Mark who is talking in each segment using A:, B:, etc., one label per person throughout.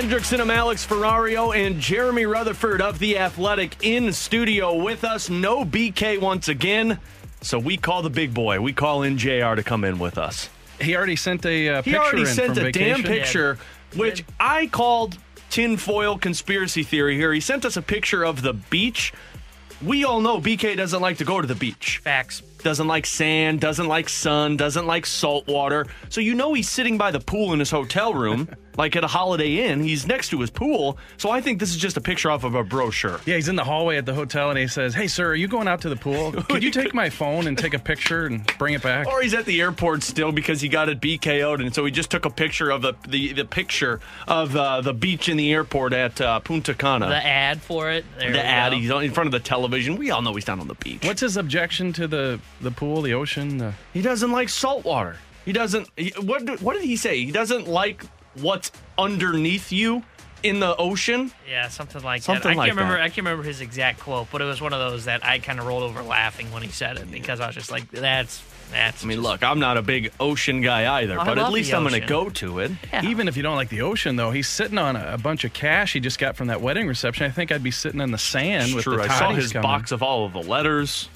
A: Hendrickson, I'm Alex Ferrario, and Jeremy Rutherford of The Athletic in studio with us. No BK once again, so we call the big boy. We call in JR to come in with us.
B: He already sent a uh,
A: He already
B: in
A: sent
B: from
A: a damn
B: vacation.
A: picture, which I called tinfoil conspiracy theory here. He sent us a picture of the beach. We all know BK doesn't like to go to the beach.
C: Facts.
A: Doesn't like sand, doesn't like sun, doesn't like salt water. So you know he's sitting by the pool in his hotel room, like at a Holiday Inn. He's next to his pool. So I think this is just a picture off of a brochure.
B: Yeah, he's in the hallway at the hotel and he says, Hey, sir, are you going out to the pool? Could you take my phone and take a picture and bring it back?
A: Or he's at the airport still because he got it BKO'd, and so he just took a picture of the the, the picture of uh, the beach in the airport at uh, Punta Cana.
C: The ad for it. There
A: the ad.
C: go.
A: He's on- in front of the television. We all know he's down on the beach.
B: What's his objection to the, the pool, the ocean? The...
A: He doesn't like salt water. He doesn't. He, what did- What did he say? He doesn't like what's underneath you in the ocean.
C: Yeah, something like
A: Something
C: that. I
A: like
C: can't remember.
A: that.
C: I can't remember his exact quote, but it was one of those that I kind of rolled over laughing when he said it because I was just like, "That's that's."
A: I mean,
C: just-
A: look, I'm not a big ocean guy either,
C: I
A: but at least
C: the
A: I'm going to
C: ocean.
A: go to it.
C: Yeah.
B: Even if you don't like the ocean, though, he's sitting on a, a bunch of cash he just got from that wedding reception. I think I'd be sitting in the sand
A: It's
B: with
A: true.
B: the
A: I saw
B: toddies
A: his
B: coming.
A: box of all of the letters.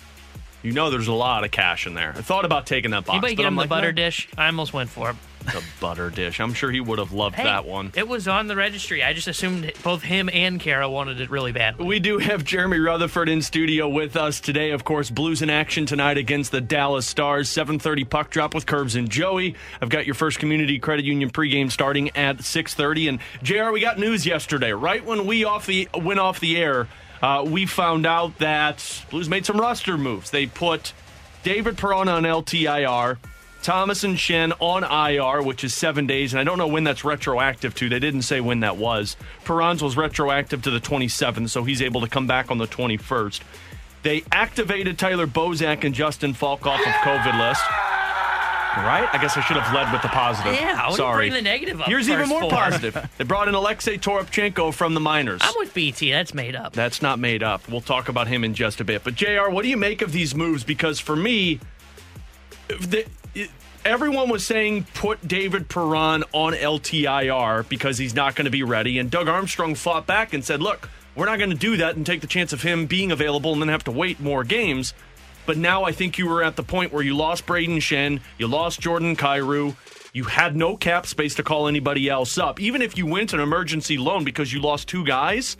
A: You know, there's a lot of cash in there. I thought about taking that box,
C: Anybody
A: but
C: get
A: I'm
C: him
A: like,
C: the butter
A: no.
C: dish? I almost went for it.
A: The butter dish. I'm sure he would have loved
C: Hey,
A: that one.
C: It was on the registry. I just assumed both him and Kara wanted it really bad.
A: We do have Jeremy Rutherford in studio with us today. Of course, Blues in action tonight against the Dallas Stars. 7:30 puck drop with Curbs and Joey. I've got your first Community Credit Union pregame starting at 6:30. And Jr. We got news yesterday. Right when we off the went off the air, uh, we found out that Blues made some roster moves. They put David Perona on LTIR. Thomas and Schenn on IR, which is seven days, and I don't know when that's retroactive to. They didn't say when that was. Perron's was retroactive to the 27th, so he's able to come back on the 21st. They activated Tyler Bozak and Justin Faulk off of COVID list. Right? I guess I should have led with the positive.
C: Yeah, I would
A: Sorry.
C: bring the negative up
A: Here's even more
C: four.
A: positive. They brought in Alexei Toropchenko from the minors.
C: I'm with BT. That's made up.
A: That's not made up. We'll talk about him in just a bit. But JR, what do you make of these moves? Because for me, the, it- everyone was saying put David Perron on LTIR because he's not going to be ready, and Doug Armstrong fought back and said, "Look, we're not going to do that and take the chance of him being available and then have to wait more games." But now I think you were at the point where you lost Braden Schenn, you lost Jordan Kyrou. You had no cap space to call anybody else up. Even if you went an emergency loan because you lost two guys,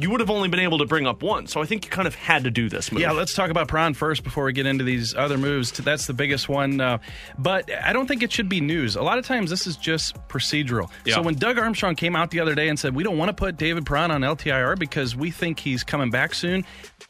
A: you would have only been able to bring up one. So I think you kind of had to do this move.
B: Yeah, let's talk about Perron first before we get into these other moves. That's the biggest one. Uh, but I don't think it should be news. A lot of times this is just procedural.
A: Yeah.
B: So when Doug Armstrong came out the other day and said, we don't want to put David Perron on LTIR because we think he's coming back soon,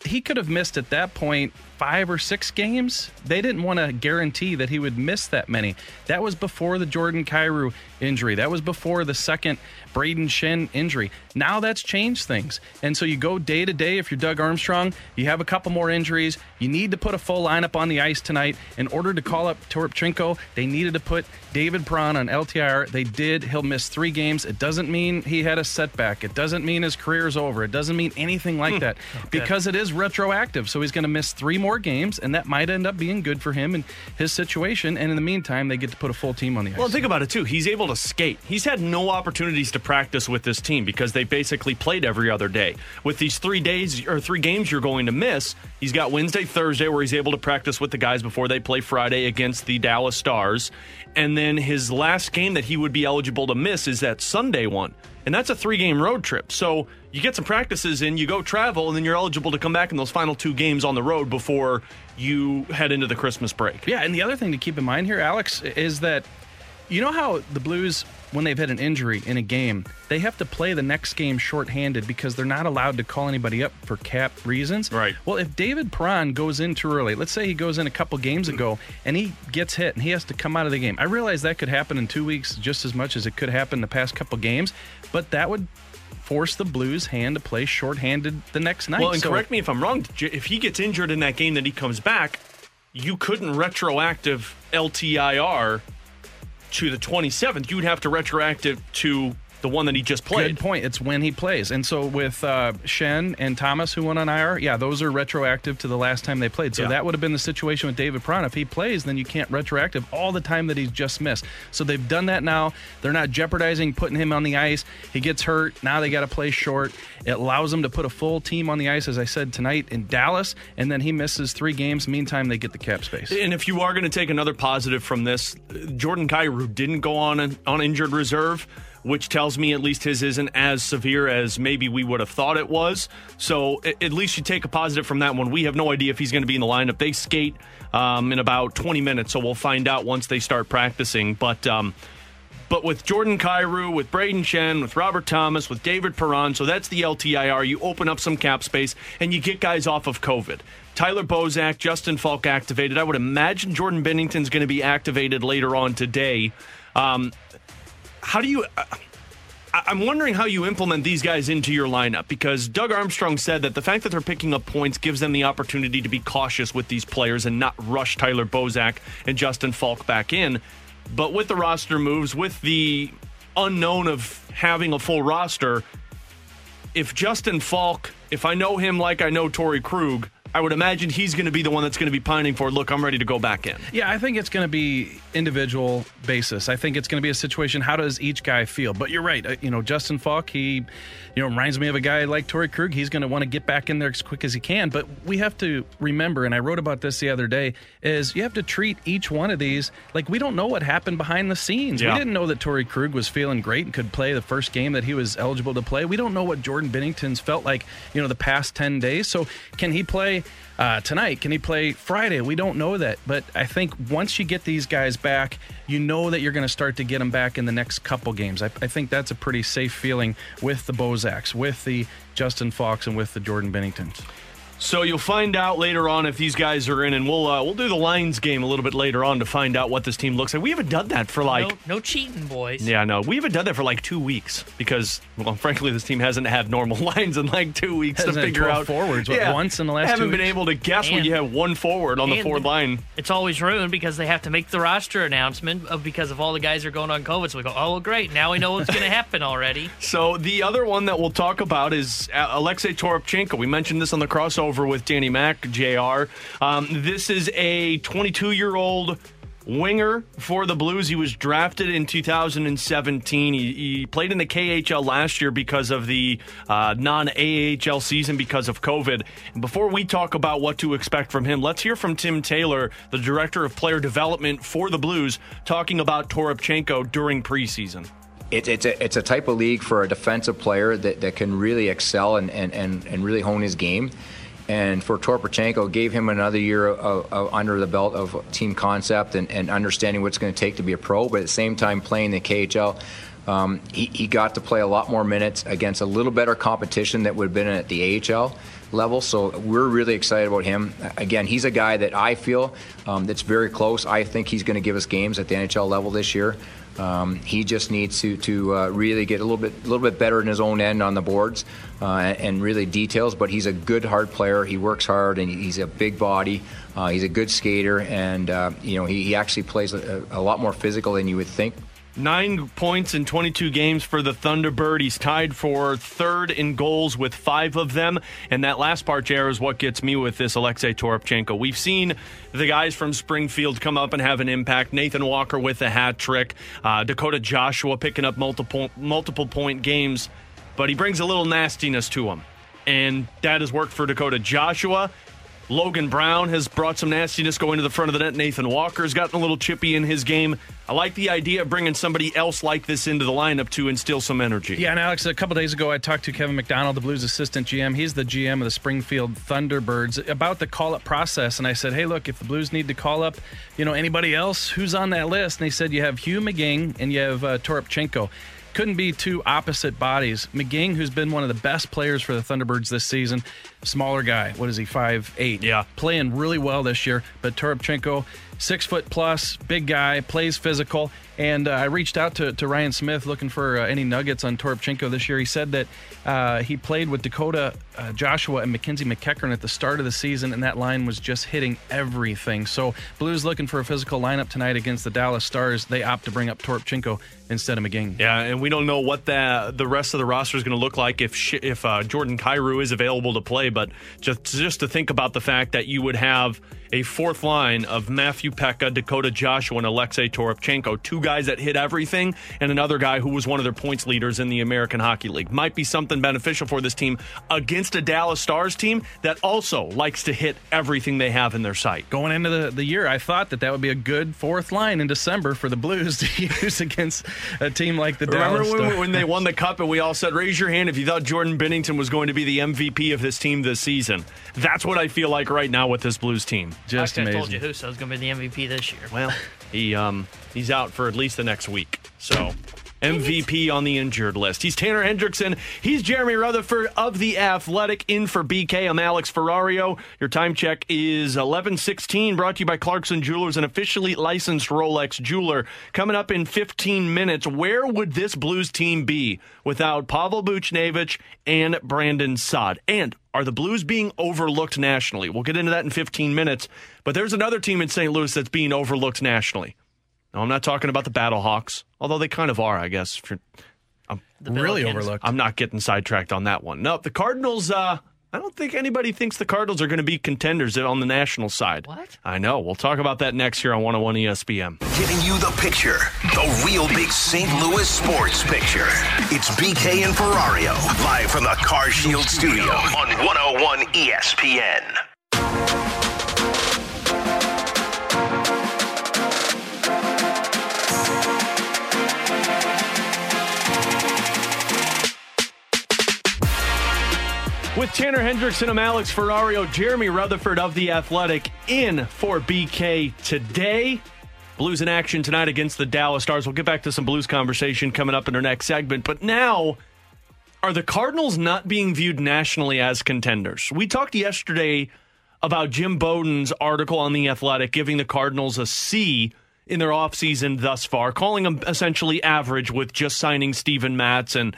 B: he could have missed at that point five or six games. They didn't want to guarantee that he would miss that many. That was before the Jordan Kyrou injury. That was before the second Braden Schenn injury. Now that's changed things. And so you go day to day. If you're Doug Armstrong, you have a couple more injuries. You need to put a full lineup on the ice tonight. In order to call up Toropchenko, they needed to put David Perron on LTIR. They did. He'll miss three games. It doesn't mean he had a setback. It doesn't mean his career is over. It doesn't mean anything like hmm. that because it is retroactive. So he's going to miss three more games, and that might end up being good for him and his situation. And in the meantime, they get to put a full team on the ice.
A: Well, think about it too. He's able to skate. He's had no opportunities to practice with this team because they basically played every other day. With these three days or three games you're going to miss, he's got Wednesday, Thursday where he's able to practice with the guys before they play Friday against the Dallas Stars. And then his last game that he would be eligible to miss is that Sunday one. And that's a three game road trip. So you get some practices in, you go travel, and then you're eligible to come back in those final two games on the road before you head into the Christmas break.
B: Yeah, and the other thing to keep in mind here, Alex, is that you know how the Blues, when they've had an injury in a game, they have to play the next game shorthanded because they're not allowed to call anybody up for cap reasons.
A: Right.
B: Well, if David Perron goes in too early, let's say he goes in a couple games ago and he gets hit and he has to come out of the game. I realize that could happen in two weeks just as much as it could happen the past couple games, but that would force the Blues' hand to play shorthanded the next night.
A: Well, and
B: So-
A: correct me if I'm wrong. If he gets injured in that game that he comes back, you couldn't retroactive LTIR to the 27th. You would have to retroactive to the one that he just played.
B: Good point. It's when he plays. And so with uh, Schenn and Thomas, who went on IR, yeah, those are retroactive to the last time they played. So
A: Yeah.
B: that would have been the situation with David Perron. If he plays, then you can't retroactive all the time that he's just missed. So they've done that now. They're not jeopardizing putting him on the ice. He gets hurt. Now they got to play short. It allows them to put a full team on the ice, as I said tonight in Dallas, and then he misses three games. Meantime, they get the cap space.
A: And if you are going to take another positive from this, Jordan Kyrou didn't go on an, on injured reserve, which tells me at least his isn't as severe as maybe we would have thought it was. So at least you take a positive from that one. We have no idea if he's going to be in the lineup. They skate um, in about 20 minutes, so we'll find out once they start practicing. But um, but with Jordan Kyrou, with Braden Schenn, with Robert Thomas, with David Perron, so that's the LTIR. You open up some cap space and you get guys off of COVID. Tyler Bozak, Justin Faulk activated. I would imagine Jordan Binnington's going to be activated later on today. Um, how do you? Uh, I'm wondering how you implement these guys into your lineup because Doug Armstrong said that the fact that they're picking up points gives them the opportunity to be cautious with these players and not rush Tyler Bozak and Justin Faulk back in. But with the roster moves, with the unknown of having a full roster, if Justin Faulk, if I know him like I know Torey Krug, I would imagine he's going to be the one that's going to be pining for, look, I'm ready to go back in.
B: Yeah, I think it's going to be individual basis. I think it's going to be a situation. How does each guy feel? But you're right. Uh, you know, Justin Faulk, he, you know, reminds me of a guy like Torey Krug. He's going to want to get back in there as quick as he can. But we have to remember, and I wrote about this the other day, is you have to treat each one of these like we don't know what happened behind the scenes.
A: Yeah.
B: We didn't know that Torey Krug was feeling great and could play the first game that he was eligible to play. We don't know what Jordan Binnington's felt like, you know, the past 10 days. So can he play uh, tonight? Can he play Friday? We don't know that. But I think once you get these guys back, you know that you're going to start to get them back in the next couple games. I, I think that's a pretty safe feeling with the Bozaks, with the Justin Faulks, and with the Jordan Binningtons.
A: So you'll find out later on if these guys are in, and we'll uh, we'll do the Lions game a little bit later on to find out what this team looks like. We haven't done that for like.
C: no, no cheating, boys.
A: Yeah, no, we haven't done that for like two weeks because, well, frankly, this team hasn't had normal lines in like two weeks
B: Hasn't
A: to figure
B: 12
A: out
B: forwards, what, once in the last
A: Haven't
B: two
A: been
B: weeks?
A: able to guess when you have one forward on the
C: and-
A: forward line.
C: It's always ruined because they have to make the roster announcement of because of all the guys are going on COVID. So we go, oh, well, great. Now we know what's going to happen already.
A: So the other one that we'll talk about is uh, Alexei Toropchenko. We mentioned this on the crossover with Danny Mack, Jr. Um, this is a 22 year old winger for the Blues. He was drafted in 2017. He, he played in the KHL last year because of the uh, non AHL season because of COVID. Before we talk about what to expect from him, let's hear from Tim Taylor, the director of player development for the Blues, talking about Toropchenko during preseason.
D: It, it's, a, it's a type of league for a defensive player that, that can really excel and, and, and, and really hone his game. And for Toropchenko, gave him another year of, of under the belt of team concept and, and understanding what it's going to take to be a pro. But at the same time, playing the KHL, um, he, he got to play a lot more minutes against a little better competition that would have been at the AHL level. So we're really excited about him. Again, he's a guy that I feel um, that's very close. I think he's going to give us games at the NHL level this year. Um, he just needs to to uh, really get a little bit a little bit better in his own end on the boards uh, and, really details. But he's a good hard player. He works hard and he's a big body. Uh, he's a good skater, and uh, you know he, he actually plays a, a lot more physical than you would think.
A: Nine points in 22 games for the Thunderbird. He's tied for third in goals with five of them. And that last part, Jared, is what gets me with this Alexei Toropchenko. We've seen the guys from Springfield come up and have an impact. Nathan Walker with a hat trick. Uh, Dakota Joshua picking up multiple multiple point games. But he brings a little nastiness to him. and that has worked for Dakota Joshua. Logan Brown has brought some nastiness going to the front of the net. Nathan Walker's gotten a little chippy in his game. I like the idea of bringing somebody else like this into the lineup to instill some energy.
B: Yeah, and Alex, a couple days ago, I talked to Kevin McDonald, the Blues assistant GM. He's the GM of the Springfield Thunderbirds about the call up process. And I said, hey, look, if the Blues need to call up, you know, anybody else, who's on that list? And they said you have Hugh McGing and you have uh, Toropchenko couldn't be two opposite bodies. McGing, who's been one of the best players for the Thunderbirds this season, smaller guy. What is he? Five eight.
A: Yeah,
B: playing really well this year. But Toropchenko, six foot plus, big guy, plays physical. And uh, I reached out to, to Ryan Smith looking for uh, any nuggets on Toropchenko this year. He said that uh, he played with Dakota uh, Joshua and Mackenzie MacEachern at the start of the season, and that line was just hitting everything. So Blues looking for a physical lineup tonight against the Dallas Stars. They opt to bring up Toropchenko instead of McGing.
A: Yeah, and we don't know what the the rest of the roster is going to look like if if uh, Jordan Kyrou is available to play. But just just to think about the fact that you would have a fourth line of Matthew Peca, Dakota Joshua, and Alexei Toropchenko, two guys that hit everything, and another guy who was one of their points leaders in the American Hockey League. Might be something beneficial for this team against a Dallas Stars team that also likes to hit everything they have in their sight.
B: Going into the, the year, I thought that that would be a good fourth line in December for the Blues to use against a team like the
A: Remember
B: Dallas
A: when,
B: Stars.
A: when they won the cup and we all said, raise your hand if you thought Jordan Binnington was going to be the MVP of this team this season? That's what I feel like right now with this Blues team.
B: Just
C: I
B: amazing.
C: told you Husso's going to be the MVP this year.
A: Well, he um he's out for at least the next week. So MVP on the injured list. He's Tanner Hendrickson. He's Jeremy Rutherford of The Athletic. In for BK, I'm Alex Ferrario. Your time check is 11:16. Brought to you by Clarkson Jewelers, an officially licensed Rolex jeweler. Coming up in 15 minutes. Where would this Blues team be without Pavel Buchnevich and Brandon Saad? And are the Blues being overlooked nationally? We'll get into that in 15 minutes. But there's another team in St. Louis that's being overlooked nationally. No, I'm not talking about the Battlehawks, although they kind of are, I guess. If you're- I'm
B: really overlooked.
A: I'm not getting sidetracked on that one. No, the Cardinals. Uh, I don't think anybody thinks the Cardinals are going to be contenders on the national side.
C: What?
A: I know. We'll talk about that next year on 101 ESPN.
E: Giving you the picture, the real big St. Louis sports picture. It's BK and Ferrario, live from the Car Shield studio on 101 ESPN.
A: With Tanner Hendrickson, I'm Alex Ferrario, Jeremy Rutherford of The Athletic in for BK today. Blues in action tonight against the Dallas Stars. We'll get back to some Blues conversation coming up in our next segment. But now, are the Cardinals not being viewed nationally as contenders? We talked yesterday about Jim Bowden's article on The Athletic giving the Cardinals a C in their offseason thus far, calling them essentially average with just signing Steven Matz. And,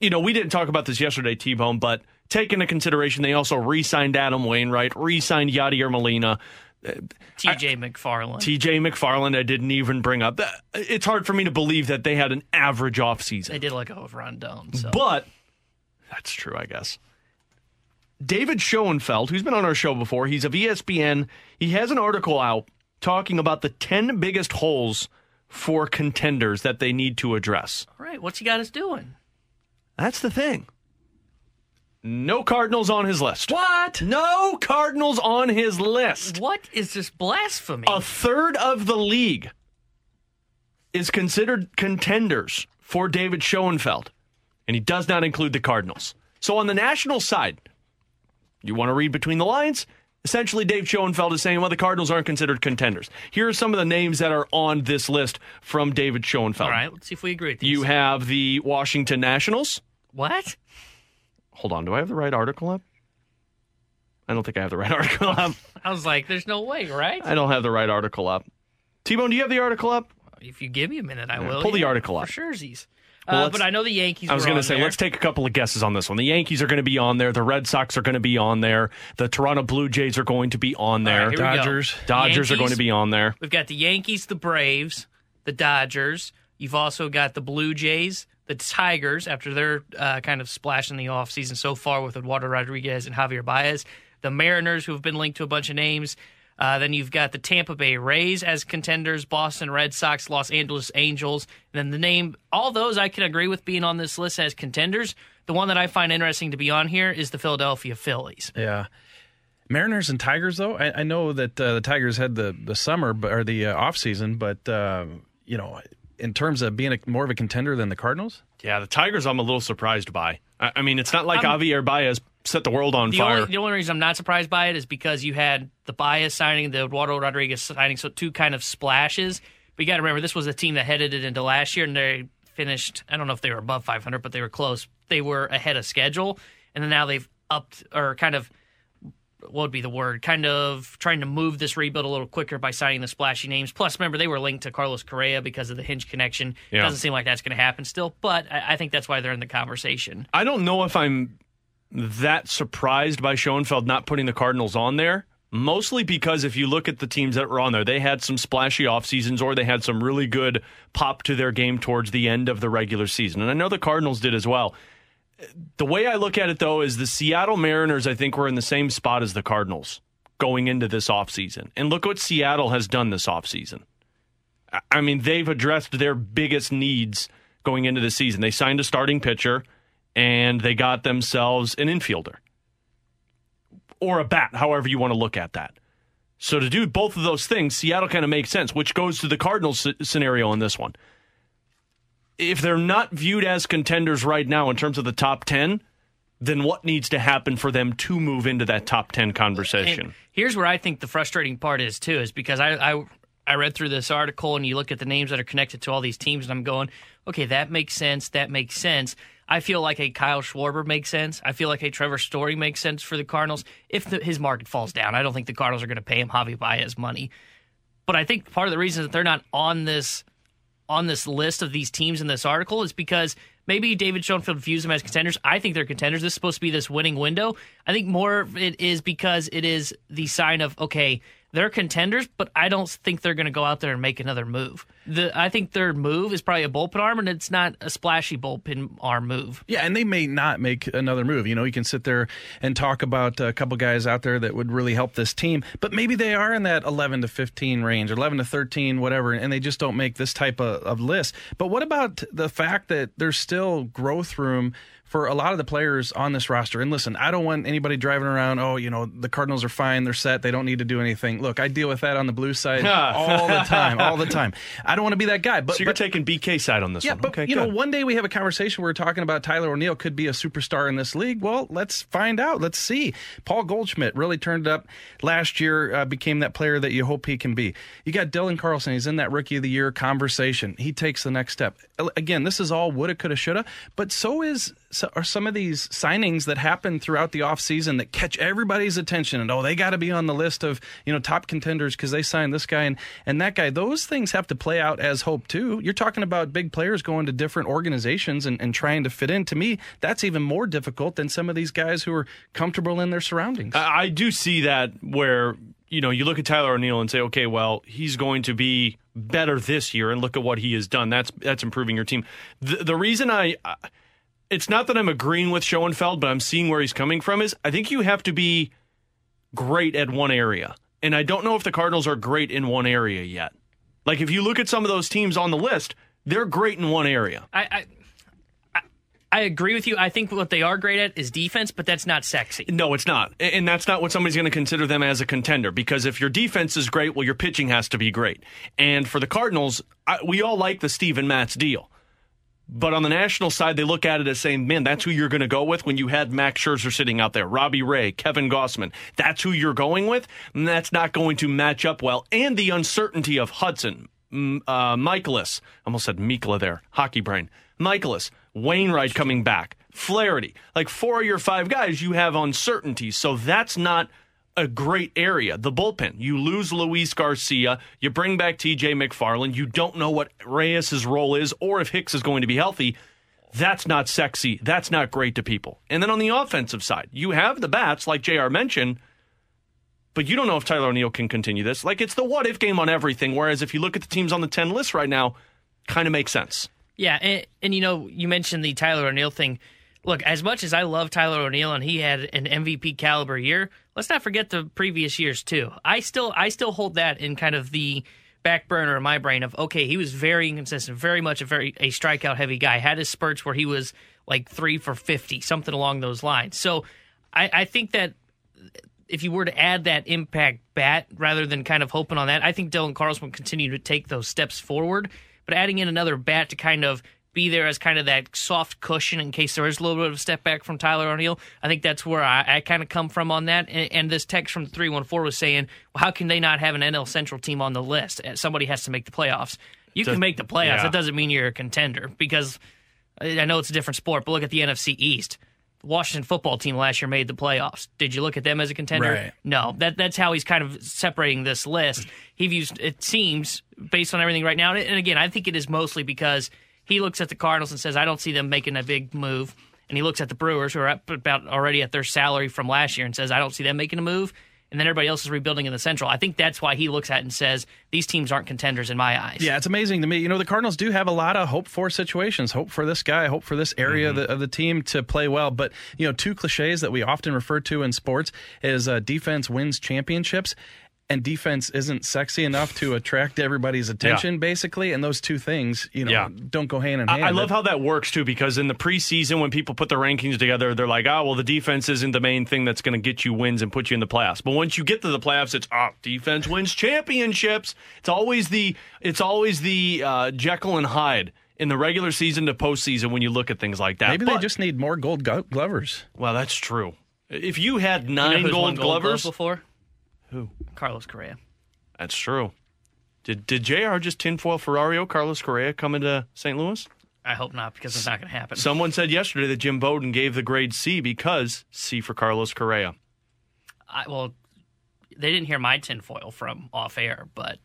A: you know, we didn't talk about this yesterday, T Bone, but take into consideration they also re signed Adam Wainwright, re signed Yadier Molina.
C: Uh, TJ McFarland.
A: TJ McFarland, I didn't even bring up. It's hard for me to believe that they had an average offseason.
C: they did like a over on dome. So.
A: But that's true, I guess. David Schoenfield, who's been on our show before, he's of ESPN. He has an article out talking about the 10 biggest holes for contenders that they need to address.
C: All right, what's he got us doing?
A: That's the thing. No Cardinals on his list.
C: What?
A: No Cardinals on his list.
C: What is this blasphemy?
A: A third of the league is considered contenders for David Schoenfield, and he does not include the Cardinals. So on the national side, you want to read between the lines? Essentially, Dave Schoenfield is saying, well, the Cardinals aren't considered contenders. Here are some of the names that are on this list from David Schoenfield.
C: All right, let's see if we agree with these.
A: You have the Washington Nationals.
C: what?
A: Hold on, do I have the right article up? I don't think I have the right article up.
C: I was like, there's no way, right?
A: I don't have the right article up. T Bone, do you have the article up?
C: If you give me a minute, I
A: Yeah,
C: will.
A: pull the article up.
C: For sure, Z's.
A: Well,
C: Uh, but I know the Yankees.
A: I was
C: going
A: going
C: to
A: to say, let's take a couple of guesses on this one. The Yankees are going to be on there. The Red Sox are going to be on there. The Toronto Blue Jays are going to be on there.
C: right, here we go.
B: Dodgers.
A: Dodgers are going to be on there.
C: We've got the Yankees, the Braves, the Dodgers. You've also got the Blue Jays, the Tigers, after their uh, kind of splash in the offseason so far with Eduardo Rodriguez and Javier Baez. The Mariners, who have been linked to a bunch of names. Uh, then you've got the Tampa Bay Rays as contenders, Boston Red Sox, Los Angeles Angels. And then the name, all those I can agree with being on this list as contenders. The one that I find interesting to be on here is the Philadelphia Phillies.
B: Yeah. Mariners and Tigers, though, I, I know that uh, the Tigers had the, the summer or the uh, off season, but uh, you know, in terms of being a, more of a contender than the Cardinals,
A: Yeah, the Tigers I'm a little surprised by. I, I mean, it's not like
C: I'm-
A: Javier Baez set the world on
C: The
A: fire.
C: only, the only reason I'm not surprised by it is because you had the Baez signing, the Eduardo Rodriguez signing, so two kind of splashes. But you got to remember, this was a team that headed it into last year, and they finished. I don't know if they were above 500, but they were close. They were ahead of schedule, and then now they've upped or kind of what would be the word? Kind of trying to move this rebuild a little quicker by signing the splashy names. Plus, remember they were linked to Carlos Correa because of the Hinch connection.
A: Yeah.
C: Doesn't seem like that's going to happen still, but I, I think that's why they're in the conversation.
A: I don't know if I'm that surprised by Schoenfield not putting the Cardinals on there. Mostly because if you look at the teams that were on there, they had some splashy off seasons or they had some really good pop to their game towards the end of the regular season. And I know the Cardinals did as well. The way I look at it though is the Seattle Mariners I think were in the same spot as the Cardinals going into this offseason. And look what Seattle has done this offseason. I- mean, they've addressed their biggest needs going into the season. They signed a starting pitcher and they got themselves an infielder or a bat, however you want to look at that. So to do both of those things, Seattle kind of makes sense, which goes to the Cardinals scenario in this one. If they're not viewed as contenders right now in terms of the top 10, then what needs to happen for them to move into that top 10 conversation?
C: And here's where I think the frustrating part is too, is because I, I I read through this article and you look at the names that are connected to all these teams, and I'm going, okay, that makes sense. That makes sense. I feel like a Kyle Schwarber makes sense. I feel like a Trevor Story makes sense for the Cardinals. If the, his market falls down, I don't think the Cardinals are going to pay him Javi Baez money. But I think part of the reason that they're not on this on this list of these teams in this article is because maybe David Schoenfield views them as contenders. I think they're contenders. This is supposed to be this winning window. I think more of it is because it is the sign of okay, they're contenders, but I don't think they're going to go out there and make another move. The I think their move is probably a bullpen arm, and it's not a splashy bullpen arm move.
B: Yeah, and they may not make another move. You know, you can sit there and talk about a couple guys out there that would really help this team, but maybe they are in that 11 to 15 range, or 11 to 13, whatever, and they just don't make this type of, of list. But what about the fact that there's still growth room? For a lot of the players on this roster, and listen, I don't want anybody driving around. Oh, you know, the Cardinals are fine; they're set. They don't need to do anything. Look, I deal with that on the blue side all the time, all the time. I don't want to be that guy. But
A: so you're
B: but-
A: taking BK side on this
B: yeah,
A: one.
B: but
A: okay,
B: you know, one day we have a conversation where we're talking about Tyler O'Neill could be a superstar in this league. Well, let's find out. Let's see. Paul Goldschmidt really turned it up last year, uh, became that player that you hope he can be. You got Dylan Carlson. He's in that Rookie of the Year conversation. He takes the next step. Again, this is all woulda, coulda, shoulda, but so is so are some of these signings that happen throughout the offseason that catch everybody's attention and oh they got to be on the list of you know top contenders because they signed this guy and, and that guy those things have to play out as hope too you're talking about big players going to different organizations and, and trying to fit in to me that's even more difficult than some of these guys who are comfortable in their surroundings
A: I I do see that where you know you look at Tyler O'Neill and say, okay, well he's going to be better this year, and look at what he has done. That's that's improving your team. The, the reason I, I- it's not that I'm agreeing with Schoenfield, but I'm seeing where he's coming from. Is I think you have to be great at one area, and I don't know if the Cardinals are great in one area yet. Like if you look at some of those teams on the list, they're great in one area.
C: I, I I agree with you. I think what they are great at is defense, but that's not sexy.
A: No, it's not. And that's not what somebody's going to consider them as a contender because if your defense is great, well, your pitching has to be great. And for the Cardinals, I, we all like the Steven Matz deal. But on the national side, they look at it as saying, man, that's who you're going to go with when you had Max Scherzer sitting out there, Robbie Ray, Kevin Gausman. That's who you're going with. And that's not going to match up well. And the uncertainty of Hudson, uh, Mikolas, almost said Mikla there, hockey brain. Mikolas, Wainwright coming back, Flaherty. Like four of your five guys, you have uncertainty. So that's not a great area. The bullpen. You lose Luis Garcia. You bring back TJ McFarland. You don't know what Reyes' role is or if Hicks is going to be healthy. That's not sexy. That's not great to people. And then on the offensive side, you have the bats, like JR mentioned, but you don't know if Tyler O'Neill can continue this. Like it's the what if game on everything. Whereas if you look at the teams on the 10 list right now, kind of makes sense.
C: Yeah, and, and you know, you mentioned the Tyler O'Neill thing. Look, as much as I love Tyler O'Neill and he had an MVP caliber year, let's not forget the previous years too. I still I still hold that in kind of the back burner in my brain of okay, he was very inconsistent, very much a very a strikeout heavy guy. Had his spurts where he was like three for fifty, something along those lines. So I, I think that if you were to add that impact bat rather than kind of hoping on that, I think Dylan Carlson will continue to take those steps forward. But adding in another bat to kind of be there as kind of that soft cushion in case there is a little bit of a step back from Tyler O'Neill. I think that's where I, I kind of come from on that. And, and this text from 314 was saying, well, how can they not have an NL Central team on the list? Uh, Somebody has to make the playoffs. You can make the playoffs.
A: yeah.
C: That doesn't mean you're a contender because I know it's a different sport, but look at the NFC East. The Washington football team last year made the playoffs. Did you look at them as a contender?
B: Right.
C: No. That that's how he's kind of separating this list. He views it seems based on everything right now, and again, I think it is mostly because he looks at the Cardinals and says, "I don't see them making a big move," and he looks at the Brewers who are up about already at their salary from last year and says, "I don't see them making a move." And then everybody else is rebuilding in the Central. I think that's why he looks at and says these teams aren't contenders in my eyes.
B: Yeah, it's amazing to me. You know, the Cardinals do have a lot of hope for situations, hope for this guy, hope for this area of, the, of the team to play well. But, you know, two cliches that we often refer to in sports is uh, defense wins championships. And defense isn't sexy enough to attract everybody's attention, basically. And those two things, you know,
A: Yeah.
B: don't go hand in hand.
A: I, I love how that works too, because in the preseason, when people put the rankings together, they're like, "Oh, well, the defense isn't the main thing that's going to get you wins and put you in the playoffs." But once you get to the playoffs, it's oh, defense wins championships. It's always the it's always the uh, Jekyll and Hyde in the regular season to postseason when you look at things like that.
B: Maybe they just need more gold go- glovers.
A: well, that's true. If you had
C: You know
A: nine
C: who's won
A: gold
C: Gold Glove
A: glovers,
C: before?
A: Who?
C: Carlos Correa.
A: that's true. Did did Jr. just tinfoil Ferrario Carlos Correa come into St. Louis?
C: I hope not because it's not going to happen.
A: Someone said yesterday that Jim Bowden gave the grade C because C for Carlos Correa.
C: I, well, they didn't hear my tinfoil from off air, but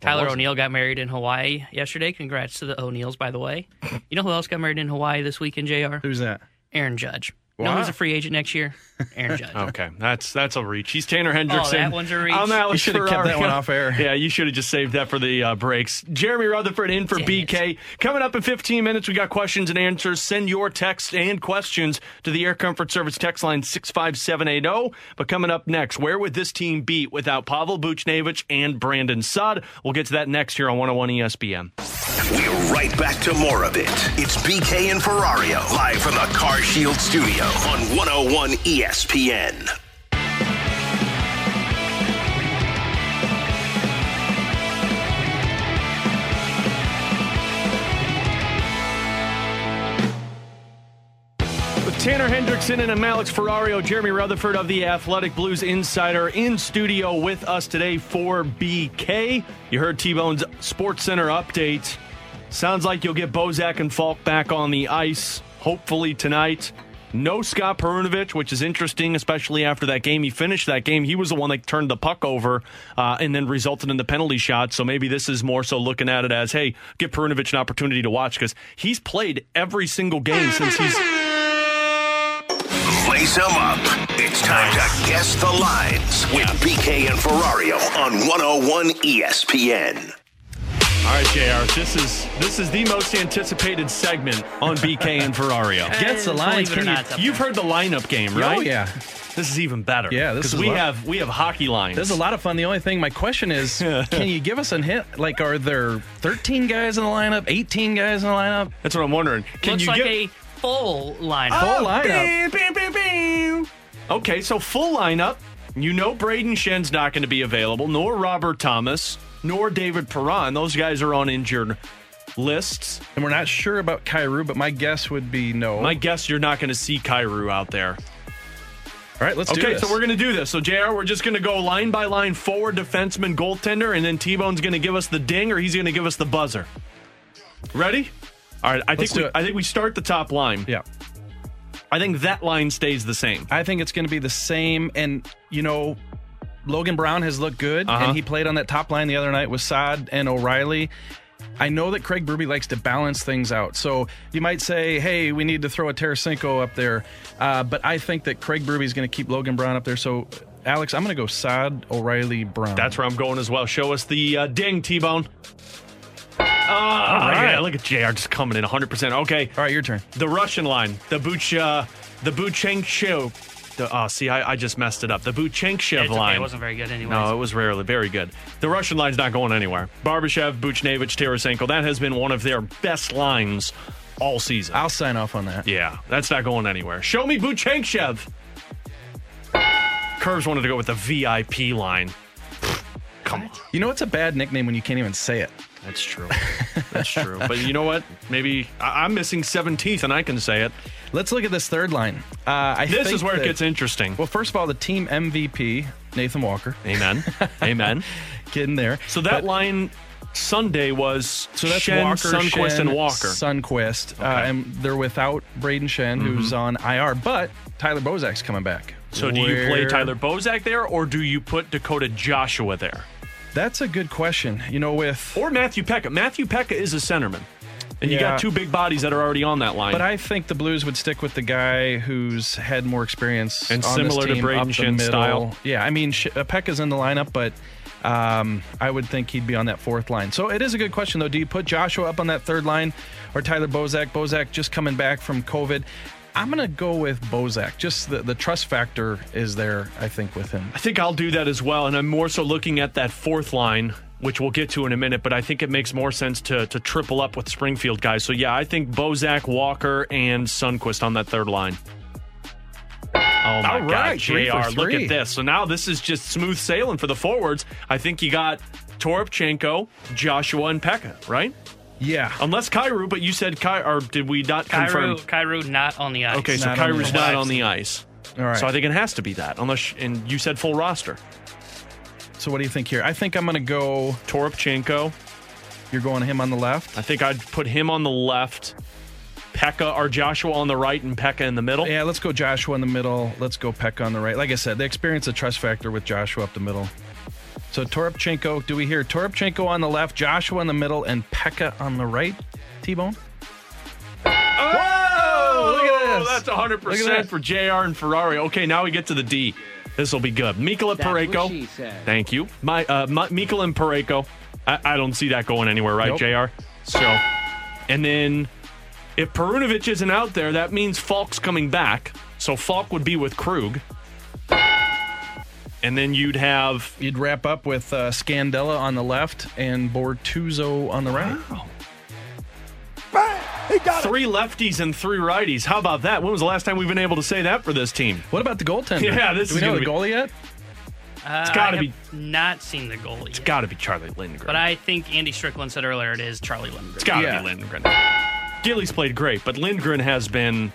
C: Tyler? O'Neill got married in Hawaii yesterday. Congrats to the O'Neills, by the way. You know who else got married in Hawaii this weekend, Jr.?
B: Who's that?
C: Aaron Judge. You know
B: Wow.
C: who's a free agent next year? Aaron Judge.
A: Okay, that's that's a reach. He's Tanner Hendrickson.
C: Oh, that one's a reach?
A: I'm Alex
B: You should have kept that one off air.
A: Yeah, you should have just saved that for the uh, breaks. Jeremy Rutherford in for
C: Dang
A: BK. Coming up in 15 minutes, we got questions and answers. Send your text and questions to the Air Comfort Service text line 65780. But coming up next, where would this team beat without Pavel Buchnevich and Brandon Saad? We'll get to that next here on 101 ESPN.
E: We're right back to more of it. It's BK and Ferrario, live from the Car Shield studio on 101 ESPN.
A: With Tanner Hendrickson and Alex Ferrario, Jeremy Rutherford of the Athletic Blues Insider in studio with us today for BK. You heard T Bone's Sports Center update. Sounds like you'll get Bozak and Faulk back on the ice, hopefully tonight. No Scott Perunovich, which is interesting, especially after that game. He finished that game. He was the one that turned the puck over uh, and then resulted in the penalty shot. So maybe this is more so looking at it as, hey, give Perunovich an opportunity to watch because he's played every single game since he's
E: Lace them up. It's time to guess the lines with BK and Ferrario on 101 ESPN.
A: All right, Jr. This is this is the most anticipated segment on BK and Ferrario.
B: Gets the lines.
C: believe it or
B: Can you,
C: not,
A: you've heard the lineup game, oh, right?
B: Oh, yeah.
A: This is even better.
B: Yeah, this
A: because
B: is
A: we
B: lo-
A: have we have hockey lines.
B: This is a lot of fun. The only thing, my question is, can you give us a hint? Like, are there 13 guys in the lineup, 18 guys in the lineup?
A: That's what I'm wondering. Can
C: Looks
A: you
C: like
A: get
C: a full lineup.
B: Full oh, lineup.
A: Bing, bing, bing, bing. Okay, so full lineup. You know Braden Schenn's not going to be available, nor Robert Thomas, nor David Perron. Those guys are on injured lists.
B: And we're not sure about Kyrou, but my guess would be no.
A: My guess you're not going to see Kyrou out there.
B: All right, let's do
A: Okay, so we're going to do this. So, JR, we're just going to go line by line forward defenseman, goaltender, and then T Bone's going to give us the ding or he's going to give us the buzzer. Ready? All right, I think
B: Let's
A: we,
B: it.
A: I think we start the top line.
B: Yeah.
A: I think that line stays the same.
B: I think it's going to be the same. And, you know, Logan Brown has looked good,
A: Uh-huh.
B: and he played on that top line the other night with Saad and O'Reilly. I know that Craig Berube likes to balance things out. So you might say, hey, we need to throw a Tarasenko up there. Uh, but I think that Craig Berube is going to keep Logan Brown up there. So, Alex, I'm going to go Saad, O'Reilly, Brown.
A: That's where I'm going as well. Show us the uh, ding, T Bone. Oh,
B: right.
A: yeah, look at JR just coming in 100%. Okay,
B: All right, your turn.
A: the Russian line, the Buch, uh, the Buchenkchev. The, oh, see, I, I just messed it up. The Buchenkchev
C: It's okay.
A: line.
C: It wasn't very good anyways.
A: No, it was rarely very good. The Russian line's not going anywhere. Barbashev, Buchnevich, Tarasenko, that has been one of their best lines all season.
B: I'll sign off on that.
A: Yeah, that's not going anywhere. Show me Buchenkchev. Curves wanted to go with the VIP line. Come on.
B: You know, it's a bad nickname when you can't even say it.
A: That's true. That's true. But you know what? Maybe I- I'm missing 17th and I can say it.
B: Let's look at this third line. Uh, I
A: This is where it gets interesting.
B: Well, first of all, the team MVP, Nathan Walker,
A: Amen. Amen.
B: getting there.
A: So that
B: But-
A: line Sunday was
B: So that's
A: Schenn,
B: Walker,
A: Sundqvist,
B: Schenn,
A: and Walker.
B: Sundqvist, uh,
A: Okay. Mm-hmm.
B: and they're without Braden Schenn, who's on IR, but Tyler Bozak's coming back.
A: So do you play Tyler Bozak there, or do you put Dakota Joshua there,
B: That's a good question. You know, with
A: or Matthew Peca? Matthew Peca is a centerman, and you
B: Yeah.
A: got two big bodies that are already on that line.
B: But I think the Blues would stick with the guy who's had more experience
A: And similar to Braden
B: up the
A: Schenn
B: middle.
A: style.
B: Yeah, I mean, Peca's in the lineup, but um, I would think he'd be on that fourth line. So it is a good question, though. Do you put Joshua up on that third line or Tyler Bozak? Bozak just coming back from COVID. I'm going to go with Bozak. Just the, the trust factor is there, I think, with him.
A: I think I'll do that as well, and I'm more so looking at that fourth line, which we'll get to in a minute. But I think it makes more sense to to triple up with Springfield guys. So yeah, I think Bozak, Walker, and Sundqvist on that third line. Oh my
B: All
A: God,
B: right, three for
A: Jr. Look at this. So now this is just smooth sailing for the forwards. I think you got Toropchenko, Joshua, and Peca, right?
B: Yeah.
A: Unless Kyrou, but you said Kai, or did we not confirm?
C: Kyrou, Kyrou not on the ice.
A: Okay, so
B: Not on
A: Kyrou's
B: ice.
A: not on the ice.
B: All right.
A: So I think it has to be that, unless and you said full roster.
B: So what do you think here? I think I'm going to go.
A: Toropchenko.
B: You're going him on the left.
A: I think I'd put him on the left, Peca or Joshua on the right, and Peca in the middle.
B: Yeah, let's go Joshua in the middle. Let's go Peca on the right. Like I said, they experience a trust factor with Joshua up the middle. So Toropchenko, do we hear Toropchenko on the left, Joshua in the middle, and Peca on the right? T-Bone?
A: Oh,
B: look at this.
A: That's 100%
B: that.
A: for JR and Ferrari. Okay, now we get to the D. This will be good. Mikkola Parayko. Thank you. My uh, my, Mikkola and Parayko. I, I don't see that going anywhere, right,
B: Nope.
A: JR? So, and then if Perunovich isn't out there, that means Faulk's coming back. So Faulk would be with Krug. And then you'd have
B: You'd wrap up with uh, Scandella on the left and Bortuzzo on the right.
A: Three lefties and three righties. How about that? When was the last time we've been able to say that for this team?
B: What about the goaltender?
A: Yeah, this
B: do we
A: is
B: know the
A: be-
B: goalie yet?
C: Uh,
A: It's gotta be-
C: Not seen the goalie. It's
A: Got to be Charlie Lindgren.
C: But I think Andy Strickland said earlier it is Charlie Lindgren.
A: It's got to
B: Yeah.
A: be Lindgren. Gilly's played great, but Lindgren has been.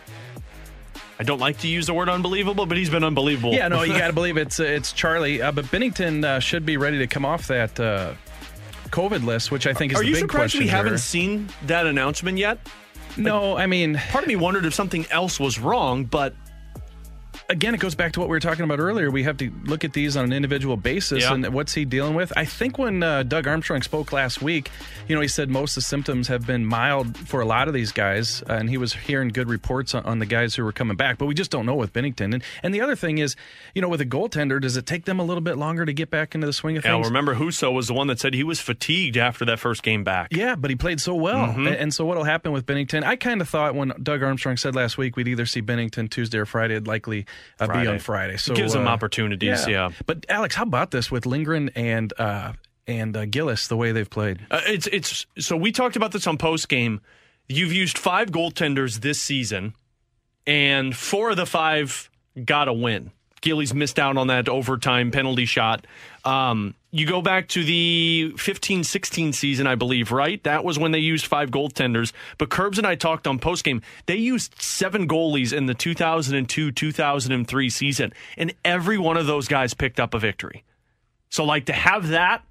A: I don't like to use the word unbelievable, but he's been unbelievable.
B: Yeah, no, you got to believe it's uh, it's Charlie. Uh, but Binnington uh, should be ready to come off that uh, COVID list, which I think is
A: Are
B: the
A: you
B: big
A: surprised
B: question.
A: we haven't
B: here.
A: seen that announcement yet?
B: No, I mean,
A: Part of me wondered if something else was wrong, but
B: again, it goes back to what we were talking about earlier. We have to look at these on an individual basis
A: Yeah.
B: and what's he dealing with. I think when uh, Doug Armstrong spoke last week, you know, he said most of the symptoms have been mild for a lot of these guys, uh, and he was hearing good reports on, on the guys who were coming back. But we just don't know with Binnington. And and the other thing is, you know, with a goaltender, does it take them a little bit longer to get back into the swing of things?
A: remember Husso was the one that said he was fatigued after that first game back.
B: Yeah, but he played so well.
A: Mm-hmm.
B: A- And so what'll happen with Binnington? I kind of thought when Doug Armstrong said last week we'd either see Binnington Tuesday or Friday, it'd likely uh, be on Friday. So
A: gives them
B: uh,
A: opportunities, yeah.
B: But Alex, how about this with Lindgren and uh, and uh, Gillies the way they've played?
A: Uh, it's it's so we talked about this on post game. You've used five goaltenders this season, and four of the five got a win. Gillies missed out on that overtime penalty shot. Um, you go back to the 15 16 season, I believe, right? That was when they used five goaltenders. But Curbs and I talked on postgame. They used seven goalies in the 2002 2003 season, and every one of those guys picked up a victory. So, like, to have that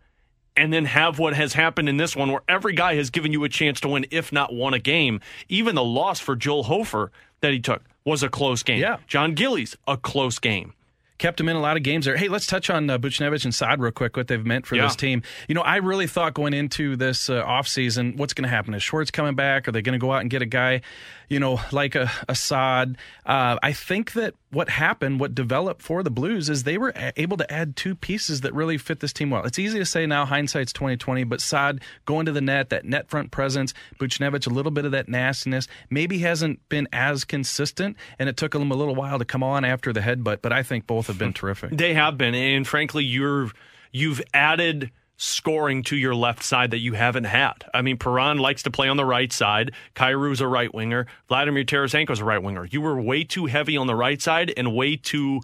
A: and then have what has happened in this one where every guy has given you a chance to win, if not won a game. Even the loss for Joel Hofer that he took was a close game.
B: Yeah.
A: John Gillies, a close game.
B: Kept him in a lot of games there. Hey, let's touch on uh, Buchnevich and Saad real quick, what they've meant for
A: Yeah.
B: this team. You know, I really thought going into this uh, offseason, what's going to happen? Is Schwartz coming back? Are they going to go out and get a guy, you know, like a Assad? Uh, I think that what happened, what developed for the Blues, is they were a- able to add two pieces that really fit this team well. It's easy to say now, hindsight's twenty twenty, but Saad going to the net, that net front presence, Buchnevich a little bit of that nastiness, maybe hasn't been as consistent, and it took them a little while to come on after the headbutt. But I think both have been terrific.
A: They have been, and frankly, you're you've added scoring to your left side that you haven't had. I mean, Perron likes to play on the right side. Kyrou's a right winger. Vladimir Tarasenko's a right winger. You were way too heavy on the right side and way too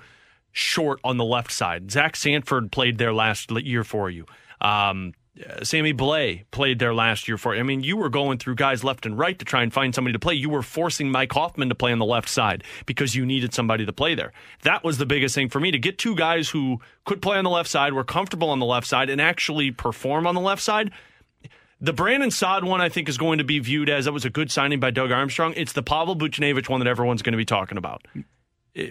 A: short on the left side. Zach Sanford played there last year for you. Um, Uh, Sammy Blais played there last year for. I mean, you were going through guys left and right to try and find somebody to play. You were forcing Mike Hoffman to play on the left side because you needed somebody to play there. That was the biggest thing for me to get two guys who could play on the left side, were comfortable on the left side, and actually perform on the left side. The Brandon Saad one, I think, is going to be viewed as that was a good signing by Doug Armstrong. It's the Pavel Buchnevich one that everyone's going to be talking about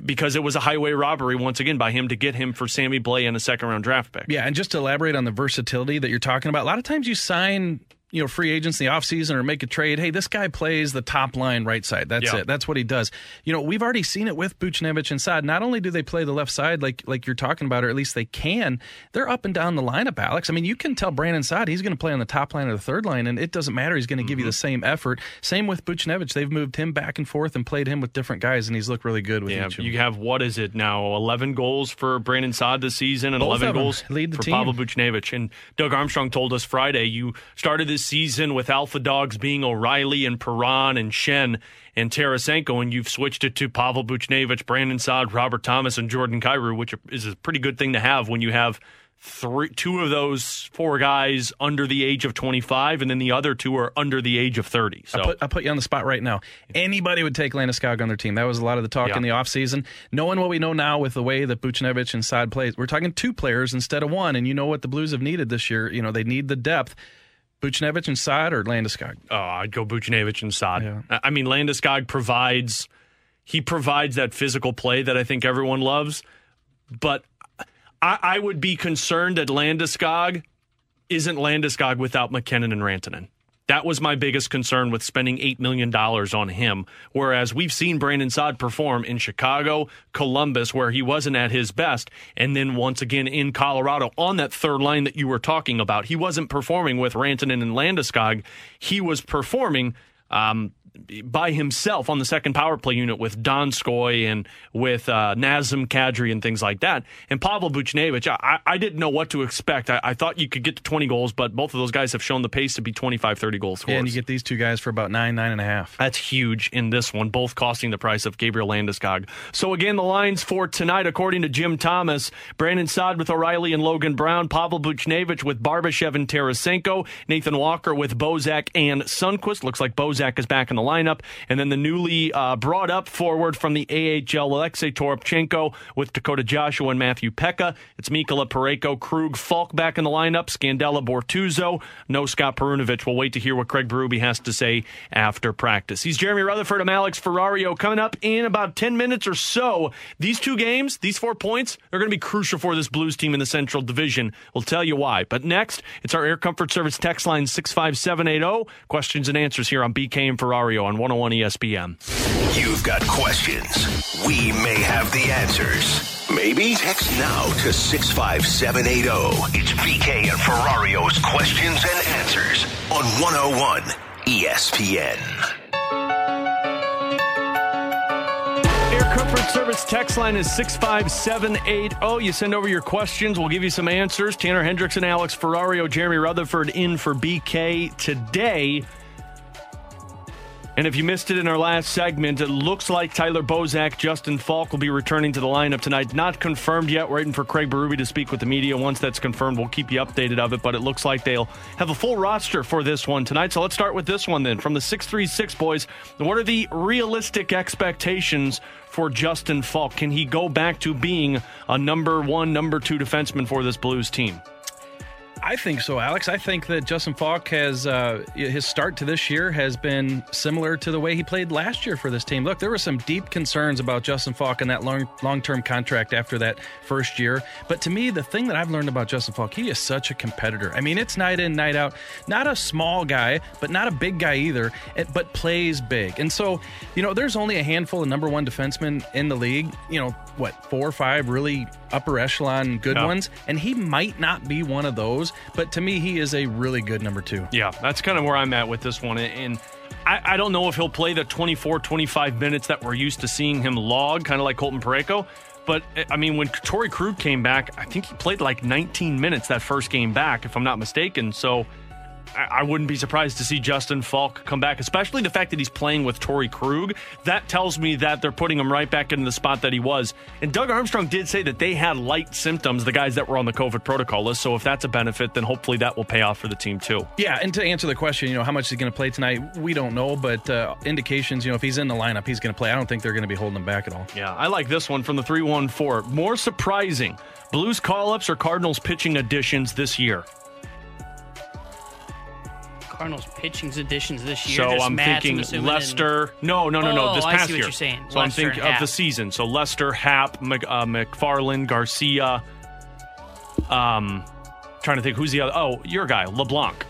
A: because it was a highway robbery once again by him to get him for Sammy Blais and a second round draft pick.
B: Yeah, and just to elaborate on the versatility that you're talking about, a lot of times you sign you know free agents in the offseason or make a trade hey this guy plays the top line right side. That's
A: Yeah.
B: it. That's what he does. You know we've already seen it with Buchnevich and Saad. Not only do they play the left side like like you're talking about or at least they can they're up and down the lineup Alex. I mean you can tell Brandon Saad he's going to play on the top line or the third line and it doesn't matter. He's going to give you mm-hmm. the same effort. Same with Buchnevich. They've moved him back and forth and played him with different guys and he's looked really good with
A: Yeah,
B: each
A: you have what is it now? Eleven goals for Brandon Saad this season, and
B: Both
A: eleven goals
B: lead the
A: for
B: team.
A: Pavel Buchnevich. And Doug Armstrong told us Friday you started this season with alpha dogs being O'Reilly and Perron and Schenn and Tarasenko, and you've switched it to Pavel Buchnevich, Brandon Saad, Robert Thomas, and Jordan Kyrou, which is a pretty good thing to have when you have three, two of those four guys under the age of 25, and then the other two are under the age of 30. So
B: I'll put, I'll put you on the spot right now. Anybody would take Landeskog on their team. That was a lot of the talk
A: Yeah.
B: in the offseason. Knowing what we know now with the way that Buchnevich and Saad plays, we're talking two players instead of one. And you know what the Blues have needed this year. You know, they need the depth. Buchnevich inside or Landeskog?
A: Oh, I'd go Buchnevich inside.
B: Yeah.
A: I mean, Landeskog provides he provides that physical play that I think everyone loves, but I, I would be concerned that Landeskog isn't Landeskog without MacKinnon and Rantanen. That was my biggest concern with spending $8 million on him. Whereas we've seen Brandon Saad perform in Chicago, Columbus, where he wasn't at his best, and then once again in Colorado on that third line that you were talking about. He wasn't performing with Rantanen and Landeskog. He was performing um, by himself on the second power play unit with Donskoy and with uh, Nazem Kadri and things like that. And Pavel Buchnevich, I, I didn't know what to expect. I, I thought you could get to 20 goals, but both of those guys have shown the pace to be 25, 30 goal scorers.
B: And you get these two guys for about nine, nine and a half.
A: That's huge in this one, both costing the price of Gabriel Landeskog. So again, the lines for tonight, according to Jim Thomas, Brandon Saad with O'Reilly and Logan Brown, Pavel Buchnevich with Barbashev and Tarasenko, Nathan Walker with Bozak and Sundqvist. Looks like Bozak is back in the lineup. And then the newly uh, brought up forward from the AHL, Alexei Toropchenko with Dakota Joshua and Matthew Peca. It's Mikkola Parayko, Krug, Faulk back in the lineup, Scandella Bortuzzo, no Scott Perunovich. We'll wait to hear what Craig Berube has to say after practice. He's Jeremy Rutherford. I'm Alex Ferrario. Coming up in about 10 minutes or so, these two games, these four points, they're going to be crucial for this Blues team in the Central Division. We'll tell you why. But next, it's our Air Comfort Service text line 65780. Questions and answers here on BK and Ferrario on 101 ESPN.
E: You've got questions. We may have the answers. Maybe? Text now to 65780. It's BK and Ferrario's questions and answers on 101 ESPN.
A: Air Comfort Service text line is 65780. You send over your questions. We'll give you some answers. Tanner Hendricks and Alex Ferrario, Jeremy Rutherford in for BK today. And if you missed it in our last segment, it looks like Tyler Bozak, Justin Faulk will be returning to the lineup tonight. Not confirmed yet. We're waiting for Craig Berube to speak with the media. Once that's confirmed, we'll keep you updated of it. But it looks like they'll have a full roster for this one tonight. So let's start with this one then. From the 636 boys, what are the realistic expectations for Justin Faulk? Can he go back to being a number one, number two defenseman for this Blues team?
B: I think so, Alex. I think that Justin Faulk has uh, his start to this year has been similar to the way he played last year for this team. Look, there were some deep concerns about Justin Faulk and that long long term contract after that first year. But to me, the thing that I've learned about Justin Faulk, he is such a competitor. I mean, it's night in, night out. Not a small guy, but not a big guy either, but plays big. And so, you know, there's only a handful of number one defensemen in the league. You know, what four or five really upper echelon good
A: Yeah.
B: ones, and he might not be one of those. But to me, he is a really good number two.
A: Yeah, that's kind of where I'm at with this one. And I, I don't know if he'll play the 24, 25 minutes that we're used to seeing him log, kind of like Colton Parayko. But eh, I mean, when Torey Krug came back, I think he played like 19 minutes that first game back, if I'm not mistaken. So I, wouldn't be surprised to see Justin Faulk come back, especially the fact that he's playing with Torey Krug. That tells me that they're putting him right back in the spot that he was. And Doug Armstrong did say that they had light symptoms, the guys that were on the COVID protocol list. So if that's a benefit, then hopefully that will pay off for the team too.
B: Yeah, and to answer the question, you know, how much he's going to play tonight, we don't know, but uh, indications, you know, if he's in the lineup, he's going to play. I don't think they're going to be holding him back at all.
A: Yeah, I like this one from the 314. More surprising Blues call ups or Cardinals pitching additions this year?
C: Cardinals pitching's additions this year.
A: So I'm
C: Mats,
A: thinking
C: assuming,
A: Lester. No, no, no, no.
C: Oh,
A: This
C: I
A: past year.
C: you're saying.
A: So I'm thinking of the season. So Lester, Happ, Mc, uh, McFarland, Garcia. Um, trying to think who's the other. Oh, your guy, LeBlanc.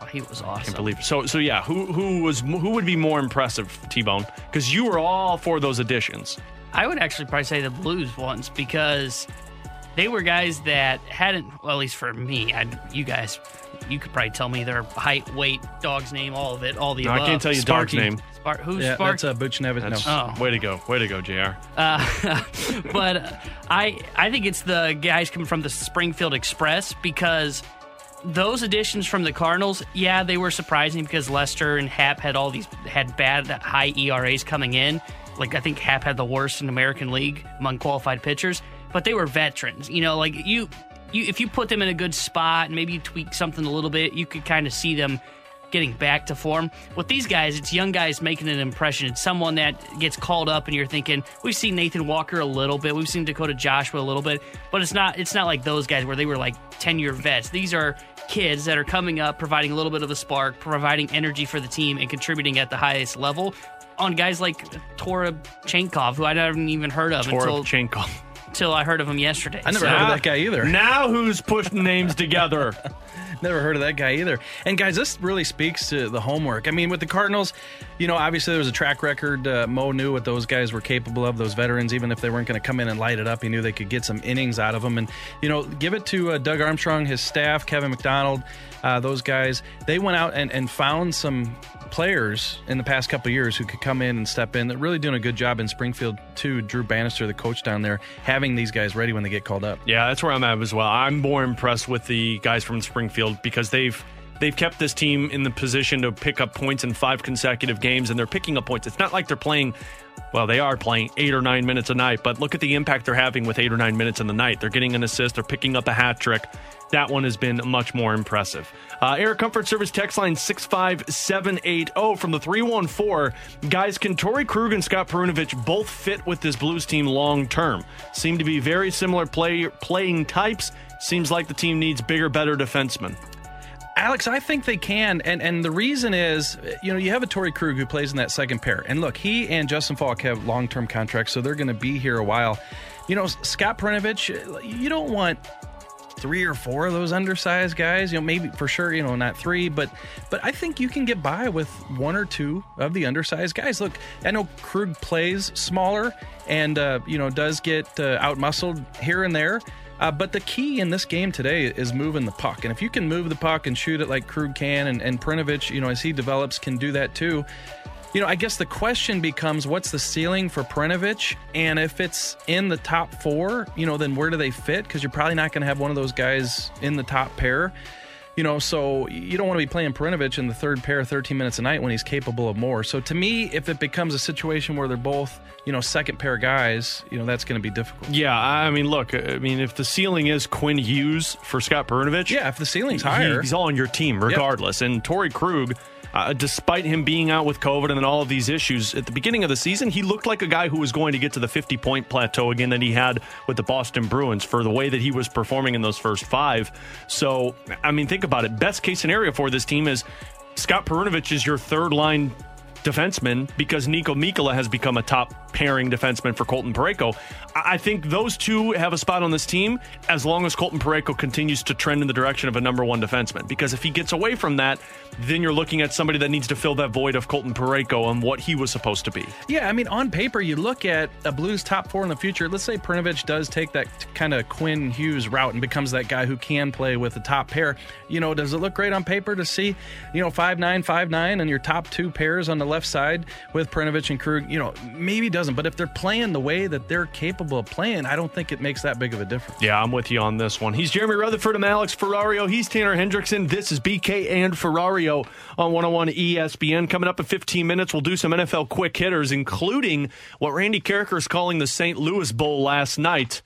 C: And he was awesome.
A: I can't believe it. So, so yeah. Who who was who would be more impressive, T Bone? Because you were all for those additions.
C: I would actually probably say the Blues once because they were guys that hadn't, well, at least for me, I, you guys, you could probably tell me their height, weight, dog's name, all of it, all the
A: No, I can't tell you dog's name.
C: Spark, who's
B: Yeah,
C: Spark?
B: that's uh, Buchnevich.
A: That's
B: No.
C: Oh.
A: way to go, way to go, Jr.
C: Uh, but uh, I I think it's the guys coming from the Springfield Express because those additions from the Cardinals, yeah, they were surprising because Lester and Happ had all these had bad high ERAs coming in. Like I think Happ had the worst in American League among qualified pitchers, but they were veterans. You know, like you you if you put them in a good spot and maybe you tweak something a little bit, you could kind of see them getting back to form. With these guys, it's young guys making an impression. It's someone that gets called up and you're thinking, we've seen Nathan Walker a little bit, we've seen Dakota Joshua a little bit, but it's not it's not like those guys where they were like 10-year vets. These are kids that are coming up, providing a little bit of a spark, providing energy for the team and contributing at the highest level. On guys like Tora Chenkov, who I haven't even heard of until,
A: Torabchenko.
C: Until I heard of him yesterday.
B: I never
C: So-
B: heard of that guy either.
A: Now who's pushing names together?
B: Never heard of that guy either. And guys, this really speaks to the homework. I mean, with the Cardinals, you know, obviously there was a track record. Uh, Mo knew what those guys were capable of. Those veterans, even if they weren't going to come in and light it up, he knew they could get some innings out of them. And you know, give it to uh, Doug Armstrong, his staff, Kevin McDonald, uh, those guys. They went out and, and found some players in the past couple years who could come in and step in. They're really doing a good job in Springfield too. Drew Bannister, the coach down there, having these guys ready when they get called up.
A: Yeah, that's where I'm at as well. I'm more impressed with the guys from Springfield because they've they've kept this team in the position to pick up points in five consecutive games, and they're picking up points. It's not like they're playing. Well, they are playing eight or nine minutes a night, but look at the impact they're having with eight or nine minutes in the night. They're getting an assist, they're picking up a hat trick. That one has been much more impressive. Uh, Air Comfort Service text line 65780 from the 314. Guys, can Torey Krug and Scott Perunovich both fit with this Blues team long term? Seem to be very similar play, playing types. Seems like the team needs bigger, better defensemen.
B: Alex, I think they can, and and the reason is, you know, you have a Torey Krug who plays in that second pair, and look, he and Justin Faulk have long term contracts, so they're going to be here a while. You know, Scott Perunovich, you don't want three or four of those undersized guys. You know, maybe for sure, you know, not three, but but I think you can get by with one or two of the undersized guys. Look, I know Krug plays smaller and uh, you know does get uh, out muscled here and there. Uh, but the key in this game today is moving the puck. And if you can move the puck and shoot it like Krug can, and, and Perunovich, you know, as he develops, can do that too. You know, I guess the question becomes what's the ceiling for Perunovich? And if it's in the top four, you know, then where do they fit? Because you're probably not going to have one of those guys in the top pair. You know, so you don't want to be playing Perunovich in the third pair 13 minutes a night when he's capable of more. So to me, if it becomes a situation where they're both, you know, second pair guys, you know, that's going to be difficult.
A: Yeah, I mean, look, uh, I mean, if the ceiling is Quinn Hughes for Scott Perunovich,
B: Yeah, if the ceiling's
A: he-
B: higher.
A: he's all on your team regardless. And Torey Krug, uh, despite him being out with COVID and then all of these issues, at the beginning of the season, he looked like a guy who was going to get to the 50 point plateau again that he had with the Boston Bruins for the way that he was performing in those first five. So, I mean, think about it. Best case scenario for this team is Scott Perunovich is your third line defenseman because Niko Mikkola has become a top pairing defenseman for Colton Parayko. I think those two have a spot on this team as long as Colton Parayko continues to trend in the direction of a number one defenseman. Because if he gets away from that, then you're looking at somebody that needs to fill that void of Colton Parayko and what he was supposed to be.
B: Yeah, I mean, on paper, you look at a Blues top four in the future. Let's say Perunovich does take that kind of Quinn Hughes route and becomes that guy who can play with the top pair. You know, does it look great on paper to see, you know, five nine, five nine, and your top two pairs on the left side with Perunovich and Krug, you know, maybe doesn't. But if they're playing the way that they're capable of playing, I don't think it makes that big of a difference.
A: Yeah, I'm with you on this one. He's Jeremy Rutherford. I'm Alex Ferrario. He's Tanner Hendrickson. This is BK and Ferrario on 101 ESPN. Coming up in 15 minutes, we'll do some NFL quick hitters, including what Randy Karraker is calling the St. Louis Bowl last night.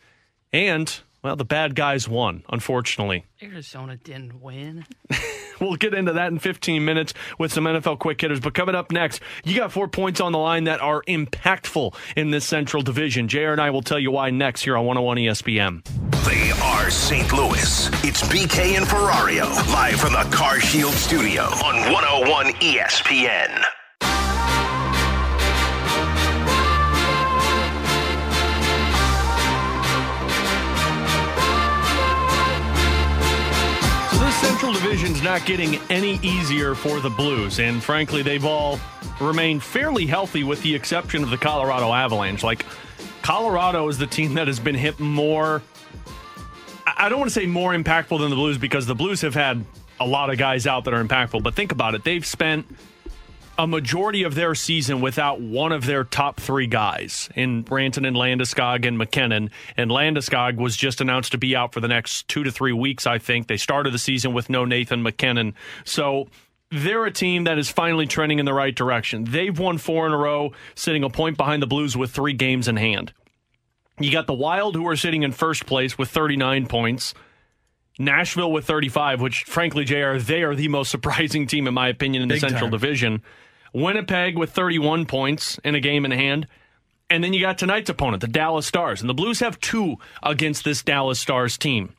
A: And, well, the bad guys won, unfortunately.
C: Arizona didn't win.
A: We'll get into that in 15 minutes with some NFL quick hitters. But coming up next, you got four points on the line that are impactful in this Central Division. JR and I will tell you why next here on 101 ESPN.
E: They are St. Louis. It's BK and Ferrario, live from the Car Shield studio on 101 ESPN.
A: Central Division's not getting any easier for the Blues, and frankly, they've all remained fairly healthy with the exception of the Colorado Avalanche. Like, Colorado is the team that has been hit more. I don't want to say more impactful than the Blues because the Blues have had a lot of guys out that are impactful, but think about it. They've spent a majority of their season without one of their top three guys in Ranton and Landeskog and MacKinnon. And Landeskog was just announced to be out for the next two to three weeks, I think. They started the season with no Nathan MacKinnon. So they're a team that is finally trending in the right direction. They've won four in a row, sitting a point behind the Blues with three games in hand. You got the Wild, who are sitting in first place with 39 points. Nashville with 35, which, frankly, JR, they are the most surprising team, in my opinion, in the Central
B: time.
A: Division. Winnipeg with 31 points in a game in hand. And then you got tonight's opponent, the Dallas Stars. And the Blues have two against this Dallas Stars team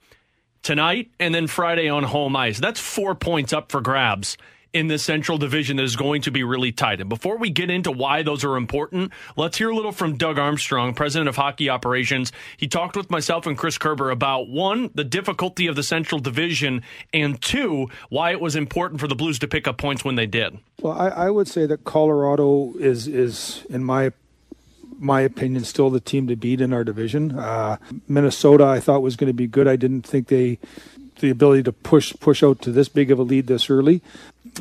A: tonight and then Friday on home ice. That's four points up for grabs in the Central Division that is going to be really tight. And before we get into why those are important, let's hear a little from Doug Armstrong, president of hockey operations. He talked with myself and Chris Kerber about one, the difficulty of the Central Division, and two, why it was important for the Blues to pick up points when they did.
F: Well, I, I would say that Colorado is is in my my opinion still the team to beat in our division. Uh, Minnesota, I thought was going to be good. I didn't think they the ability to push push out to this big of a lead this early.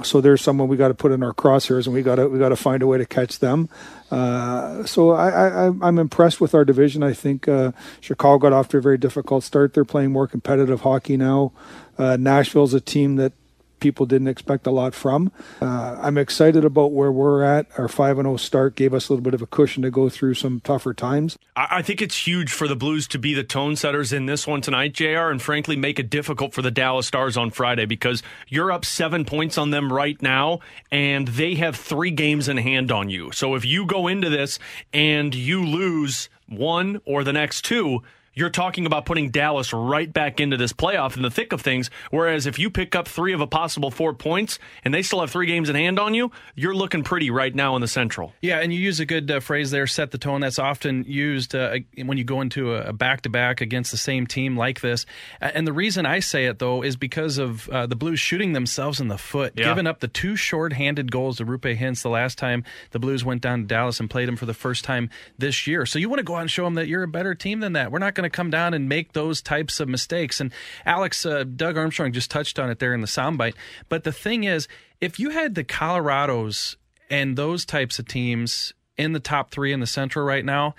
F: So there's someone we got to put in our crosshairs, and we got to we got to find a way to catch them. Uh, so I, I I'm impressed with our division. I think uh, Chicago got off to a very difficult start. They're playing more competitive hockey now. Uh, Nashville's a team that people didn't expect a lot from. Uh, I'm excited about where we're at. Our 5 0 start gave us a little bit of a cushion to go through some tougher times.
A: I I think it's huge for the Blues to be the tone setters in this one tonight, JR, and frankly make it difficult for the Dallas Stars on Friday because you're up seven points on them right now, and they have three games in hand on you. So if you go into this and you lose one or the next two, you're talking about putting Dallas right back into this playoff in the thick of things. Whereas if you pick up three of a possible four points and they still have three games in hand on you, you're looking pretty right now in the Central.
B: Yeah, and you use a good uh, phrase there, set the tone. That's often used uh, when you go into a back to back against the same team like this. And the reason I say it, though, is because of uh, the Blues shooting themselves in the foot,
A: Yeah.
B: giving up the two short handed goals to Roope Hintz the last time the Blues went down to Dallas and played him for the first time this year. So you want to go out and show them that you're a better team than that. We're not going to come down and make those types of mistakes. And Alex, uh, Doug Armstrong just touched on it there in the soundbite. But the thing is, if you had the Colorados and those types of teams in the top three in the Central right now,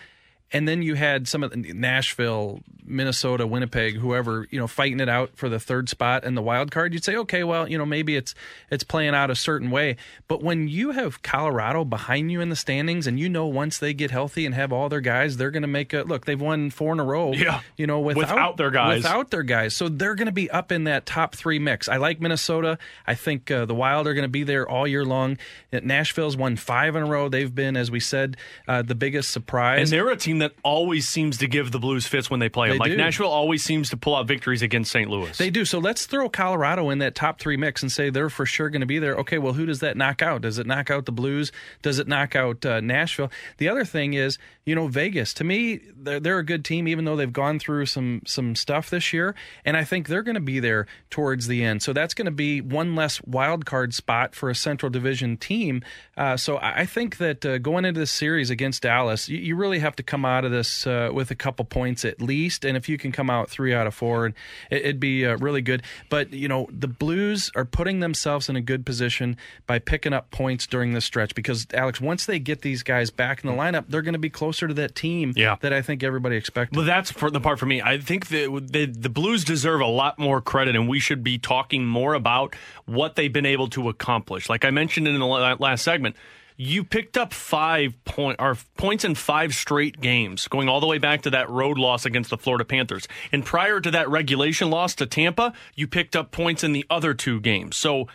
B: and then you had some of the Nashville, Minnesota, Winnipeg, whoever, you know, fighting it out for the third spot and the wild card, you'd say, okay, well, you know, maybe it's it's playing out a certain way. But when you have Colorado behind you in the standings, and you know once they get healthy and have all their guys, they're going to make a look. They've won four in a row.
A: Yeah.
B: you know, without,
A: Without their guys.
B: without their guys, so they're going to be up in that top three mix. I like Minnesota. I think uh, the Wild are going to be there all year long. Nashville's won five in a row. They've been, as we said, uh, the biggest surprise.
A: And they're a team that always seems to give the Blues fits when they play them.
B: They
A: Like
B: do.
A: Nashville always seems to pull out victories against St. Louis.
B: They do. So let's throw Colorado in that top three mix and say they're for sure going to be there. Okay, well, who does that knock out? Does it knock out the Blues? Does it knock out uh, Nashville? The other thing is, you know, Vegas. To me, they're, they're a good team, even though they've gone through some some stuff this year, and I think they're going to be there towards the end. So that's going to be one less wild card spot for a Central Division team. Uh, so I think that uh, going into this series against Dallas, you, you really have to come out of this uh, with a couple points at least, and if you can come out three out of four, and it, it'd be uh, really good. But you know, the Blues are putting themselves in a good position by picking up points during this stretch because Alex, once they get these guys back in the lineup, they're going to be closer to that team
A: Yeah.
B: that I think everybody expected.
A: Well, that's for the part for me. I think the, the the Blues deserve a lot more credit, and we should be talking more about what they've been able to accomplish. Like I mentioned in the last segment, you picked up five point or points in five straight games, going all the way back to that road loss against the Florida Panthers. And prior to that regulation loss to Tampa, you picked up points in the other two games. So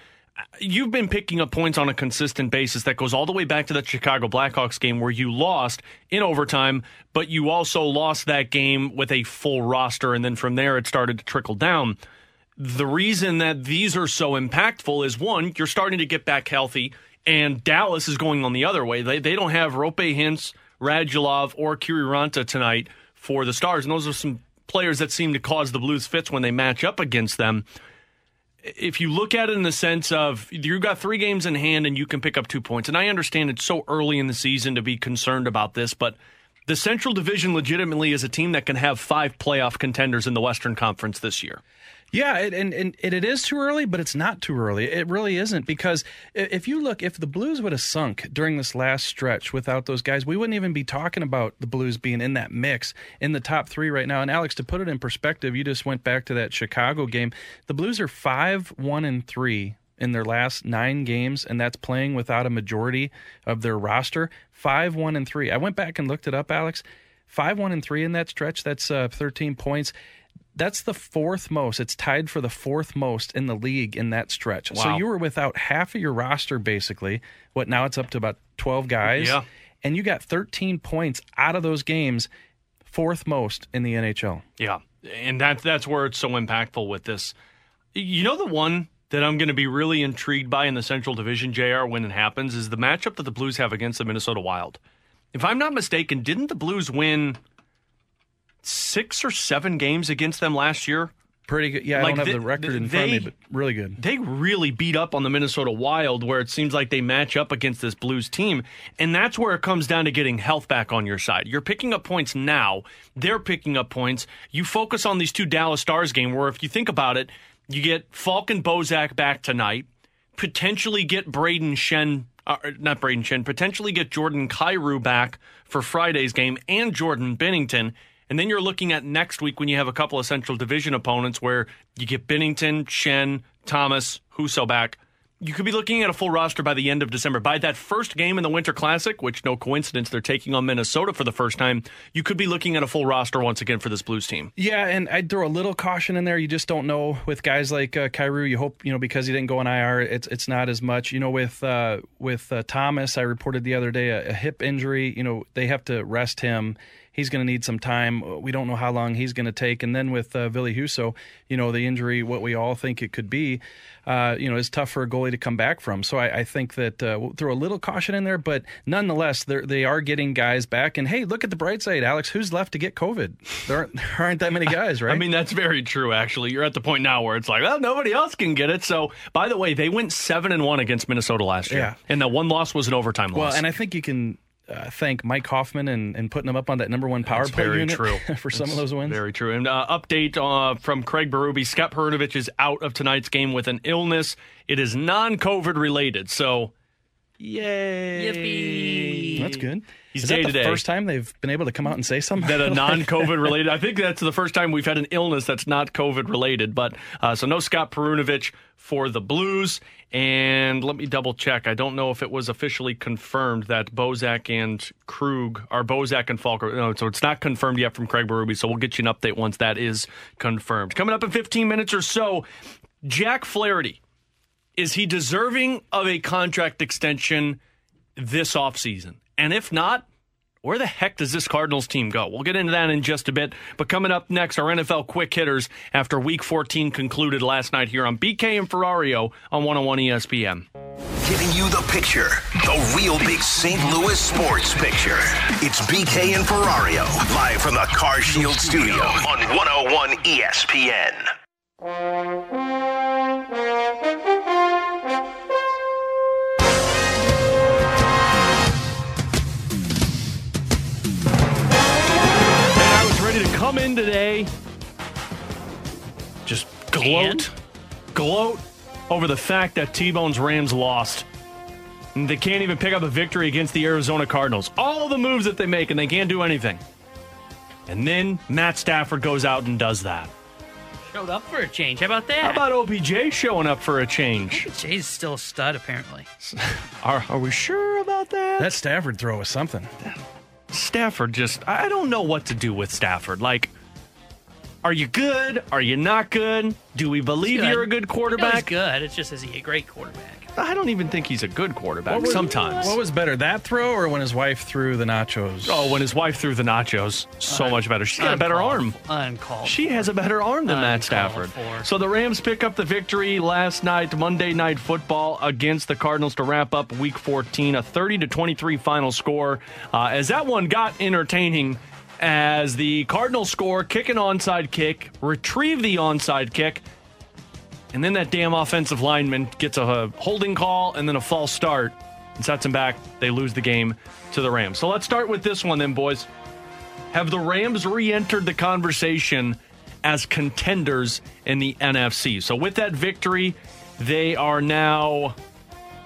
A: you've been picking up points on a consistent basis that goes all the way back to that Chicago Blackhawks game where you lost in overtime, but you also lost that game with a full roster, and then from there it started to trickle down. The reason that these are so impactful is one, you're starting to get back healthy, and Dallas is going on the other way. They they don't have Roope Hintz, Radulov, or Kiviranta tonight for the Stars, and those are some players that seem to cause the Blues fits when they match up against them if you look at it in the sense of you've got three games in hand and you can pick up two points, and I understand it's so early in the season to be concerned about this, but the Central Division legitimately is a team that can have five playoff contenders in the Western Conference this year.
B: Yeah, it, and, and and it is too early, but it's not too early. It really isn't because if you look, if the Blues would have sunk during this last stretch without those guys, we wouldn't even be talking about the Blues being in that mix in the top three right now. And Alex, to put it in perspective, you just went back to that Chicago game. The Blues are five, one, and three in their last nine games, and that's playing without a majority of their roster. Five, one, and three. I went back and looked it up, Alex. Five, one, and three in that stretch. That's uh, 13 points. That's the fourth most. It's tied for the fourth most in the league in that stretch. So you were without half of your roster, basically. What now? It's up to about 12 guys.
A: Yeah.
B: And you got 13 points out of those games, fourth most in the NHL.
A: Yeah, and that that's where it's so impactful with this. You know, the one that I'm going to be really intrigued by in the Central Division, Jr. When it happens, is the matchup that the Blues have against the Minnesota Wild. If I'm not mistaken, didn't the Blues win six or seven games against them last year?
B: Pretty good. Yeah, I don't have the record in
A: they-
B: front of me, but really good.
A: they really beat up on the Minnesota Wild, where it seems like they match up against this Blues team. And that's where it comes down to getting health back on your side. You're picking up points now, they're picking up points. You focus on these two Dallas Stars game, where if you think about it, you get Falcon Bozak back tonight, potentially get Brayden Schenn. Uh, not Brayden Schenn, potentially get Jordan Kyrou back for Friday's game and Jordan Binnington. And then you're looking at next week when you have a couple of Central Division opponents where you get Binnington, Schenn, Thomas, Husso back. You could be looking at a full roster by the end of December. By that first game in the Winter Classic, which no coincidence they're taking on Minnesota for the first time, you could be looking at a full roster once again for this Blues team.
B: Yeah, and I'd throw a little caution in there. You just don't know with guys like uh, Kyrou. You hope you know because he didn't go on IR. It's it's not as much. You know with uh, with uh, Thomas, I reported the other day a, a hip injury. You know they have to rest him. He's going to need some time. We don't know how long he's going to take. And then with uh, Ville Husso, you know the injury, what we all think it could be, uh, you know, is tough for a goalie to come back from. So I, I think that uh, we'll throw a little caution in there, but nonetheless, they're, they are getting guys back. And hey, look at the bright side, Alex. Who's left to get COVID? There aren't, there aren't that many guys, right?
A: I mean, that's very true, actually. You're at the point now where it's like, well, nobody else can get it. So, by the way, they went 7 and 1 against Minnesota last year.
B: Yeah.
A: And that one loss was an overtime loss.
B: Well, and I think you can uh, thank Mike Hoffman and, and putting him up on that number one power
A: That's
B: play
A: very
B: unit
A: true.
B: for some of those wins.
A: Very true. And uh, update uh, from Craig Berube. Scott Perunovich is out of tonight's game with an illness. It is non COVID related. So Yay!
C: Yippee.
B: That's good.
A: He's
B: Is that
A: day
B: the
A: day.
B: first time they've been able to come out and say something
A: that a non-COVID related. I think that's the first time we've had an illness that's not COVID related. But uh, so no Scott Perunovich for the Blues. And let me double check. I don't know if it was officially confirmed that Bozak and Krug are Bozak and Falker. No, so it's not confirmed yet from Craig Berube. So we'll get you an update once that is confirmed. Coming up in 15 minutes or so, Jack Flaherty. Is he deserving of a contract extension this offseason? And if not, where the heck does this Cardinals team go? We'll get into that in just a bit. But coming up next, our NFL quick hitters after week 14 concluded last night here on BK and Ferrario on 101 ESPN.
E: Giving you the picture, the real big St. Louis sports picture. It's BK and Ferrario, live from the Car Shield studio on 101 ESPN.
A: Come in today, just gloat,
C: And?
A: gloat over the fact that T-Bone's Rams lost. And they can't even pick up a victory against the Arizona Cardinals. All of the moves that they make, and they can't do anything. And then Matt Stafford goes out and does that.
C: Showed up for a change. How about that?
A: How about OBJ showing up for a change?
C: Jay's still a stud, apparently.
A: Are, are we sure about that?
B: That Stafford throw was something.
A: Stafford just, I don't know what to do with Stafford. Like, are you good? Are you not good? Do we believe you're a good
C: know he's
A: quarterback?
C: good. It's just is he a great quarterback?
A: I don't even think he's a good quarterback
B: was-
A: sometimes.
B: What was better, that throw or when his wife threw the nachos?
A: oh, when his wife threw the nachos, so much better. She's got a better arm.
C: Uncalled.
A: She has a better arm than Matt Stafford.
C: for.
A: So the Rams pick up the victory last night, Monday Night Football against the Cardinals to wrap up Week 14, a 30 to 23 final score. Uh, as that one got entertaining, as the Cardinals score, kick an onside kick, retrieve the onside kick, and then that damn offensive lineman gets a holding call and then a false start and sets him back. They lose the game to the Rams. So let's start with this one then, boys. Have the Rams re entered the conversation as contenders in the NFC? So with that victory, they are now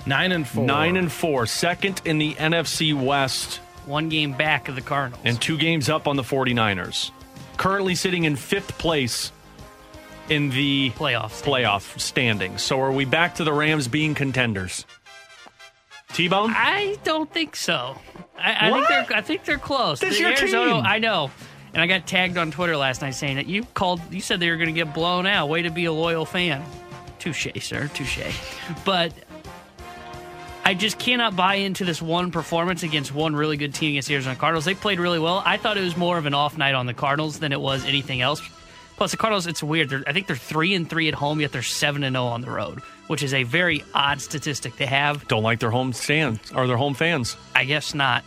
B: Nine and four.
A: nine and four, second in the NFC West,
C: One game back of the Cardinals.
A: and two games up on the 49ers. Currently sitting in fifth place in the
C: Playoffs.
A: playoff standings. So are we back to the Rams being contenders? T Bone?
C: I don't think so. I, I think they're. I think they're close.
A: This
C: The
A: your
C: Arizona-
A: team.
C: I know. And I got tagged on Twitter last night saying that you called. You said they were going to get blown out. Way to be a loyal fan. Touche, sir. Touche. But I just cannot buy into this one performance against one really good team against the Arizona Cardinals. They played really well. I thought it was more of an off night on the Cardinals than it was anything else. Plus, the Cardinals, it's weird. They're, I think they're three and three at home, yet they're seven and zero on the road, which is a very odd statistic to have.
A: Don't like their home stands or their home fans.
C: I guess not.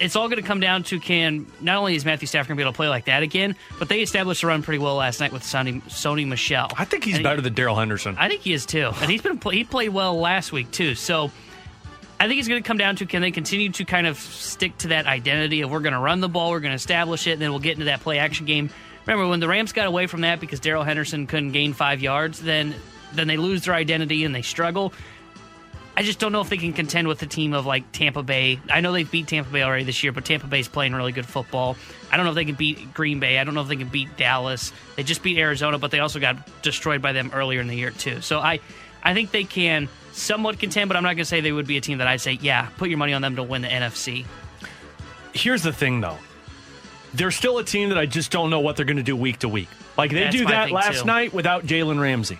C: It's all going to come down to can not only is Matthew Stafford going to be able to play like that again, but they established a run pretty well last night with Sony, Sony Michel.
A: I think he's
C: And he-
A: better than Darrell Henderson.
C: I think he is too, and he's been he played well last week too. So I think it's going to come down to can they continue to kind of stick to that identity of we're going to run the ball, we're going to establish it, and then we'll get into that play action game. Remember when the Rams got away from that because Darrell Henderson couldn't gain five yards, then then they lose their identity and they struggle. I just don't know if they can contend with a team of like Tampa Bay. I know they've beat Tampa Bay already this year, but Tampa Bay's playing really good football. I don't know if they can beat Green Bay. I don't know if they can beat Dallas. They just beat Arizona, but they also got destroyed by them earlier in the year too. So I, I think they can somewhat contend, but I'm not going to say they would be a team that I'd say, yeah, put your money on them to win the NFC.
A: Here's the thing, though. They're still a team that I just don't know what they're going to do week to week. Like they
C: That's
A: do that last
C: too.
A: night without Jalen Ramsey.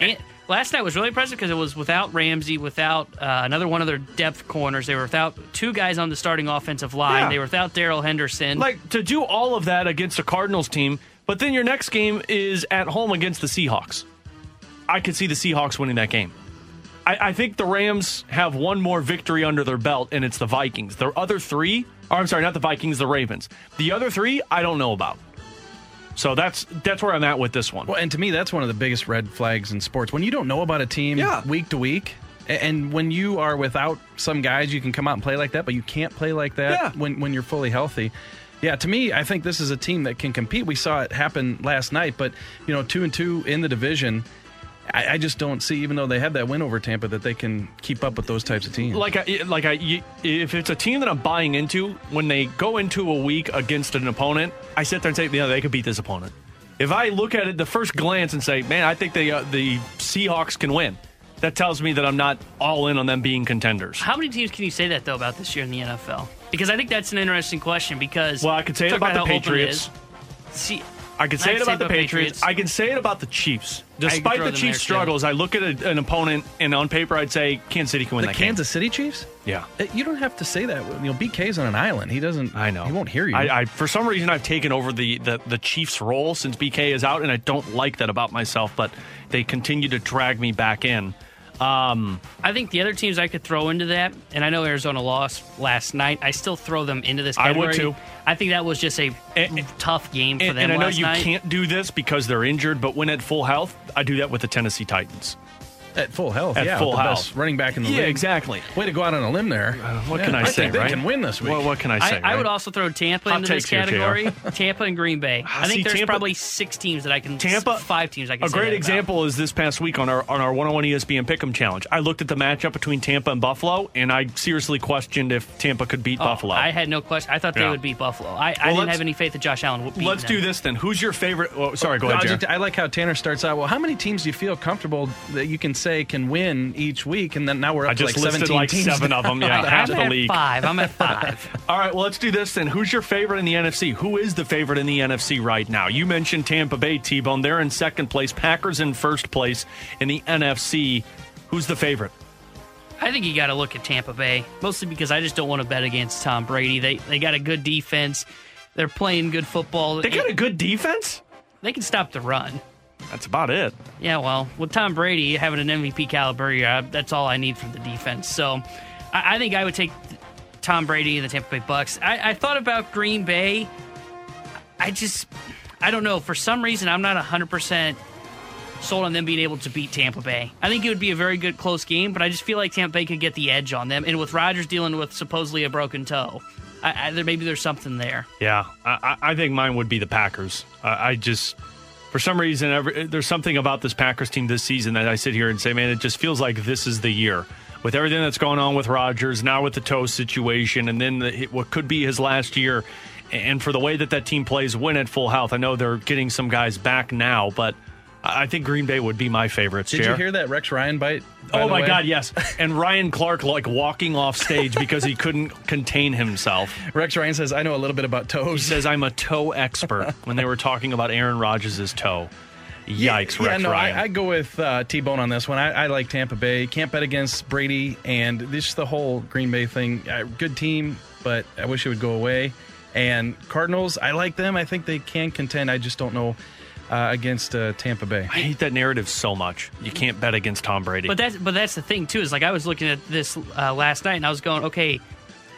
C: And last night was really impressive because it was without Ramsey, without uh, another one of their depth corners. They were without two guys on the starting offensive line.
A: Yeah.
C: They were without Darrell Henderson.
A: Like to do all of that against a Cardinals team, but then your next game is at home against the Seahawks. I could see the Seahawks winning that game. I, I think the Rams have one more victory under their belt, and it's the Vikings. Their other three, or I'm sorry, not the Vikings, the Ravens. The other three, I don't know about. So that's that's where I'm at with this one.
B: Well, and to me, that's one of the biggest red flags in sports. When you don't know about a team
A: Yeah.
B: week to week, and when you are without some guys, you can come out and play like that, but you can't play like that
A: Yeah.
B: when, when you're fully healthy. Yeah, to me, I think this is a team that can compete. We saw it happen last night, but you know, two and two in the division. I, I just don't see, even though they have that win over Tampa, that they can keep up with those types of teams.
A: Like, I, like I, if it's a team that I'm buying into, when they go into a week against an opponent, I sit there and say, yeah, they could beat this opponent. If I look at it the first glance and say, man, I think they, uh, the Seahawks can win, that tells me that I'm not all in on them being contenders.
C: How many teams can you say that though about this year in the NFL? Because I think that's an interesting question. Because
A: Well, I could say it
C: talk
A: about the
C: how open it
A: Patriots.
C: See,
A: I can say
C: I'd
A: it about the Patriots.
C: Patriots.
A: I can say it about the Chiefs. Despite the
C: them there,
A: Chiefs'
C: too.
A: struggles, I look at a, an opponent, and on paper, I'd say Kansas City can win
B: the
A: that
B: Kansas City Chiefs?
A: Yeah.
B: Uh, You don't have to say that. You know, BK's on an island. He doesn't.
A: I know.
B: He won't hear you.
A: I, I for some reason I've taken over the, the the Chiefs role since BK is out, and I don't like that about myself. But they continue to drag me back in. Um,
C: I think the other teams I could throw into that, and I know Arizona lost last night. I still throw them into this
A: I would, too.
C: I think that was just a
A: And-
C: tough game for
A: and,
C: them
A: and I know you
C: night.
A: can't do this because they're injured, but when at full health, I do that with the Tennessee Titans.
B: At full health,
A: At
B: yeah.
A: full
B: with
A: health.
B: best running back in the
A: Yeah,
B: league.
A: exactly.
B: Way to go out on a limb there.
A: Uh, what
B: Yeah,
A: can I,
B: I
A: say?
B: think they can win this week.
A: Well, what can I
C: I,
A: say?
C: I would also throw Tampa
A: Hot
C: into this
A: takes here,
C: category. Tampa and Green Bay. I
A: See,
C: think there's
A: Tampa-
C: probably six teams that I can.
A: Tampa,
C: five teams I can.
A: A
C: say
A: great
C: that about.
A: example is this past week on our on our 101 ESPN Pick'em challenge. I looked at the matchup between Tampa and Buffalo, and I seriously questioned if Tampa could beat
C: Oh,
A: Buffalo.
C: I had no question. I thought they
A: Yeah.
C: would beat Buffalo. I, I
A: Well,
C: didn't have any faith that Josh Allen would beat
A: Let's
C: them.
A: do this then. Who's your favorite? Oh, sorry, go ahead,
B: I
A: Jared.
B: I like how Tanner starts out. Well, how many teams do you feel comfortable that you can say can win each week? And then now we're up
A: I just
B: to like
A: listed
B: 17
A: like
B: teams.
A: seven of them. Yeah,
C: I'm
A: half the league.
C: five. I'm at five.
A: All right, well, let's do this then. Who's your favorite in the NFC? Who is the favorite in the NFC right now? You mentioned Tampa Bay, T Bone. They're in second place. Packers in first place in the NFC. Who's the favorite?
C: I think you got to look at Tampa Bay, mostly because I just don't want to bet against Tom Brady. They they got a good defense. They're playing good football.
A: They got a good defense.
C: They can stop the run.
A: That's about it.
C: Yeah, well, with Tom Brady having an MVP caliber year, that's all I need from the defense. So, I, I think I would take Tom Brady and the Tampa Bay Bucks. I, I thought about Green Bay. I just, I don't know. For some reason, I'm not 100 percent sold on them being able to beat Tampa Bay. I think it would be a very good close game, but I just feel like Tampa Bay could get the edge on them. And with Rodgers dealing with supposedly a broken toe, I, I, there maybe there's something there.
A: Yeah, I, I I think mine would be the Packers. I, I just, for some reason, every, there's something about this Packers team this season that I sit here and say, man, it just feels like this is the year. With everything that's going on with Rodgers, now with the toe situation, and then the, what could be his last year, and for the way that that team plays, win at full health. I know they're getting some guys back now, but I think Green Bay would be my favorites.
B: Did
A: Jer.
B: you hear that Rex Ryan bite?
A: Oh my
B: way?
A: God, yes. And Ryan Clark like walking off stage because he couldn't contain himself.
B: Rex Ryan says, I know a little bit about
A: He
B: toes.
A: says I'm a toe expert when they were talking about Aaron Rodgers' toe. Yikes,
B: yeah,
A: Rex
B: no,
A: Ryan.
B: I, I go with uh, T Bone on this one. I, I like Tampa Bay. Can't bet against Brady, and this the whole Green Bay thing. Uh, good team, but I wish it would go away. And Cardinals, I like them. I think they can contend. I just don't know uh, against uh, Tampa Bay.
A: I hate that narrative so much. You can't bet against Tom Brady.
C: But that's but that's the thing too is like I was looking at this uh, last night and I was going, okay,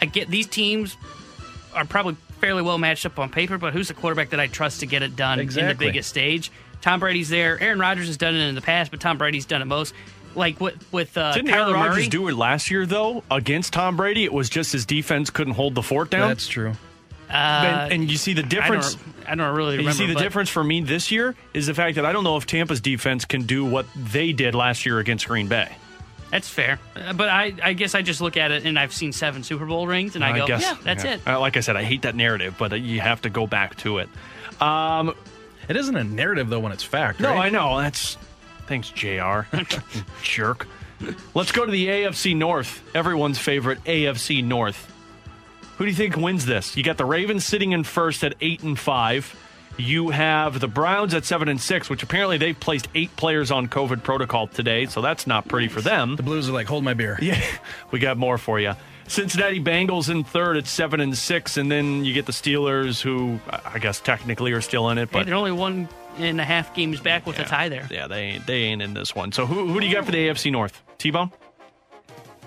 C: I get these teams are probably fairly well matched up on paper, but who's the quarterback that I trust to get it done in the biggest stage? Tom Brady's there. Aaron Rodgers has done it in the past, but Tom Brady's done it most. Like with with uh,
A: Didn't
C: Kyler
A: Aaron Rodgers
C: Murray.
A: do it last year though against Tom Brady? It was just his defense couldn't hold the fort down.
B: That's true.
A: And, and you see the
C: I
A: difference.
C: don't, I don't really remember.
A: you see the
C: but-
A: difference for me this year is the fact that I don't know if Tampa's defense can do what they did last year against Green Bay.
C: That's fair, Uh, but I, I guess I just look at it and I've seen seven Super Bowl rings and I, go,
A: guess,
C: yeah, that's
A: yeah.
C: it.
A: Uh, Like I said, I hate that narrative, but uh, you have to go back to it. Um,
B: It isn't a narrative though when it's fact.
A: No,
B: right?
A: I know. That's thanks, Jr. Jerk. Let's go to the AFC North. Everyone's favorite AFC North. Who do you think wins this? You got the Ravens sitting in first at eight and five. You have the Browns at seven and six, which apparently they've placed eight players on COVID protocol today, so that's not pretty for them.
B: The Blues are like, hold my beer.
A: Yeah, we got more for you. Cincinnati Bengals in third at seven and six, and then you get the Steelers, who I I guess technically are still in it,
C: Hey,
A: but
C: they're only one and a half games back with a tie there.
A: yeah, they ain't, they ain't in this one. So who who do you got for the AFC North? T Bone.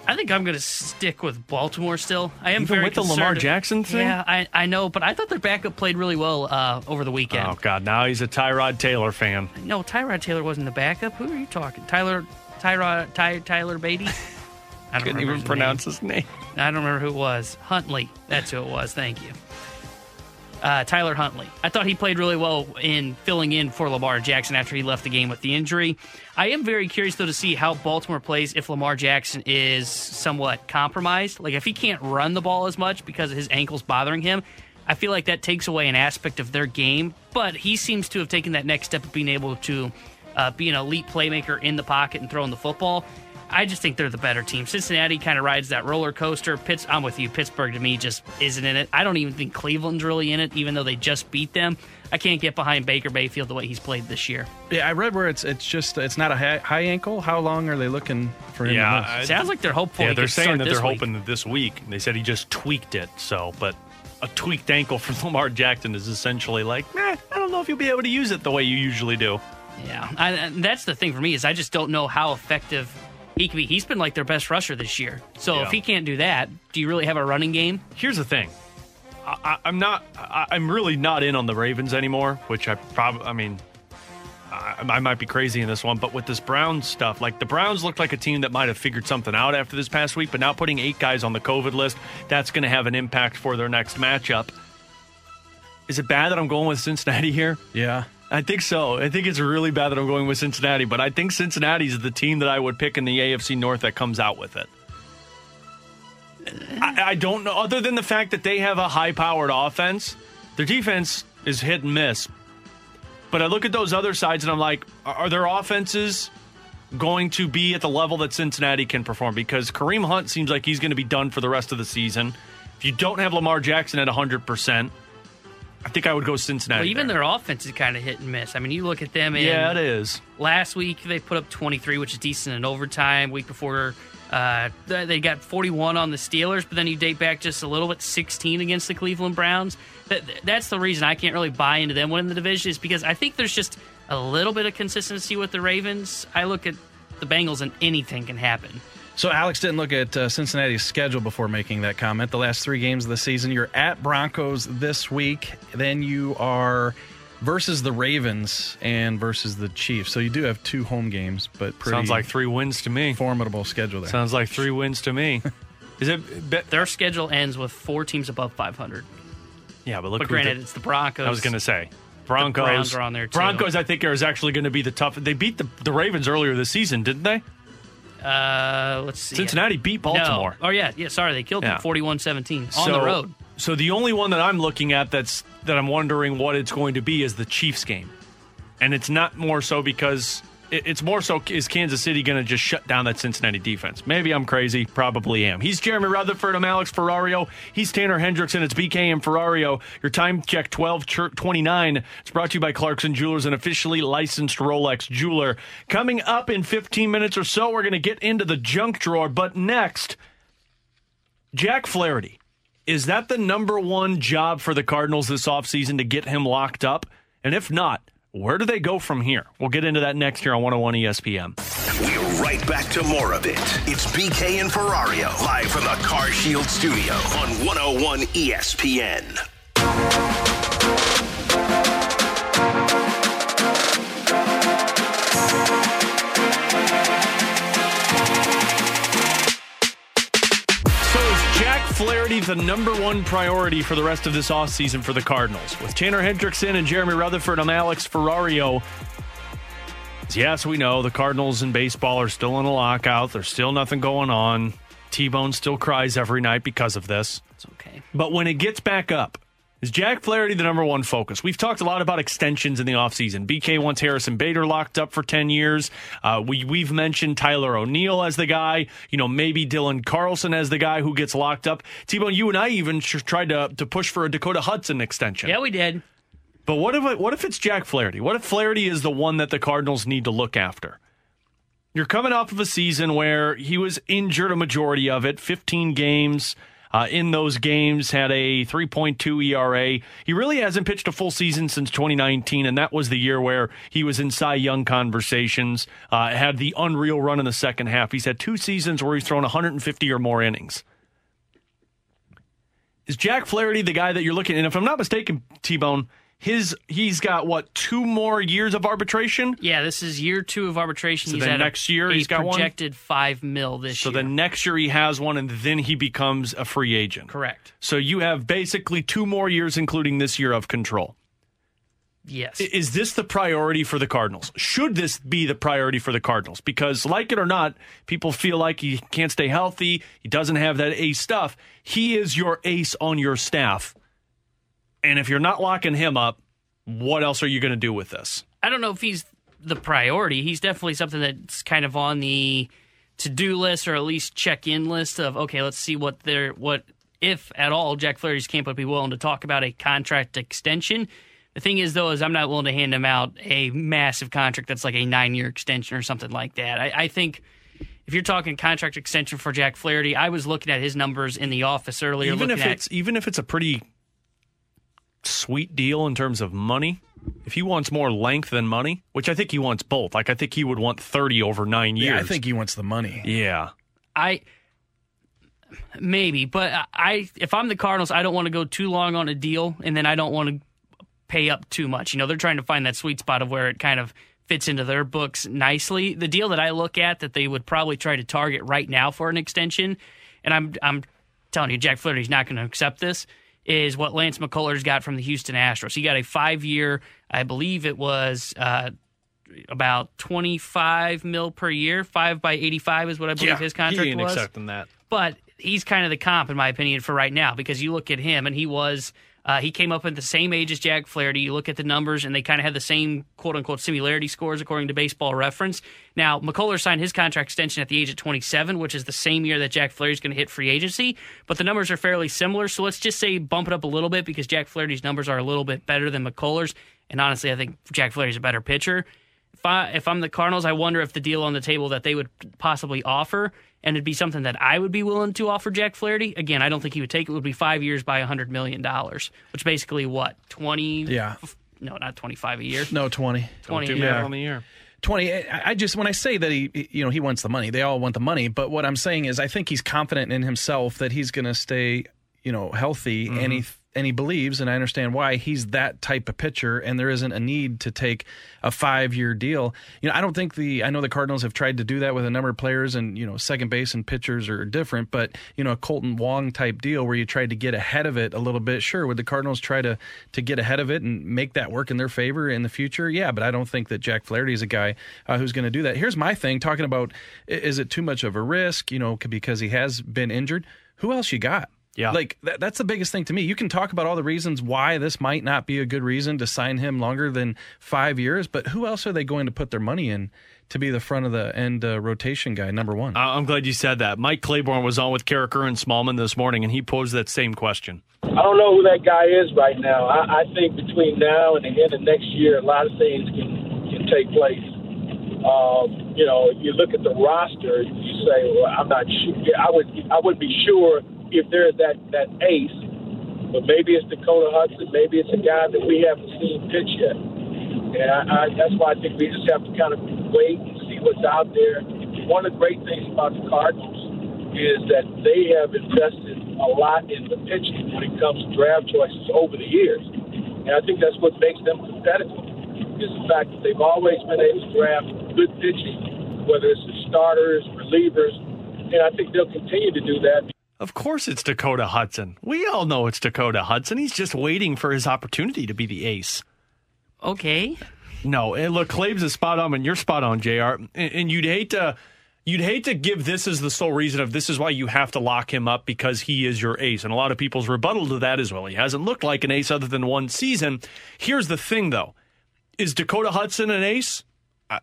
C: I think I'm going to stick with Baltimore still. I am
A: Even
C: very
A: with the Lamar Jackson thing?
C: Yeah, I, I know, but I thought their backup played really well uh, over the weekend.
A: Oh God, now he's a Tyrod Taylor fan.
C: No, Tyrod Taylor wasn't the backup. Who are you talking? Tyler, Tyrod, Ty, Tyler Beatty. I don't
A: Couldn't even
C: his
A: pronounce
C: name.
A: his name.
C: I don't remember who it was. Huntley. That's who it was. Thank you. Uh, Tyler Huntley. I thought he played really well in filling in for Lamar Jackson after he left the game with the injury. I am very curious, though, to see how Baltimore plays if Lamar Jackson is somewhat compromised. Like, if he can't run the ball as much because his ankle's bothering him, I feel like that takes away an aspect of their game. But he seems to have taken that next step of being able to uh, be an elite playmaker in the pocket and throwing the football. I just think they're the better team. Cincinnati kind of rides that roller coaster. Pitts, I'm with you. Pittsburgh to me just isn't in it. I don't even think Cleveland's really in it, even though they just beat them. I can't get behind Baker Mayfield the way he's played this year.
B: Yeah, I read where it's it's just it's not a high, high ankle. How long are they looking for him?
A: Yeah, I-
C: Sounds like they're hopeful.
A: Yeah, they're saying that they're
C: week.
A: hoping that this week. They said he just tweaked it. So, but a tweaked ankle for Lamar Jackson is essentially like, meh, I don't know if you'll be able to use it the way you usually do.
C: Yeah, I, and that's the thing for me is I just don't know how effective he can be. He's been like their best rusher this year. So
A: Yeah.
C: if he can't do that, do you really have a running game?
A: Here's the thing. I, I, I'm not. I, I'm really not in on the Ravens anymore. Which I probably. I mean, I, I might be crazy in this one, but with this Browns stuff, like the Browns looked like a team that might have figured something out after this past week, but now putting eight guys on the COVID list, that's going to have an impact for their next matchup. Is it bad that I'm going with Cincinnati here?
B: yeah.
A: I think so. I think it's really bad that I'm going with Cincinnati, but I think Cincinnati's the team that I would pick in the AFC North that comes out with it. I, I don't know, other than the fact that they have a high powered offense, their defense is hit and miss. But I look at those other sides and I'm like, are their offenses going to be at the level that Cincinnati can perform? Because Kareem Hunt seems like he's going to be done for the rest of the season. If you don't have Lamar Jackson at 100%, I think I would go Cincinnati.
C: Well, even
A: there.
C: their offense is kind of hit and miss. I mean, you look at them. And
A: Yeah, it is.
C: Last week they put up 23, which is decent in overtime. Week before uh, they got 41 on the Steelers, but then you date back just a little bit, 16 against the Cleveland Browns. That, that's the reason I can't really buy into them winning the division is because I think there's just a little bit of consistency with the Ravens. I look at the Bengals and anything can happen.
B: So Alex didn't look at uh, Cincinnati's schedule before making that comment. The last three games of the season, you're at Broncos this week. Then you are versus the Ravens and versus the Chiefs. So you do have two home games, but pretty
A: Sounds like three wins to me.
B: formidable schedule there.
A: Sounds like three wins to me. Is it? Be,
C: Their schedule ends with four teams above 500.
A: yeah, but look.
C: But granted,
A: the-
C: it's the Broncos.
A: I was going to say Broncos.
C: Browns are on there, too.
A: Broncos, I think, is actually going to be the tough. They beat the the Ravens earlier this season, didn't they?
C: Uh, let's see.
A: Cincinnati beat Baltimore.
C: No. Oh yeah, yeah. Sorry, they killed
A: Yeah.
C: them 41-17 on
A: So-
C: the road.
A: So the only one that I'm looking at that's that I'm wondering what it's going to be is the Chiefs game, and it's not more so because it's more so is Kansas City going to just shut down that Cincinnati defense? Maybe I'm crazy, probably am. He's Jeremy Rutherford. I'm Alex Ferrario. He's Tanner Hendrickson. It's BK and Ferrario. Your time check 1229. It's brought to you by Clarkson Jewelers, an officially licensed Rolex jeweler. Coming up in 15 minutes or so, we're going to get into the junk drawer. But next, Jack Flaherty. Is that the number one job for the Cardinals this offseason to get him locked up? And if not, where do they go from here? We'll get into that next year on 101 ESPN.
E: We're right back to more of it. It's BK and Ferrario live from the Car Shield studio on 101 ESPN.
A: Flaherty the number one priority for the rest of this offseason for the Cardinals? With Tanner Hendrickson and Jeremy Rutherford, I'm Alex Ferrario. Yes, we know the Cardinals in baseball are still in a lockout. There's still nothing going on. T Bone still cries every night because of this.
C: It's okay.
A: But when it gets back up, is Jack Flaherty the number one focus? We've talked a lot about extensions in the offseason. BK wants Harrison Bader locked up for 10 years. Uh, we, we've mentioned Tyler O'Neill as the guy, you know, maybe Dylan Carlson as the guy who gets locked up. T-Bone, you and I even tried to, to push for a Dakota Hudson extension.
C: Yeah, we did.
A: But what if, what if it's Jack Flaherty? What if Flaherty is the one that the Cardinals need to look after? You're coming off of a season where he was injured a majority of it, 15 games. Uh, in those games, had a 3.2 ERA. He really hasn't pitched a full season since 2019, and that was the year where he was in Cy Young conversations. Uh, had the unreal run in the second half. He's had two seasons where he's thrown 150 or more innings. Is Jack Flaherty the guy that you're looking? And if I'm not mistaken, T Bone, his he's got what two more years of arbitration.
C: Yeah, this is year two of arbitration.
A: So
C: he's
A: then
C: a-
A: next year
C: a
A: he's got one?
C: projected five mil this
A: So
C: year.
A: So then next year he has one, and then he becomes a free agent.
C: correct.
A: So you have basically two more years, including this year of control.
C: Yes.
A: Is this the priority for the Cardinals? Should this be the priority for the Cardinals? Because, like it or not, people feel like he can't stay healthy. He doesn't have that ace stuff. He is your ace on your staff. And if you're not locking him up, what else are you going to do with this?
C: I don't know if he's the priority. He's definitely something that's kind of on the to do list or at least check in list of okay, let's see what they're what if at all Jack Flaherty's camp would be willing to talk about a contract extension. The thing is though is I'm not willing to hand him out a massive contract that's like a nine year extension or something like that. I, I think if you're talking contract extension for Jack Flaherty, I was looking at his numbers in the office earlier.
A: even
C: looking
A: if
C: at,
A: it's even if it's a pretty sweet deal in terms of money, if he wants more length than money, which I think he wants both. Like I think he would want 30 over 9 years.
B: Yeah, I think he wants the money.
A: Yeah.
C: I maybe, but I if I'm the Cardinals, I don't want to go too long on a deal, and then I don't want to pay up too much. You know, they're trying to find that sweet spot of where it kind of fits into their books nicely. The deal that I look at that they would probably try to target right now for an extension, and I'm I'm telling you, Jack Flaherty's not going to accept this. Is what Lance McCullers got from the Houston Astros. He got a five year, I believe it was uh, about 25 mil per year. Five by 85 is what I believe his contract
A: he ain't
C: was
A: accepting that.
C: but he's kind of the comp in my opinion for right now because you look at him and he was uh, he came up at the same age as Jack Flaherty. You look at the numbers and they kind of had the same quote unquote similarity scores according to Baseball Reference. Now McCullers signed his contract extension at the age of 27, which is the same year that Jack Flaherty's going to hit free agency. But the numbers are fairly similar, so let's just say bump it up a little bit because Jack Flaherty's numbers are a little bit better than McCullers. And honestly, I think Jack Flaherty's a better pitcher if I if I'm the Cardinals, I wonder if the deal on the table that they would possibly offer, and it'd be something that I would be willing to offer Jack Flaherty. Again, I don't think he would take it. Would be five years by hundred million dollars, which basically what twenty?
B: Yeah.
C: No, not twenty five a year.
B: No, 20.
C: Twenty.
A: Too
C: yeah.
A: bad on the year.
B: 20 I I just when I say that he you know he wants the money they all want the money but what I'm saying is I think he's confident in himself that he's going to stay you know healthy and he mm-hmm. And he believes and I understand why he's that type of pitcher and there isn't a need to take a 5-year deal. You know I don't think the I know the Cardinals have tried to do that with a number of players and you know second base and pitchers are different but you know a Kolten Wong type deal where you tried to get ahead of it a little bit sure would the Cardinals try to to get ahead of it and make that work in their favor in the future? Yeah, but I don't think that Jack Flaherty is a guy uh, who's going to do that. Here's my thing talking about is it too much of a risk, you know, because he has been injured? Who else you got?
A: Yeah.
B: Like that, that's the biggest thing to me. You can talk about all the reasons why this might not be a good reason to sign him longer than 5 years, but who else are they going to put their money in to be the front of the end uh, rotation guy number 1?
A: I- I'm glad you said that. Mike Claiborne was on with Karraker and Smallman this morning, and he posed that same question.
G: I don't know who that guy is right now. I, I think between now and the end of next year, a lot of things can can take place. Um, you know, you look at the roster, you say, "Well, I'm not sure." I would I would be sure if there's that that ace, but maybe it's Dakota Hudson, maybe it's a guy that we haven't seen pitch yet. And I, I, that's why I think we just have to kind of wait and see what's out there. One of the great things about the Cardinals is that they have invested a lot in the pitching when it comes to draft choices over the years. And I think that's what makes them competitive is the fact that they've always been able to draft good pitching, whether it's the starters, relievers, and I think they'll continue to do that.
A: Of course, it's Dakota Hudson. We all know it's Dakota Hudson. He's just waiting for his opportunity to be the ace.
C: Okay.
A: No, and look, Claves is spot on, and you're spot on, Jr. And, and you'd hate to, you'd hate to give this as the sole reason of this is why you have to lock him up because he is your ace. And a lot of people's rebuttal to that is, well, he hasn't looked like an ace other than one season. Here's the thing, though: is Dakota Hudson an ace?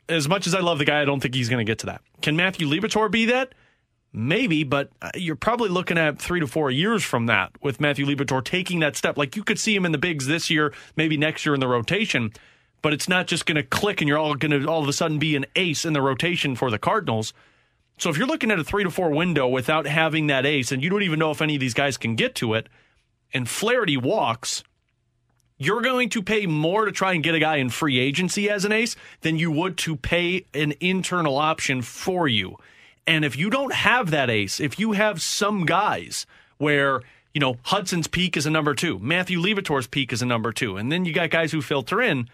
A: As much as I love the guy, I don't think he's going to get to that. Can Matthew Liberatore be that? Maybe, but uh, you're probably looking at three to four years from that with Matthew Liberatore taking that step. Like you could see him in the bigs this year, maybe next year in the rotation, but it's not just going to click and you're all going to all of a sudden be an ace in the rotation for the Cardinals. So if you're looking at a three to four window without having that ace, and you don't even know if any of these guys can get to it, and Flaherty walks, you're going to pay more to try and get a guy in free agency as an ace than you would to pay an internal option for you. And if you don't have that ace, if you have some guys where you know, Hudson's peak is a number two. Matthew Liberatore's peak is a number two. And then you got guys who filter in.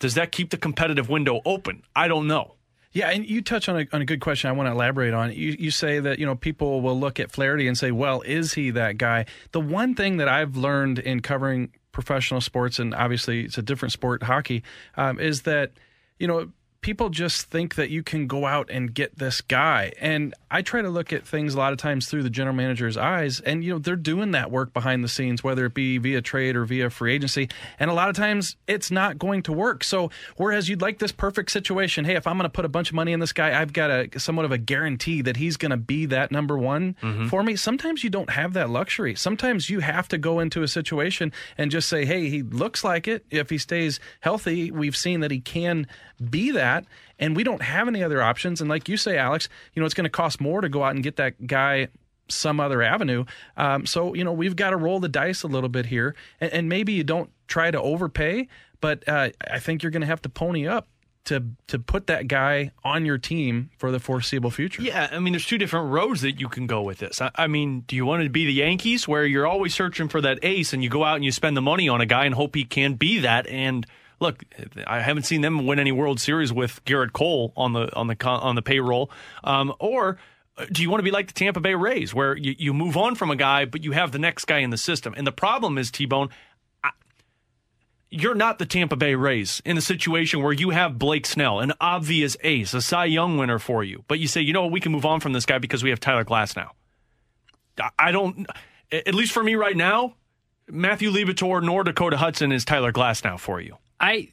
A: Does that keep the competitive window open? I don't know.
B: Yeah, and you touch on a, on a good question I want to elaborate on. You, you say that, you know, people will look at Flaherty and say, well, is he that guy? The one thing that I've learned in covering professional sports, and obviously it's a different sport, hockey, um, is that, you know, people just think that you can go out and get this guy. And I try to look at things a lot of times through the general manager's eyes. And, you know, they're doing that work behind the scenes, whether it be via trade or via free agency. And a lot of times it's not going to work. So, whereas you'd like this perfect situation, hey, if I'm going to put a bunch of money in this guy, I've got a somewhat of a guarantee that he's going to be that number one mm-hmm. for me. Sometimes you don't have that luxury. Sometimes you have to go into a situation and just say, hey, he looks like it. If he stays healthy, we've seen that he can be that. And we don't have any other options. And like you say, Alex, you know, it's going to cost more to go out and get that guy some other avenue. Um, so, you know, we've got to roll the dice a little bit here. And, and maybe you don't try to overpay, but uh, I think you're going to have to pony up to to put that guy on your team for the foreseeable future.
A: Yeah, I mean, there's two different roads that you can go with this. I, I, mean, do you want to be the Yankees, where you're always searching for that ace, and you go out and you spend the money on a guy and hope he can be that, and look, I haven't seen them win any World Series with Gerrit Cole on the on the on the payroll. Um, or uh, do you want to be like the Tampa Bay Rays, where you, you move on from a guy, but you have the next guy in the system? And the problem is, T Bone, you're not the Tampa Bay Rays in a situation where you have Blake Snell, an obvious ace, a Cy Young winner for you, but you say, you know what, we can move on from this guy because we have Tyler Glasnow. I don't, at least for me right now, Matthew Liberatore nor Dakota Hudson is Tyler Glasnow for you.
C: I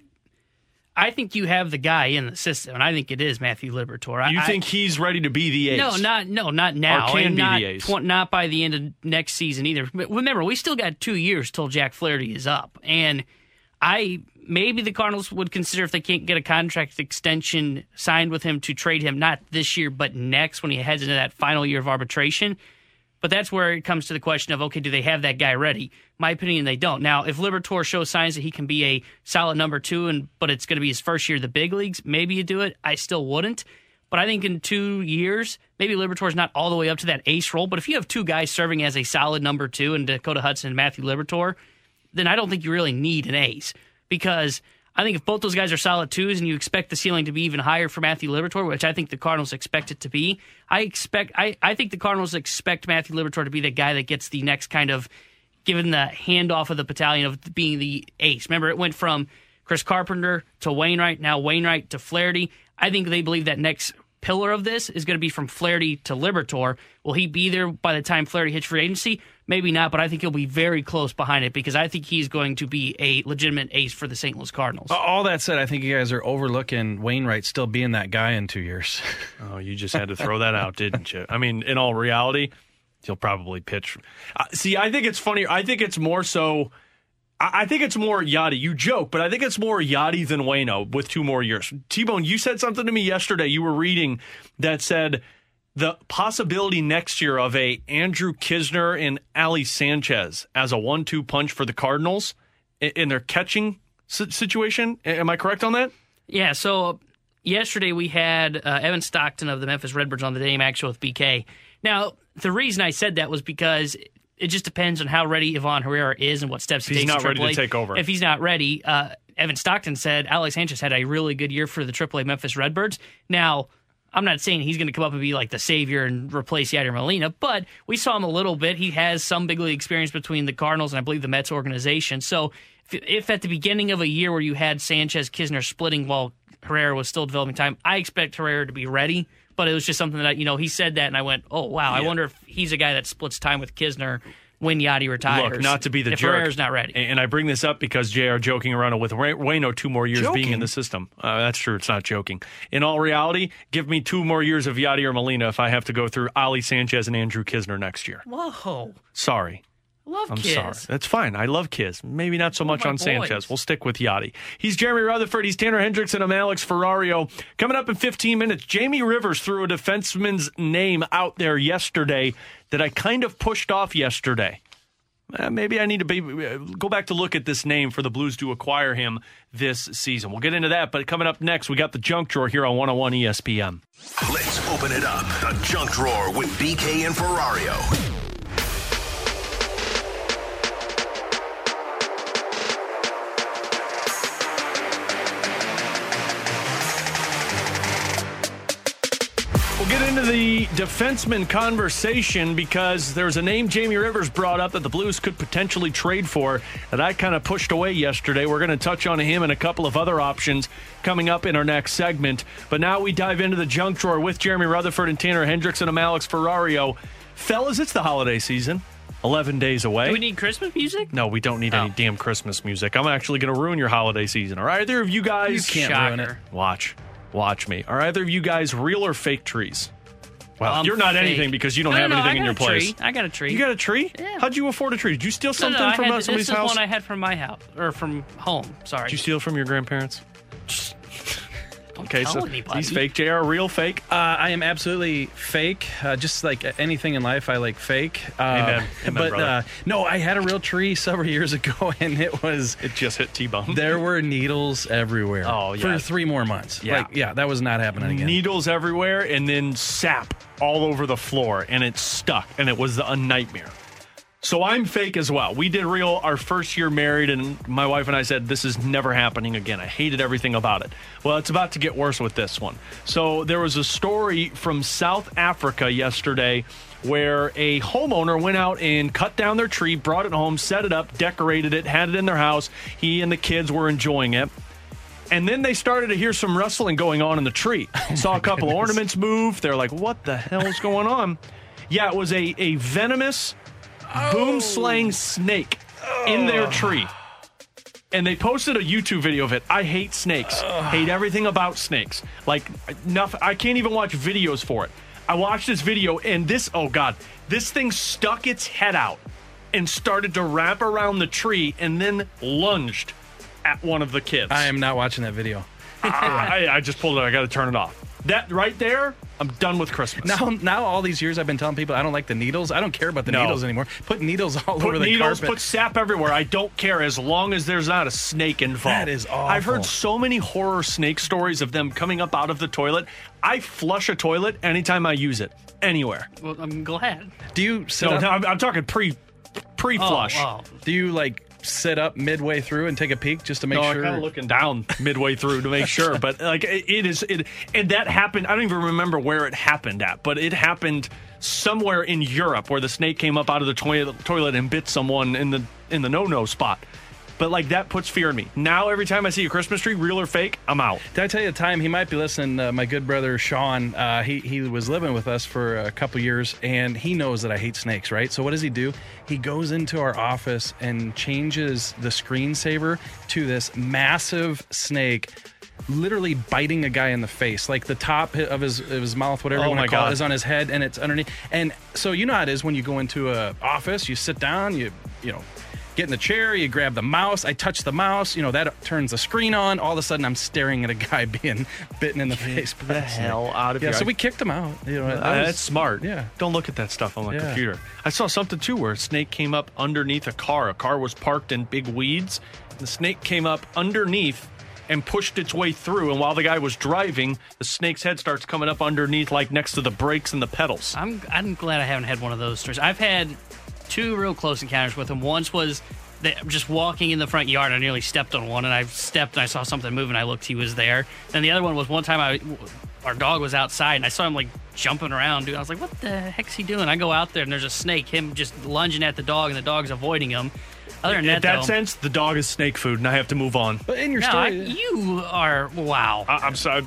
C: I think you have the guy in the system, and I think it is Matthew Liberatore.
A: You
C: I,
A: think he's ready to be the ace?
C: No, not no, not now.
A: Or can be
C: not,
A: the ace.
C: Tw- not by the end of next season either. But remember, we still got two years till Jack Flaherty is up, and I maybe the Cardinals would consider if they can't get a contract extension signed with him to trade him not this year but next when he heads into that final year of arbitration. But that's where it comes to the question of okay, do they have that guy ready? My opinion, they don't. Now, if Liberatore shows signs that he can be a solid number two, and but it's going to be his first year of the big leagues, maybe you do it. I still wouldn't. But I think in two years, maybe Liberatore's not all the way up to that ace role. But if you have two guys serving as a solid number two in Dakota Hudson and Matthew Liberatore, then I don't think you really need an ace because I think if both those guys are solid twos and you expect the ceiling to be even higher for Matthew Liberatore, which I think the Cardinals expect it to be, I expect I, I think the Cardinals expect Matthew Liberatore to be the guy that gets the next kind of given the handoff of the battalion of being the ace. Remember, it went from Chris Carpenter to Wainwright, now Wainwright to Flaherty. I think they believe that next pillar of this is going to be from Flaherty to Liberatore. Will he be there by the time Flaherty hits free agency? Maybe not, but I think he'll be very close behind it because I think he's going to be a legitimate ace for the St. Louis Cardinals.
B: All that said, I think you guys are overlooking Wainwright still being that guy in two years.
A: oh, you just had to throw that out, didn't you? I mean, in all reality, he'll probably pitch. Uh, see, I think it's funny. I think it's more so. I think it's more Yadi. You joke, but I think it's more Yadi than Wayno with two more years. T Bone, you said something to me yesterday. You were reading that said the possibility next year of a Andrew Knizner and Ali Sanchez as a one-two punch for the Cardinals in their catching situation. Am I correct on that?
C: Yeah. So yesterday we had uh, Evan Stockton of the Memphis Redbirds on the Dame Action with BK. Now the reason I said that was because it just depends on how ready Ivan Herrera is and what steps
A: he
C: takes.
A: He's not ready to take over.
C: If he's not ready, uh, Evan Stockton said Alex Sanchez had a really good year for the AAA Memphis Redbirds. Now I'm not saying he's going to come up and be like the savior and replace Yadier Molina, but we saw him a little bit. He has some big league experience between the Cardinals and I believe the Mets organization. So if, if at the beginning of a year where you had Sanchez Knizner splitting while Herrera was still developing time, I expect Herrera to be ready. But it was just something that you know he said that, and I went, "Oh wow! Yeah. I wonder if he's a guy that splits time with Knizner when Yadi retires.
A: Look, not to be the
C: if
A: jerk.
C: Herrera's not ready.
A: And I bring this up because JR joking around with Wayno two more years
F: Joking?
A: being in the system. Uh, that's true. It's not joking. In all reality, give me two more years of Yadi or Molina if I have to go through Ali Sanchez and Andrew Knizner next year.
C: Whoa!
A: Sorry.
C: Love
A: I'm
C: kids.
A: sorry. That's fine. I love Kiz. Maybe not so much
C: my
A: on Sanchez. We'll stick with Yadi. He's Jeremy Rutherford. He's Tanner Hendrickson. I'm Alex Ferrario. Coming up in 15 minutes, Jamie Rivers threw a defenseman's name out there yesterday that I kind of pushed off yesterday. Uh, maybe I need to be, uh, go back to look at this name for the Blues to acquire him this season. We'll get into that, but coming up next, we got the junk drawer here on 101 ESPN.
E: Let's open it up. The junk drawer with BK and Ferrario.
A: Into the defenseman conversation because there's a name Jamie Rivers brought up that the Blues could potentially trade for that I kind of pushed away yesterday. We're going to touch on him and a couple of other options coming up in our next segment. But now we dive into the junk drawer with Jeremy Rutherford and Tanner Hendrickson I'm Alex Ferrario. Fellas, it's the holiday season. 11 days away.
C: Do we need Christmas music?
A: No, we don't need any
C: Oh.
A: damn Christmas music. I'm actually going to ruin your holiday season. Are either of you guys.
B: You can't ruin it.
A: Watch. Watch me. Are either of you guys real or fake trees? Well,
C: I'm
A: you're not
C: fake.
A: anything because you don't
C: No,
A: have
C: no,
A: anything
C: I
A: in
C: got
A: your
C: a
A: place.
C: Tree. I got a tree.
A: You got a tree?
C: Yeah.
A: How'd you afford a tree? Did you steal something
C: no,
A: from
C: had,
A: uh,
C: this
A: somebody's
C: is
A: house?
C: one I had from my house or from home. Sorry.
A: Did you steal from your grandparents?
C: Don't
A: Okay,
C: tell
A: so
C: anybody.
A: he's fake. JR, real fake.
B: Uh, I am absolutely fake. Uh, just like anything in life, I like fake. Uh,
A: Amen. Amen,
B: but uh, no, I had a real tree several years ago, and it was
A: It just hit T-bone.
B: there were needles everywhere.
A: Oh, yeah.
B: for three more months.
A: Yeah.
B: like, yeah, that was not happening again.
A: Needles everywhere and then sap all over the floor and it stuck and it was a nightmare. So I'm fake as well. We did real our first year married and my wife and I said this is never happening again. I hated everything about it. Well, it's about to get worse with this one. So there was a story from South Africa yesterday where a homeowner went out and cut down their tree, brought it home, set it up, decorated it, had it in their house. He and the kids were enjoying it. And then they started to hear some rustling going on in the tree. Saw a couple ornaments move. They're like, what the hell is going on? Yeah, it was a, a venomous, Oh. boomslang snake in their tree. And they posted a YouTube video of it. I hate snakes. Hate everything about snakes. Like nothing I can't even watch videos for it. I watched this video and this oh god, this thing stuck its head out and started to wrap around the tree and then lunged at one of the kids.
B: I am not watching that video.
A: I, I just pulled it. I got to turn it off. That right there, I'm done with Christmas.
B: Now, now all these years I've been telling people I don't like the needles. I don't care about the
A: No.
B: needles anymore. Put needles all over the
A: needles,
B: carpet.
A: put sap everywhere. I don't care as long as there's not a snake involved.
B: That is awful.
A: I've heard so many horror snake stories of them coming up out of the toilet. I flush a toilet anytime I use it, anywhere.
C: Well, I'm glad.
B: do you sit
A: No,
B: up?
A: I'm, I'm talking pre pre flush.
C: Oh, oh.
B: Do you like sit up midway through and take a peek just to make
A: No, I'm
B: sure?
A: kind of looking down midway through to make sure, but like it, it is it, and that happened. I don't even remember where it happened at, but it happened somewhere in Europe where the snake came up out of the toilet, toilet and bit someone in the in the no no spot. But like that puts fear in me. Now every time I see a Christmas tree, real or fake, I'm out.
B: Did I tell you the time he might be listening? Uh, my good brother Sean, uh, he he was living with us for a couple years, and he knows that I hate snakes. Right? So what does he do? He goes into our office and changes the screensaver to this massive snake. Literally biting a guy in the face, like the top of his of his mouth, whatever
A: Oh
B: you want
A: my
B: to call
A: God.
B: it, is on his head, and it's underneath. And so you know how it is when you go into a office, you sit down, you you know, get in the chair, you grab the mouse. I touch the mouse, you know, that turns the screen on. All of a sudden, I'm staring at a guy being bitten in the face.
A: the
B: a
A: hell out of
B: yeah,
A: here.
B: so we kicked him out. You know, that
A: Uh,
B: was-
A: that's smart.
B: Yeah.
A: Don't look at that stuff on the
B: Yeah.
A: computer. I saw something too where a snake came up underneath a car. A car was parked in big weeds. And the snake came up underneath and pushed its way through. And while the guy was driving, the snake's head starts coming up underneath, like next to the brakes and the pedals.
C: I'm I'm glad I haven't had one of those stories. I've had two real close encounters with him. Once was that just walking in the front yard. I nearly stepped on one, and I stepped and I saw something move, and I looked. He was there. Then the other one was one time I our dog was outside, and I saw him like jumping around. Dude, I was like, "What the heck's he doing?" I go out there, and there's a snake. Him just lunging at the dog, and the dog's avoiding him. Other than
A: In
C: that,
A: that
C: though,
A: sense, the dog is snake food, and I have to move on.
B: But in your
C: no, I,
B: story, uh,
C: you are wow.
A: I, I'm sorry.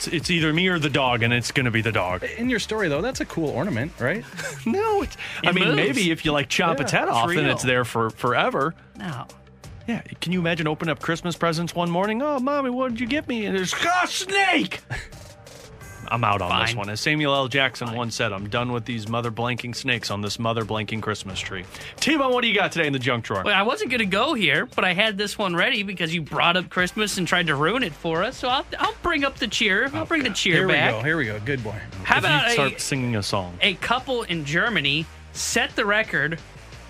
A: It's, it's either me or the dog, and it's going to be the dog.
B: in your story though, that's a cool ornament, right?
A: No, it's, I
C: It
A: mean,
C: moves.
A: maybe if you like chop its
B: Yeah,
A: head
C: it's
A: off, then it's there for forever.
C: no.
A: Yeah, can you imagine opening up Christmas presents one morning? Oh, mommy, what did you get me? And there's a snake. I'm out on this one. As Samuel L. Jackson once said, I'm done with these mother blanking snakes on this mother blanking Christmas tree. T-Bone, what do you got today in the junk drawer?
C: Well, I wasn't going to go here, but I had this one ready because you brought up Christmas and tried to ruin it for us. So I'll, I'll bring up the cheer. I'll bring the cheer back.
B: Here we go. Here we go. Good boy.
C: How
A: if
C: about
A: you
C: a,
A: start singing a song.
C: a couple in Germany set the record,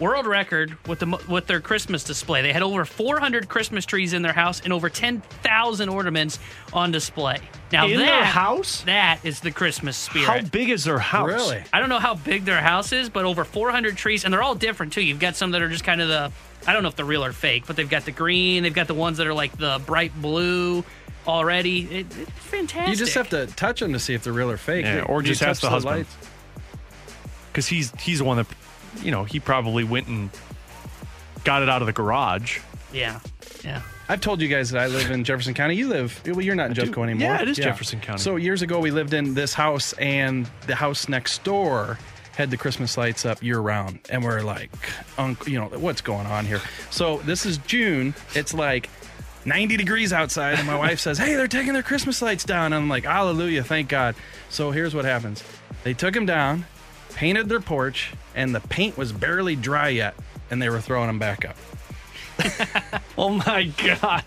C: world record, with the with their Christmas display? They had over 400 Christmas trees in their house and over 10,000 ornaments on display. Now
A: In
C: that
A: their house?
C: that is the Christmas spirit.
A: How big is their house?
B: Really?
C: I don't know how big their house is, but over 400 trees, and they're all different too. You've got some that are just kind of the, I don't know if they're real or fake, but they've got the green, they've got the ones that are like the bright blue, already. It, it's fantastic.
B: You just have to touch them to see if they're real or fake.
A: Yeah, or
B: You
A: just ask
B: touch
A: the husband. because he's he's the one that you know he probably went and got it out of the garage.
C: Yeah, yeah.
B: I've told you guys that I live in Jefferson County. You live, well, you're not in Jeffco anymore.
A: Yeah, it is Jefferson County.
B: So years ago, we lived in this house, and the house next door had the Christmas lights up year round. And we're like, Unc, you know, what's going on here? So this is June. It's like 90 degrees outside, and my wife says, Hey, they're taking their Christmas lights down. And I'm like, Hallelujah, thank God. So here's what happens they took them down, painted their porch, and the paint was barely dry yet, and they were throwing them back up.
A: Oh my god!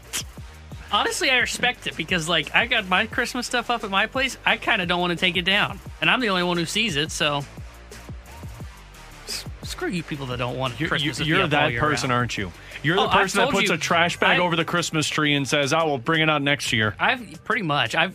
C: Honestly, I respect it because, like, I got my Christmas stuff up at my place. I kind of don't want to take it down, and I'm the only one who sees it. So, S- screw you people that don't want
A: You're,
C: Christmas. to be
A: you're
C: up all
A: that person,
C: round.
A: aren't you? You're
C: Oh,
A: the
C: I've
A: person that puts
C: you.
A: a trash bag
C: I-
A: over the Christmas tree and says, "I will bring it out next year."
C: I've pretty much. I've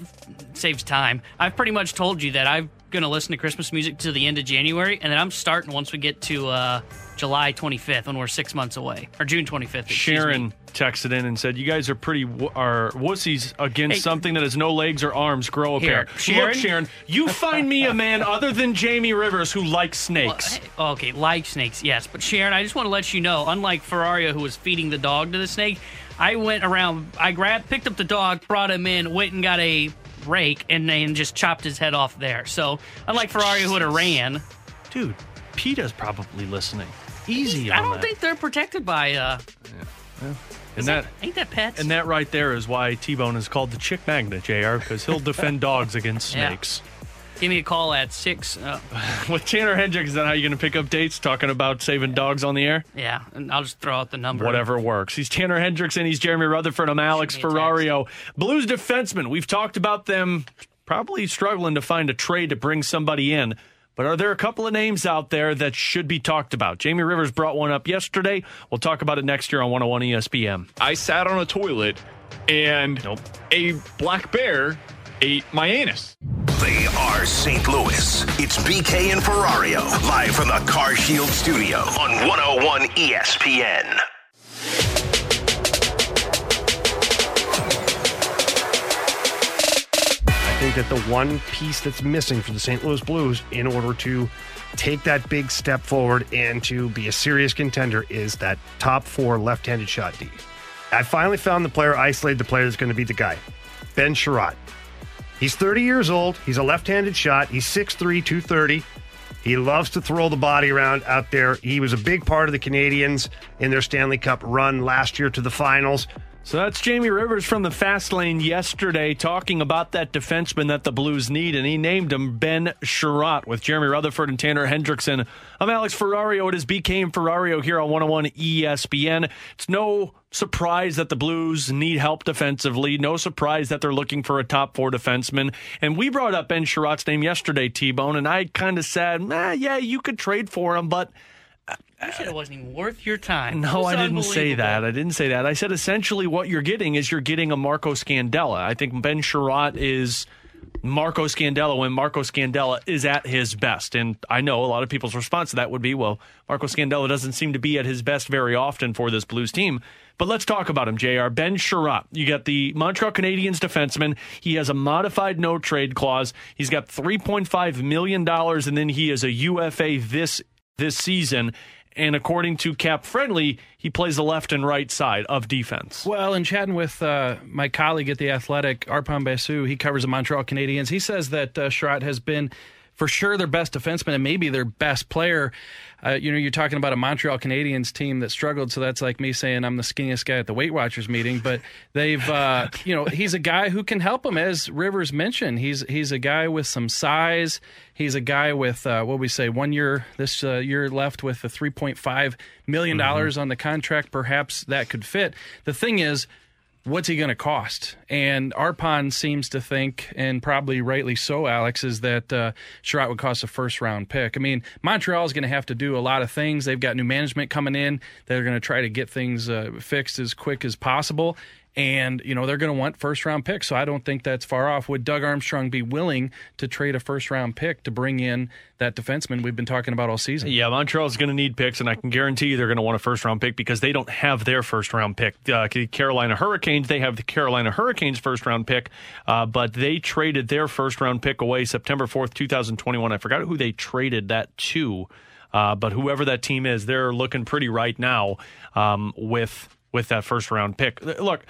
C: saves time. I've pretty much told you that I'm gonna listen to Christmas music to the end of January, and then I'm starting once we get to uh, July 25th when we're six months away, or June 25th.
A: Sharon
C: me.
A: texted in and said, "You guys are pretty w- are wussies against
C: Hey.
A: something that has no legs or arms. Grow a
C: Here,
A: pair."
C: Sharon?
A: Look, Sharon, you find me a man other than Jamie Rivers who likes snakes.
C: Hey, Okay, like snakes, yes. But Sharon, I just want to let you know, unlike Ferrario, who was feeding the dog to the snake, I went around, I grabbed, picked up the dog, brought him in, went and got a rake, and then just chopped his head off there. So, unlike Ferrario, who would have ran,
A: Dude, PETA's probably listening. Easy
C: I don't
A: that.
C: think they're protected by. uh
A: and that
C: Ain't that pets?
A: and that right there is why T-Bone is called the chick magnet, Jr. Because he'll defend dogs against
C: Yeah.
A: Snakes.
C: Give me a call at six. Uh,
A: With Tanner Hendricks, is that how you're going to pick up dates? Talking about saving dogs on the air?
C: yeah, and I'll just throw out the number.
A: Whatever works. He's Tanner Hendricks and He's Jeremy Rutherford. I'm Alex
C: Shoot me a text.
A: Ferrario. Blues defensemen. We've talked about them probably struggling to find a trade to bring somebody in. But are there a couple of names out there that should be talked about? Jamie Rivers brought one up yesterday. We'll talk about it next year on 101 ESPN.
H: I sat on a toilet and
A: Nope.
H: a black bear ate my anus.
E: They are St. Louis. It's BK and Ferrario, live from the Car Shield studio on 101 ESPN.
I: I think that the one piece that's missing for the St. Louis Blues in order to take that big step forward and to be a serious contender is that top four left handed shot D. I finally found the player, isolated the player that's going to be the guy Ben Chiarot. He's 30 years old. He's a left handed shot. He's 6'3, 230. He loves to throw the body around out there. He was a big part of the Canadians in their Stanley Cup run last year to the finals.
A: So that's Jamie Rivers from the fast lane yesterday talking about that defenseman that the Blues need, and he named him Ben Chiarot with Jeremy Rutherford and Tanner Hendrickson. I'm Alex Ferrario. It is BK and Ferrario here on 101 ESPN. It's no surprise that the Blues need help defensively. No surprise that they're looking for a top four defenseman. And we brought up Ben Chiarot's name yesterday, T-Bone, and I kind of said, nah, yeah, you could trade for him, but uh,
C: You said it wasn't even worth your time.
A: no, I didn't say that. I didn't say that. I said essentially what you're getting is you're getting a Marco Scandella. I think Ben Chiarot is Marco Scandella when Marco Scandella is at his best. And I know a lot of people's response to that would be, well, Marco Scandella doesn't seem to be at his best very often for this Blues team. But let's talk about him, JR. Ben Chiarot. You got the Montreal Canadiens defenseman. He has a modified no trade clause. He's got $3.5 million, and then he is a UFA this this season. And according to Cap Friendly, he plays the left and right side of defense.
B: Well, in chatting with uh, my colleague at the Athletic, Arpon Basu, he covers the Montreal Canadiens. He says that uh, Chiarot has been for sure their best defenseman and maybe their best player. Uh, you know, you're talking about a Montreal Canadiens team that struggled, so that's like me saying I'm the skinniest guy at the Weight Watchers meeting. But they've, uh, you know, he's a guy who can help them, as Rivers mentioned. He's he's a guy with some size. He's a guy with uh, what we say one year this uh, year left with the 3.5 million dollars on the contract. Perhaps that could fit. The thing is what's he going to cost? And Arpon seems to think, and probably rightly so, Alex, is that uh, Chiarot would cost a first round pick. I mean, Montreal is going to have to do a lot of things. They've got new management coming in. They're going to try to get things uh, fixed as quick as possible. And, you know, they're going to want first round picks. So I don't think that's far off. Would Doug Armstrong be willing to trade a first round pick to bring in that defenseman we've been talking about all season?
A: Yeah, Montreal's going to need picks, and I can guarantee you they're going to want a first round pick because they don't have their first round pick. Uh, the Carolina Hurricanes, they have the Carolina Hurricanes first round pick, uh, but they traded their first round pick away September 4th, 2021. I forgot who they traded that to. Uh, but whoever that team is, they're looking pretty right now um, with with that first round pick. Look,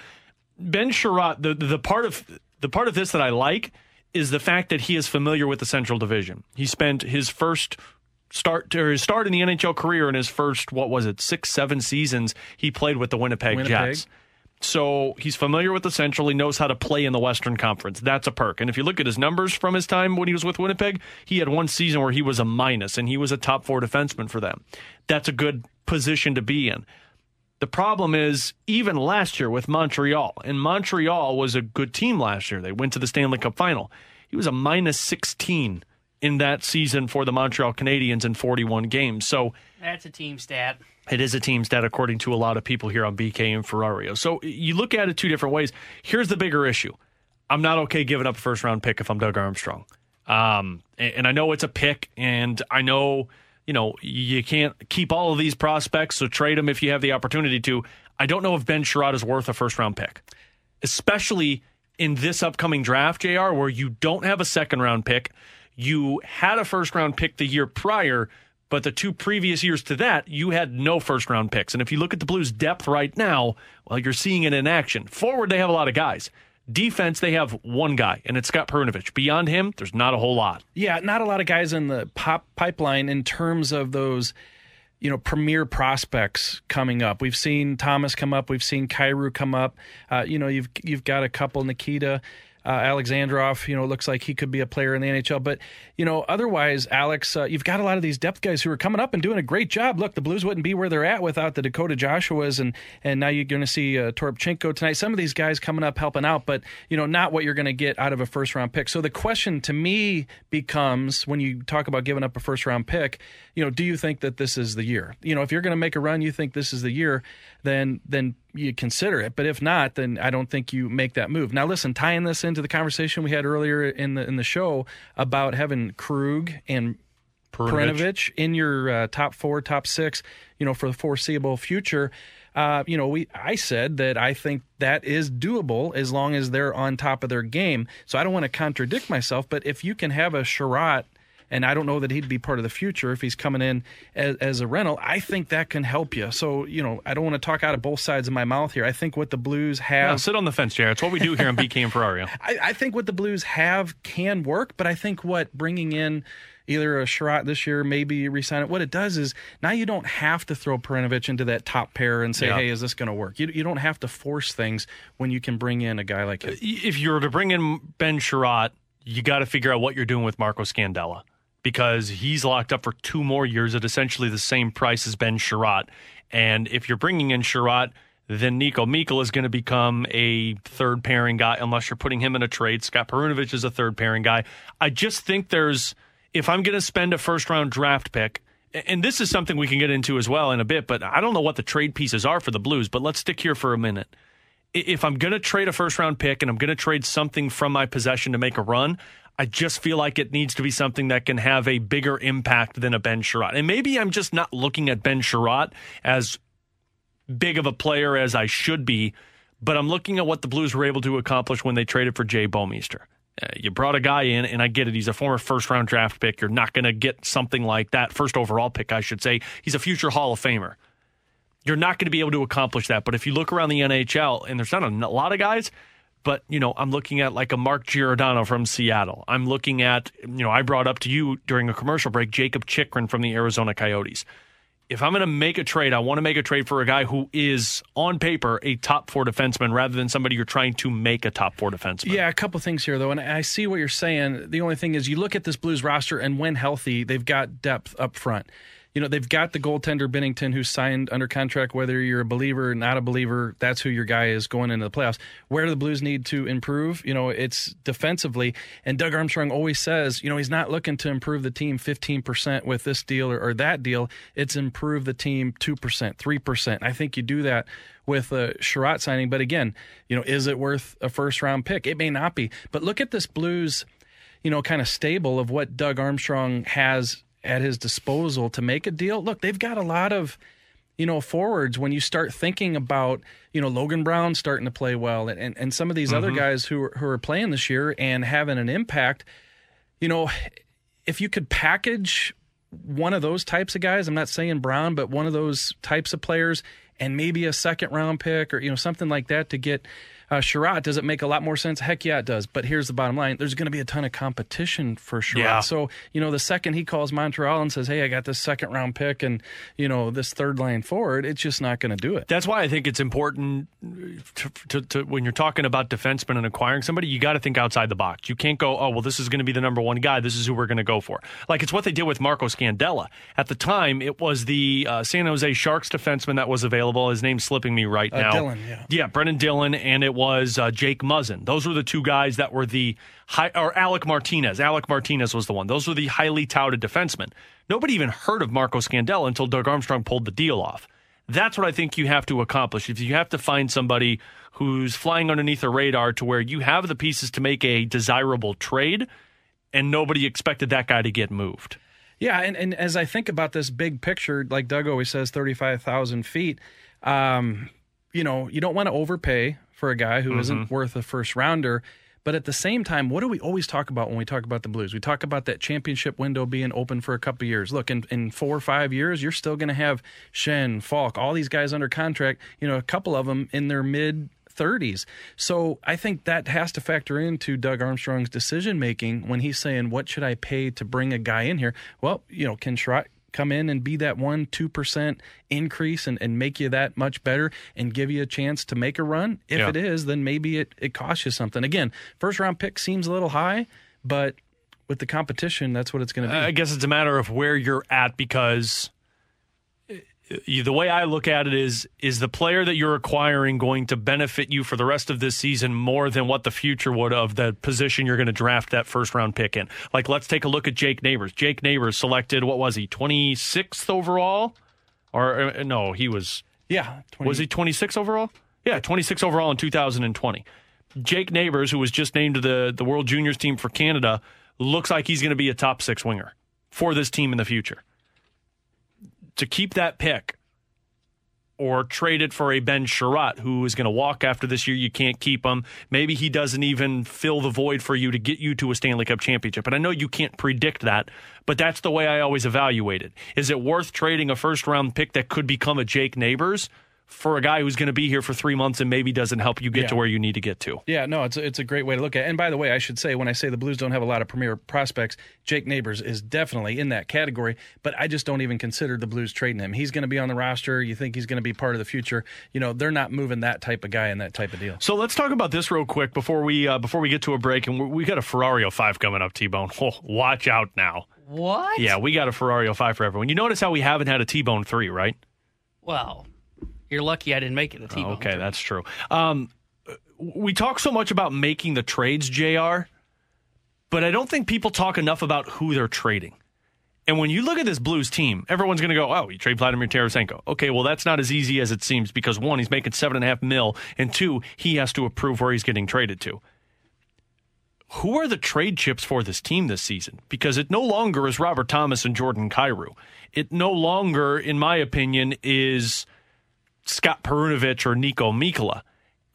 A: Ben Chiarot, the the part of the part of this that I like is the fact that he is familiar with the Central Division. He spent his first start or his start in the NHL career in his first what was it six seven seasons he played with the Winnipeg,
B: Winnipeg.
A: Jets. So he's familiar with the Central. He knows how to play in the Western Conference. That's a perk. And if you look at his numbers from his time when he was with Winnipeg, he had one season where he was a minus and he was a top four defenseman for them. That's a good position to be in. The problem is, even last year with Montreal, and Montreal was a good team last year. They went to the Stanley Cup final. He was a minus 16 in that season for the Montreal Canadiens in 41 games. So
C: That's a team stat.
A: it is a team stat, according to a lot of people here on BK and Ferrario. So you look at it two different ways. Here's the bigger issue I'm not okay giving up a first round pick if I'm Doug Armstrong. Um, and, and I know it's a pick, and I know you know, you can't keep all of these prospects, so trade them if you have the opportunity to. I don't know if Ben Chiarot is worth a first round pick, especially in this upcoming draft, JR, where you don't have a second round pick. You had a first round pick the year prior, but the two previous years to that, you had no first round picks. And if you look at the Blues' depth right now, well, you're seeing it in action. Forward, they have a lot of guys. Defense, they have one guy, and it's Scott Perunovich. Beyond him, there's not a whole lot.
B: Yeah, not a lot of guys in the pop pipeline in terms of those, you know, premier prospects coming up. We've seen Thomas come up. We've seen Kyrou come up. Uh, you know, you've you've got a couple Nikita. Uh, Alexandrov, you know, looks like he could be a player in the NHL. But, you know, otherwise, Alex, uh, you've got a lot of these depth guys who are coming up and doing a great job. Look, the Blues wouldn't be where they're at without the Dakota Joshuas, and and now you're going to see uh, Toropchenko tonight. Some of these guys coming up helping out, but, you know, not what you're going to get out of a first round pick. So the question to me becomes when you talk about giving up a first round pick, you know, do you think that this is the year? You know, if you're going to make a run, you think this is the year, then then you consider it. But if not, then I don't think you make that move. Now, listen, tying this into the conversation we had earlier in the in the show about having Krug and Perunovich in your uh, top four, top six, you know, for the foreseeable future. Uh, you know, we I said that I think that is doable as long as they're on top of their game. So I don't want to contradict myself, but if you can have a Chiarot and I don't know that he'd be part of the future if he's coming in as, as, a rental. I think that can help you. So, you know, I don't want to talk out of both sides of my mouth here. I think what the Blues have.
A: No, sit on the fence, Jared. It's what we do here on BK and Ferrario.
B: I, I, think what the Blues have can work, but I think what bringing in either a Chiarot this year, maybe resign it. What it does is now you don't have to throw Perunovich into that top pair and say, yeah. hey, is this going to work? You, you don't have to force things when you can bring in a guy like him.
A: Uh, if you were to bring in Ben Chiarot, you got to figure out what you're doing with Marco Scandella because he's locked up for two more years at essentially the same price as Ben Chiarot. And if you're bringing in Chiarot, then Niko Mikkola is going to become a third pairing guy unless you're putting him in a trade. Scott Perunovich is a third pairing guy. I just think there's, if I'm going to spend a first round draft pick, and this is something we can get into as well in a bit, but I don't know what the trade pieces are for the Blues, but let's stick here for a minute. If I'm going to trade a first round pick and I'm going to trade something from my possession to make a run, I just feel like it needs to be something that can have a bigger impact than a Ben Chiarot. And maybe I'm just not looking at Ben Chiarot as big of a player as I should be, but I'm looking at what the Blues were able to accomplish when they traded for Jay Bouwmeester. Uh, you brought a guy in, and I get it. He's a former first round draft pick. You're not going to get something like that, first overall pick, I should say. He's a future Hall of Famer. You're not going to be able to accomplish that. But if you look around the NHL, and there's not a lot of guys, but you know i'm looking at like a mark giordano from seattle. I'm looking at you know i brought up to you during a commercial break Jacob chychrun from the arizona coyotes. If i'm going to make a trade i want to make a trade for a guy who is on paper a top four defenseman rather than somebody you're trying to make a top four defenseman.
B: Yeah a couple things here though and i see what you're saying. The only thing is you look at this blues roster and when healthy they've got depth up front you know, they've got the goaltender Binnington who signed under contract, whether you're a believer or not a believer, that's who your guy is going into the playoffs. Where do the Blues need to improve? You know, it's defensively. And Doug Armstrong always says, you know, he's not looking to improve the team 15% with this deal or, or that deal. It's improve the team 2%, 3%. I think you do that with a Chiarot signing. But again, you know, is it worth a first round pick? It may not be. But look at this Blues, you know, kind of stable of what Doug Armstrong has at his disposal to make a deal. Look, they've got a lot of, you know, forwards when you start thinking about, you know, Logan Brown starting to play well and, and, and some of these other mm-hmm. guys who are, who are playing this year and having an impact, you know, if you could package one of those types of guys, I'm not saying Brown, but one of those types of players and maybe a second round pick or, you know, something like that to get uh, Chiarot, does it make a lot more sense? Heck yeah, it does. But here's the bottom line: there's going to be a ton of competition for Chiarot.
A: Yeah.
B: So you know, the second he calls Montreal and says, "Hey, I got this second round pick and you know this third line forward," it's just not going to do it.
A: That's why I think it's important to, to, to when you're talking about defensemen and acquiring somebody, you got to think outside the box. You can't go, oh well, this is going to be the number one guy. This is who we're going to go for. Like it's what they did with Marco Scandella. At the time, it was the uh, San Jose Sharks defenseman that was available. His name's slipping me right
B: Uh,
A: now.
B: Dillon, yeah.
A: yeah, Brendan Dillon, and it was uh, Jake Muzzin. Those were the two guys that were the high, or Alec Martinez. Alec Martinez was the one. Those were the highly touted defensemen. Nobody even heard of Marco Scandella until Doug Armstrong pulled the deal off. That's what I think you have to accomplish. If you have to find somebody who's flying underneath the radar to where you have the pieces to make a desirable trade, and nobody expected that guy to get moved.
B: Yeah, and, and as I think about this big picture, like Doug always says, thirty five thousand feet. Um, you know, you don't want to overpay for a guy who not mm-hmm. worth a first rounder. But at the same time, what do we always talk about when we talk about the Blues? We talk about that championship window being open for a couple of years. Look, in, in four or five years, you're still going to have Schenn, Faulk, all these guys under contract. You know, a couple of them in their mid 30s. So I think that has to factor into Doug Armstrong's decision making when he's saying, "What should I pay to bring a guy in here?" Well, you know, can Chiarot come in and be that one two percent increase and, and make you that much better and give you a chance to make a run? If
A: Yeah.
B: it is, then maybe it it costs you something. Again, first round pick seems a little high, but with the competition, that's what it's going to be.
A: I guess it's a matter of where you're at because the way I look at it is is the player that you're acquiring going to benefit you for the rest of this season more than what the future would of the position you're going to draft that first round pick in. Like let's take a look at Jake Neighbours. Jake Neighbours selected what was he 26th overall or uh, no, he was
B: yeah, 20,
A: was he 26 overall? Yeah, 26 overall in 2020. Jake Neighbours, who was just named to the, the World Juniors team for Canada, looks like he's going to be a top six winger for this team in the future. To keep that pick or trade it for a Ben Chiarot, who is going to walk after this year, you can't keep him. Maybe he doesn't even fill the void for you to get you to a Stanley Cup championship. And I know you can't predict that, but that's the way I always evaluate it. Is it worth trading a first round pick that could become a Jake Neighbours for a guy who's going to be here for three months and maybe doesn't help you get to where you need to get to?
B: Yeah, no, it's a, it's a great way to look at it. And by the way, I should say, when I say the Blues don't have a lot of premier prospects, Jake Neighbours is definitely in that category, but I just don't even consider the Blues trading him. He's going to be on the roster. You think he's going to be part of the future. You know, they're not moving that type of guy in that type of deal.
A: So let's talk about this real quick before we uh, before we get to a break. And we, we got a Ferrari 05 coming up, T Bone. Oh, watch out now.
C: What?
A: Yeah, we got a Ferrari 05 for everyone. You notice how we haven't had a T Bone 3, right?
C: Well, you're lucky I didn't make it a T-bone.
A: Okay, that's true. Um, we talk so much about making the trades, JR, but I don't think people talk enough about who they're trading. And when you look at this Blues team, everyone's going to go, "Oh, you trade Vladimir Tarasenko." Okay, well, that's not as easy as it seems because one, he's making seven and a half mil, and two, he has to approve where he's getting traded to. Who are the trade chips for this team this season? Because it no longer is Robert Thomas and Jordan Kyrou. It no longer, in my opinion, is Scott Perunovich or Niko Mikkola.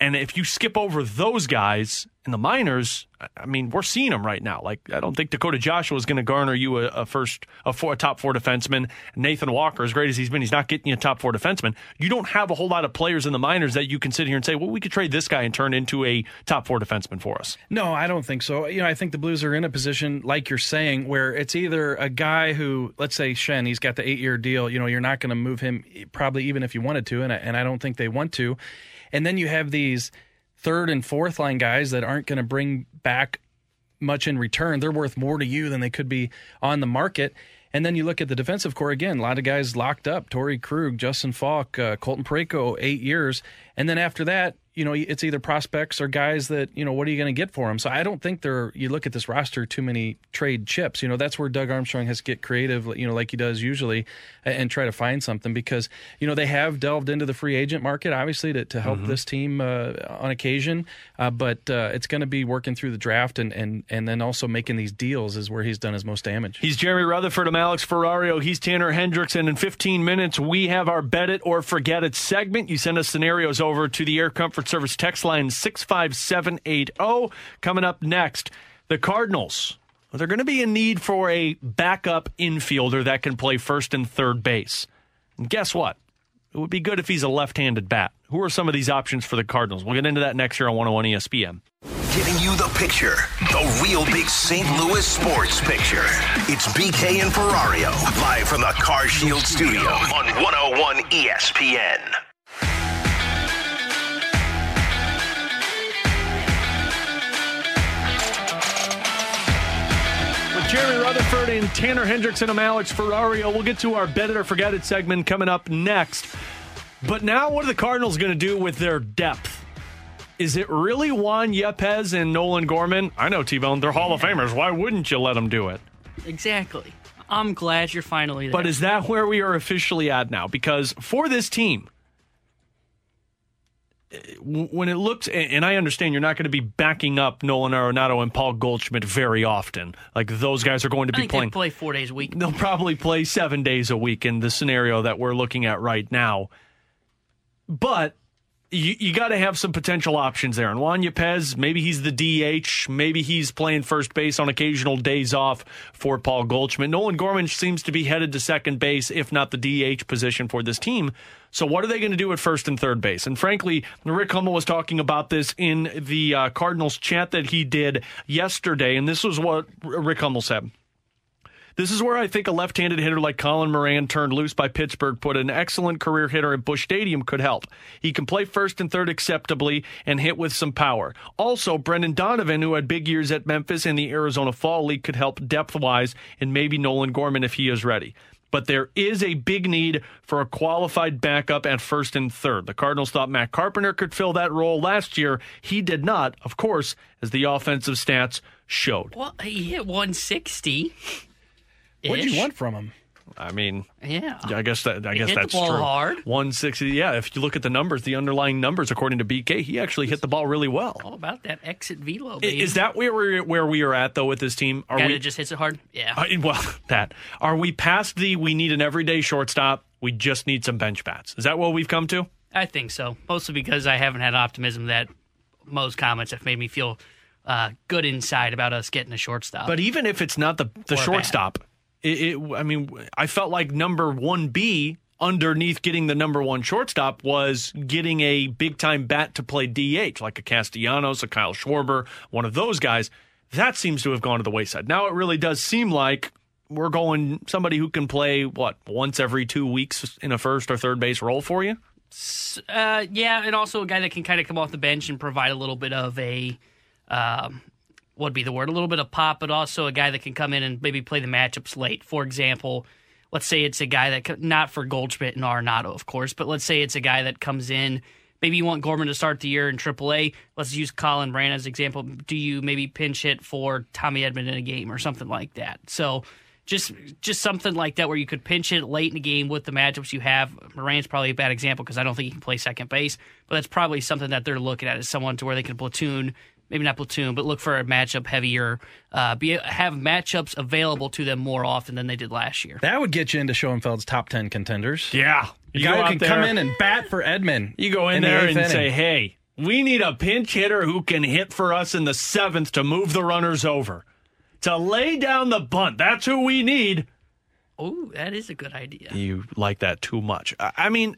A: And if you skip over those guys in the minors, I- mean, we're seeing them right now. Like, I don't think Dakota Joshua is going to garner you a, a first, a, four, a top four defenseman. Nathan Walker, as great as he's been, he's not getting you a top four defenseman. You don't have a whole lot of players in the minors that you can sit here and say, well, we could trade this guy and turn into a top four defenseman for us.
B: No, I don't think so. You know, I think the Blues are in a position, like you're saying, where it's either a guy who, let's say Schenn, he's got the eight year deal. You know, you're not going to move him, probably even if you wanted to, and I, and I don't think they want to. And then you have these third and fourth line guys that aren't going to bring back much in return. They're worth more to you than they could be on the market. And then you look at the defensive core again, a lot of guys locked up Torey Krug, Justin Faulk, uh, Colton Parayko, eight years. And then after that, you know, it's either prospects or guys that, you know, what are you going to get for them? So I don't think there, you look at this roster, too many trade chips. You know, that's where Doug Armstrong has to get creative, you know, like he does usually and try to find something because, you know, they have delved into the free agent market, obviously, to, to help mm-hmm. this team uh, on occasion. Uh, but uh, it's going to be working through the draft and, and, and then also making these deals is where he's done his most damage.
A: He's Jeremy Rutherford. I'm Alex Ferrario. He's Tanner Hendricks. And in 15 minutes, we have our bet it or forget it segment. You send us scenarios over to the Air Comfort Service text line 65780. Coming up next, the Cardinals. They're going to be in need for a backup infielder that can play first and third base. And guess what? It would be good if he's a left handed bat. Who are some of these options for the Cardinals? We'll get into that next year on 101 ESPN.
E: Giving you the picture, the real big St. Louis sports picture. It's BK and Ferrario, live from the Car Shield studio on 101 ESPN.
A: Jeremy Rutherford and Tanner Hendrickson. I'm Alex Ferrario. We'll get to our Bet It or Forget It segment coming up next. But now, what are the Cardinals going to do with their depth? Is it really Juan Yepez and Nolan Gorman? I know, T Bone, they're Hall of Famers. Why wouldn't you let them do it?
C: Exactly. I'm glad you're finally there.
A: But is that where we are officially at now? Because for this team, when it looks, and I understand you're not going to be backing up Nolan Arenado and Paul Goldschmidt very often. Like those guys are going to be playing.
C: play four days a week.
A: They'll probably play seven days a week in the scenario that we're looking at right now. But you, you got to have some potential options there. And Juan Yepez, maybe he's the DH. Maybe he's playing first base on occasional days off for Paul Goldschmidt. Nolan Gorman seems to be headed to second base, if not the DH position for this team. So what are they going to do at first and third base? And frankly, Rick Hummel was talking about this in the uh, Cardinals chat that he did yesterday. And this was what Rick Hummel said. This is where I think a left handed hitter like Colin Moran, turned loose by Pittsburgh, put an excellent career hitter at Busch Stadium could help. He can play first and third acceptably and hit with some power. Also, Brendan Donovan, who had big years at Memphis in the Arizona Fall League, could help depth wise, and maybe Nolan Gorman if he is ready but there is a big need for a qualified backup at first and third. The Cardinals thought Matt Carpenter could fill that role last year. He did not, of course, as the offensive stats showed.
C: Well, he hit 160.
B: What do you want from him?
A: I mean,
C: yeah,
A: I guess that I
C: he
A: guess
C: hit
A: that's
C: the ball
A: true.
C: hard.
A: 160. Yeah, if you look at the numbers, the underlying numbers, according to BK, he actually hit the ball really well.
C: All about that exit velo. Baby.
A: Is that where we where we are at though with this team? Are
C: Guy
A: we
C: that just hits it hard? Yeah.
A: Uh, well, that are we past the we need an everyday shortstop? We just need some bench bats. Is that what we've come to?
C: I think so. Mostly because I haven't had optimism that most comments have made me feel uh, good inside about us getting a shortstop.
A: But even if it's not the the
C: Or a
A: shortstop, it, it, I mean, I felt like number one B underneath getting the number one shortstop was getting a big time bat to play DH, like a Castellanos, a Kyle Schwarber, one of those guys. That seems to have gone to the wayside. Now it really does seem like we're going somebody who can play what once every two weeks in a first or third base role for you.
C: Uh, yeah, and also a guy that can kind of come off the bench and provide a little bit of a, um, would be the word? A little bit of pop, but also a guy that can come in and maybe play the matchups late. For example, let's say it's a guy that, not for Goldschmidt and Arenado, of course, but let's say it's a guy that comes in. Maybe you want Gorman to start the year in AAA. Let's use Colin Brand as an example. Do you maybe pinch hit for Tommy Edman in a game or something like that? So just just something like that where you could pinch it late in the game with the matchups you have. Moran's probably a bad example because I don't think he can play second base, but that's probably something that they're looking at as someone to where they can platoon, maybe not platoon, but look for a matchup heavier, uh, be have matchups available to them more often than they did last year.
B: That would get you into Schoenfield's top 10 contenders.
A: Yeah,
B: A
A: You
B: guy
A: go
B: who
A: out
B: can
A: there-
B: come in and bat for Edman.
A: You go in,
B: the
A: there
B: eighth
A: and say, hey, we need a pinch hitter who can hit for us in the seventh to move the runners over, to lay down the bunt. That's who we need.
C: Oh, that is a good idea.
A: You like that too much. I I mean,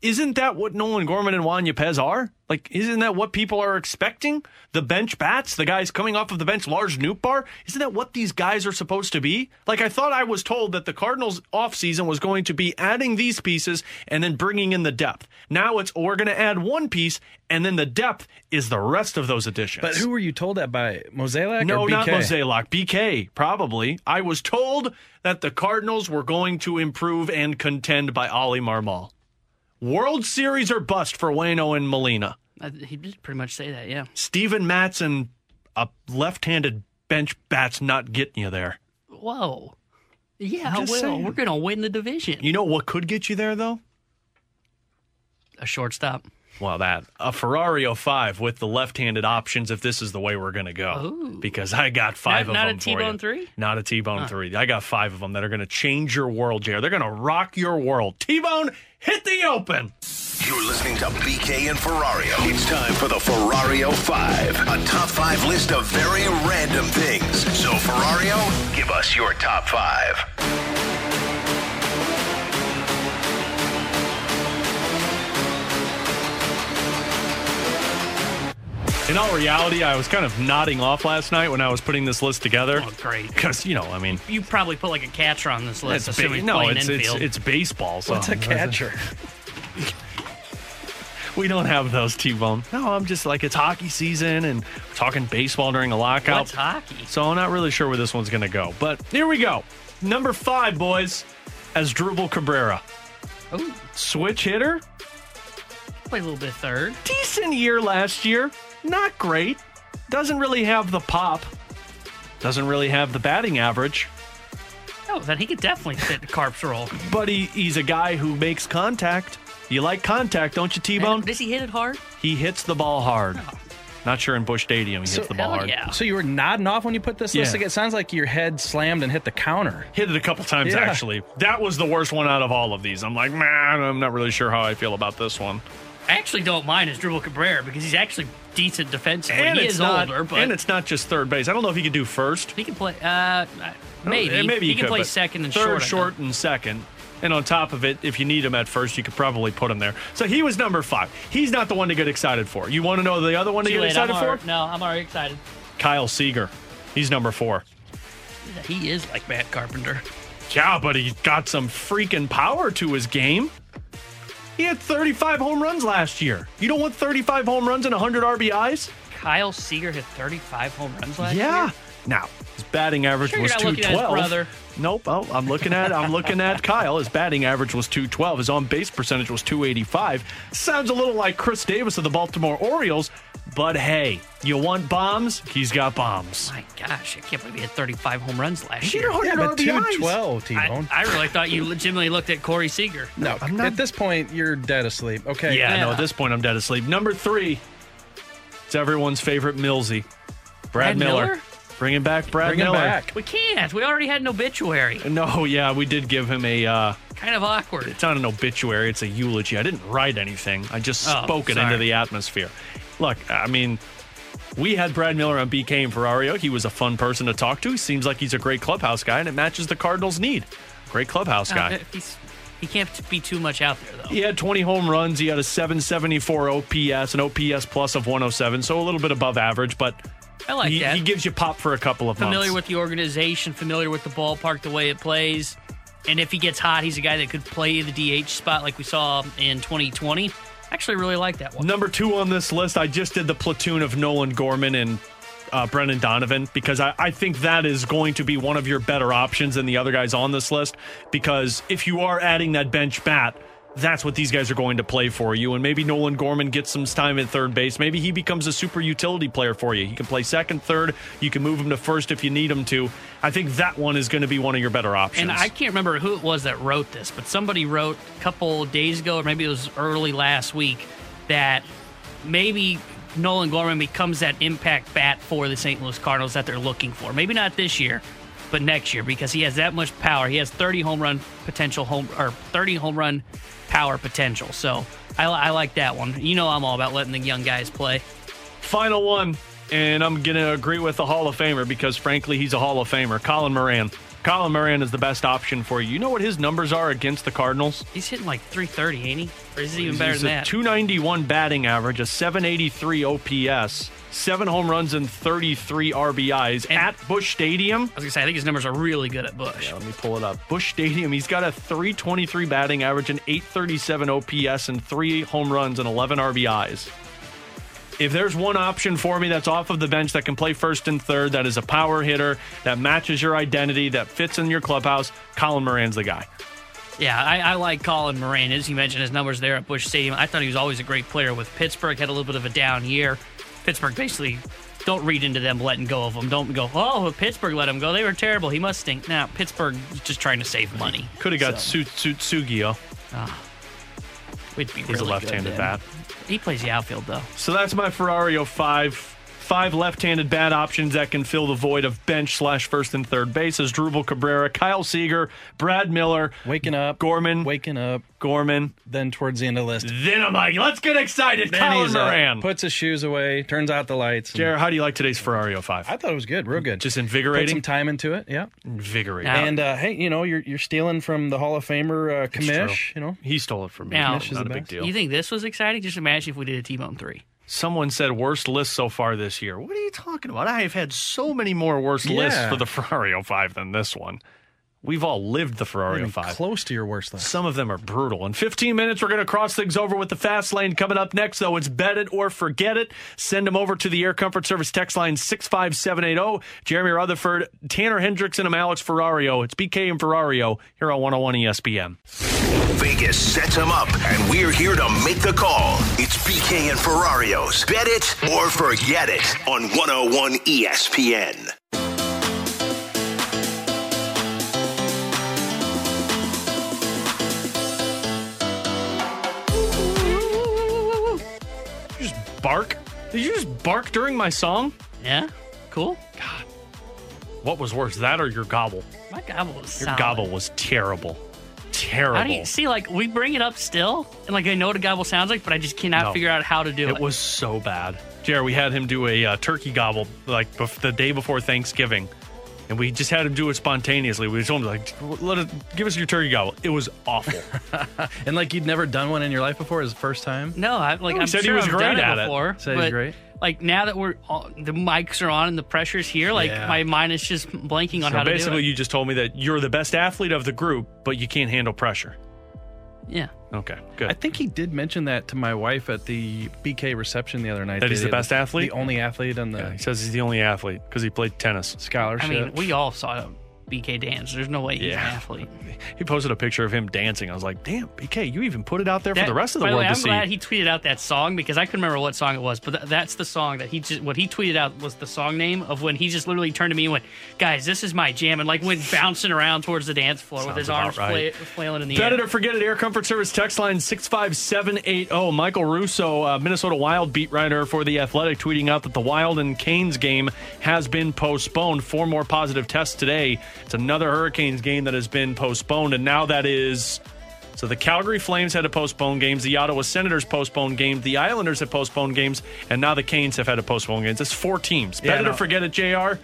A: Isn't that what Nolan Gorman and Juan Yepez are? Like, isn't that what people are expecting? The bench bats, the guys coming off of the bench, Lars Nootbaar? Isn't that what these guys are supposed to be? Like, I thought I was told that the Cardinals offseason was going to be adding these pieces and then bringing in the depth. Now it's, oh, we're going to add one piece and then the depth is the rest of those additions.
B: But who were you told that by? Mosaic
A: No,
B: or BK?
A: not Mosaic. BK, probably. I was told that the Cardinals were going to improve and contend by Oli Marmol. World Series or bust for Waino and Molina.
C: Uh, He did pretty much say that, yeah.
A: Steven Matz and a left-handed bench bat's not getting you there.
C: Whoa. Yeah, well,
A: saying.
C: we're going to win the division.
A: You know what could get you there though?
C: A shortstop.
A: Well, that a Ferrari 05 with the left-handed options if this is the way we're going to go.
C: Ooh.
A: Because I got five
C: Not-
A: of
C: not a
A: them for you.
C: T-bone three?
A: Not a T-bone
C: Huh.
A: 3. I got 5 of them that are going to change your world, Jared. They're going to rock your world. T-bone, hit the open.
E: You're listening to BK and Ferrario. It's time for the Ferrario 5, a top 5 list of very random things. So, Ferrario, give us your top 5.
A: In all reality, I was kind of nodding off last night when I was putting this list together.
C: Oh, great.
A: Because, you know, I mean,
C: You probably put like a catcher on this list,
A: it's,
C: assuming
A: ba- no,
C: playing
A: it's, it's,
C: infield.
A: it's baseball. So
B: What's a catcher?
A: We don't have those T-bone. No, I'm just like, it's hockey season and talking baseball during a lockout.
C: What's hockey?
A: So I'm not really sure where this one's going to go. But here we go. Number five, boys, Asdrubal Cabrera.
C: Ooh,
A: Switch hitter.
C: play a little bit third.
A: Decent year last year. Not great. Doesn't really have the pop. Doesn't really have the batting average.
C: Oh, then he could definitely fit the Carp's role.
A: But he, he's a guy who makes contact. You like contact, don't you, T-Bone?
C: Does he hit it hard?
A: He hits the ball hard. Oh. Not sure in Busch Stadium he
B: So-
A: hits the ball
C: hell
A: hard.
C: yeah.
B: So you were nodding off when you put this list together? It sounds like your head slammed and hit the counter.
A: Hit it a couple times
B: Yeah.
A: actually. That was the worst one out of all of these. I'm like, man, I'm not really sure how I feel about this one.
C: I actually don't mind his Dribble Cabrera because he's actually decent defensively.
A: And
C: he
A: it's
C: is
A: not,
C: older, but
A: and it's not just third base. I don't know if he could do first.
C: he can play. Uh, maybe.
A: Eh, maybe
C: he,
A: he,
C: can
A: could,
C: play second and
A: third,
C: short.
A: Short, and second. And on top of it, if you need him at first, you could probably put him there. So he was number five. He's not the one to get excited for. You want to know the other one to get
C: late.
A: excited
C: I'm
A: for?
C: already- no, I'm already excited.
A: Kyle Seager. He's number four.
C: He is like Matt Carpenter.
A: Yeah, but he got some freaking power to his game. He had 35 home runs last year. You don't want 35 home runs and 100 RBIs?
C: Kyle Seager hit 35 home runs last
A: yeah.
C: year. Yeah.
A: Now, his batting average
C: Sure
A: was
C: not looking at his
A: 212.
C: brother.
A: Nope. Oh, I'm looking at I'm looking at Kyle. His batting average was 212. His on base percentage was 285. Sounds a little like Chris Davis of the Baltimore Orioles, but hey, you want bombs? He's got bombs.
C: My gosh, I can't believe he had 35 home runs last
A: He
C: year.
A: had 100
B: Yeah, but
A: RBIs.
B: 212, T-Bone.
C: I, I really thought you legitimately looked at Corey Seager.
B: no, at this point, you're dead asleep. Okay.
A: Yeah, no,
C: Yeah.
A: at this point I'm dead asleep. Number three, it's everyone's favorite Millsy. Brad,
C: Brad
A: Miller.
C: Miller?
A: Bringing back Brad
B: Bring him
A: Miller.
B: back.
C: We can't. We already had an obituary.
A: No, yeah, we did give him a uh
C: Kind of awkward.
A: it's not an obituary, it's a eulogy. I didn't write anything. I just
C: Oh,
A: spoke it
C: sorry.
A: into the atmosphere. Look, I mean, we had Brad Miller on BK and Ferrario. He was a fun person to talk to. He seems like he's a great clubhouse guy, and it matches the Cardinals' need. Great clubhouse guy.
C: Uh, he's, he can't be too much out there, though.
A: He had 20 home runs. He had a 774 OPS, an OPS plus of 107, so a little bit above average, but
C: I like
A: he,
C: that.
A: he gives you pop for a couple of months.
C: familiar
A: months.
C: with the organization, familiar with the ballpark, the way it plays. And if he gets hot, he's a guy that could play the DH spot like we saw in 2020. Actually, really like that one.
A: Number two on this list, I just did the platoon of Nolan Gorman and uh, Brendan Donovan because I, I think that is going to be one of your better options than the other guys on this list. Because if you are adding that bench bat, that's what these guys are going to play for you. And maybe Nolan Gorman gets some time at third base. Maybe he becomes a super utility player for you. He can play second, third. You can move him to first if you need him to. I think that one is going to be one of your better options.
C: And I can't remember who it was that wrote this, but somebody wrote a couple days ago, or maybe it was early last week, that maybe Nolan Gorman becomes that impact bat for the St. Louis Cardinals that they're looking for. Maybe not this year, but next year because he has that much power. He has 30 home run potential home or 30 home run power potential. So I, I like that one. You know, I'm all about letting the young guys play.
A: Final one, and I'm going to agree with the Hall of Famer because, frankly, he's a Hall of Famer. Colin Moran. Colin Moran is the best option for you. You know what his numbers are against the Cardinals?
C: He's hitting like 330, ain't he? Or is it even better
A: He's
C: than
A: a
C: that?
A: 291 batting average, a 783 OPS, seven home runs and 33 RBIs at Busch Stadium.
C: I was gonna say, I think his numbers are really good at Busch.
A: Yeah, let me pull it up. Busch Stadium, he's got a 323 batting average, an 837 OPS, and three home runs and 11 RBIs. If there's one option for me that's off of the bench that can play first and third, that is a power hitter, that matches your identity, that fits in your clubhouse, Colin Moran's the guy.
C: Yeah, I, I like Colin Moran. As you mentioned, his numbers there at Busch Stadium. I thought he was always a great player with Pittsburgh. Had a little bit of a down year. Pittsburgh basically don't read into them letting go of him. Don't go, oh, Pittsburgh let him go. They were terrible. He must stink. Now Pittsburgh just trying to save money.
A: Could have got
C: So,
A: Su- Su- Sugio.
C: we'd ah. be
A: He's
C: really
A: a left-handed bat.
C: He plays the outfield though.
A: So that's my Ferrario five. Five left-handed bat options that can fill the void of bench slash first and third bases. Drupal Cabrera, Kyle Seager, Brad Miller,
B: Waking up,
A: Gorman,
B: waking up.
A: Gorman.
B: Then towards the end of the list,
A: Then I'm like, let's get excited.
B: then
A: Colin
B: he's
A: Moran.
B: puts his shoes away, turns out the lights. and-
A: Jared, how do you like today's Ferrario five?
B: I thought it was good, real good.
A: Just
B: Put
A: invigorating.
B: some time into it, yeah.
A: Invigorating.
C: Now-
B: And uh, hey, you know, you're you're stealing from the Hall of Famer uh,
A: It's
B: Commish.
A: true.
B: You know,
A: he stole it from me.
C: Now-
A: Not
B: Commish is
A: a big
B: best.
A: deal.
C: You think this was exciting? Just imagine if we did a T-Bone three.
A: Someone said worst list so far this year. What are you talking about? I have had so many more worst lists for the Ferrari oh five than this one. We've all lived the
B: Ferrari
A: Ferrario
B: even
A: five.
B: close to your worst list.
A: Some of them are brutal. In 15 minutes, we're going to cross things over with the fast lane. Coming up next, though, it's bet it or forget it. Send them over to the Air Comfort Service text line 65780. Jeremy Rutherford, Tanner Hendricks, and I'm Alex Ferrario. It's BK and Ferrario here on 101 ESPN.
E: Vegas sets them up, and we're here to make the call. It's BK and Ferrario's Bet It or Forget It on 101 ESPN.
A: Bark? Did you just bark during my song?
C: Yeah, cool. God.
A: What was worse, that or your gobble?
C: My gobble was
A: Your
C: solid.
A: gobble was terrible. Terrible.
C: How do you see? Like we bring it up still, and like I know what a gobble sounds like, but I just cannot
A: No.
C: figure out how to do it.
A: It was so bad. Jared, we had him do a uh, turkey gobble like bef- the day before Thanksgiving, and we just had him do it spontaneously. We told him like, "Let it, give us your turkey gobble." It was awful.
B: And like you'd never done one in your life before, his first time.
C: No, I like
A: he
C: I'm
A: said he was
C: I've
A: great
C: done
A: at
C: it
A: it.
C: before.
B: Said he's
C: but,
B: great.
C: Like now that we're all, the mics are on and the pressure's here, like
A: Yeah.
C: my mind is just blanking on
A: so
C: how to do
A: basically,
C: it.
A: you just told me that you're the best athlete of the group, but you can't handle pressure.
C: yeah.
A: Okay, good.
B: I think he did mention that to my wife at the BK reception the other night.
A: That he's the best athlete?
B: the only athlete on the
A: Yeah, he says he's the only athlete because he played tennis.
B: scholarship.
C: I mean, we all saw BK dance. There's no way he's an athlete.
A: He posted a picture of him dancing. I was like, "Damn, BK, you even put it out there for the rest of the world
C: way,
A: to
C: I'm
A: see."
C: glad he tweeted out that song because I couldn't remember what song it was, but th- that's the song that he just what he tweeted out was the song name of when he just literally turned to me and went, "Guys, this is my jam," and like went bouncing around towards the dance floor with his arms
A: right.
C: fla- flailing in the
A: Bet
C: air.
A: or forget it. Air Comfort Service text line 65780. Michael Russo, uh, Minnesota Wild beat writer for The Athletic, tweeting out that the Wild and Canes game has been postponed. Four more positive tests today. It's another Hurricanes game that has been postponed, and now that is. So the Calgary Flames had to postpone games. The Ottawa Senators postponed games. The Islanders have postponed games, and now the Canes have had to postpone games. It's four teams.
B: Yeah,
A: Bet it or forget it, Jr.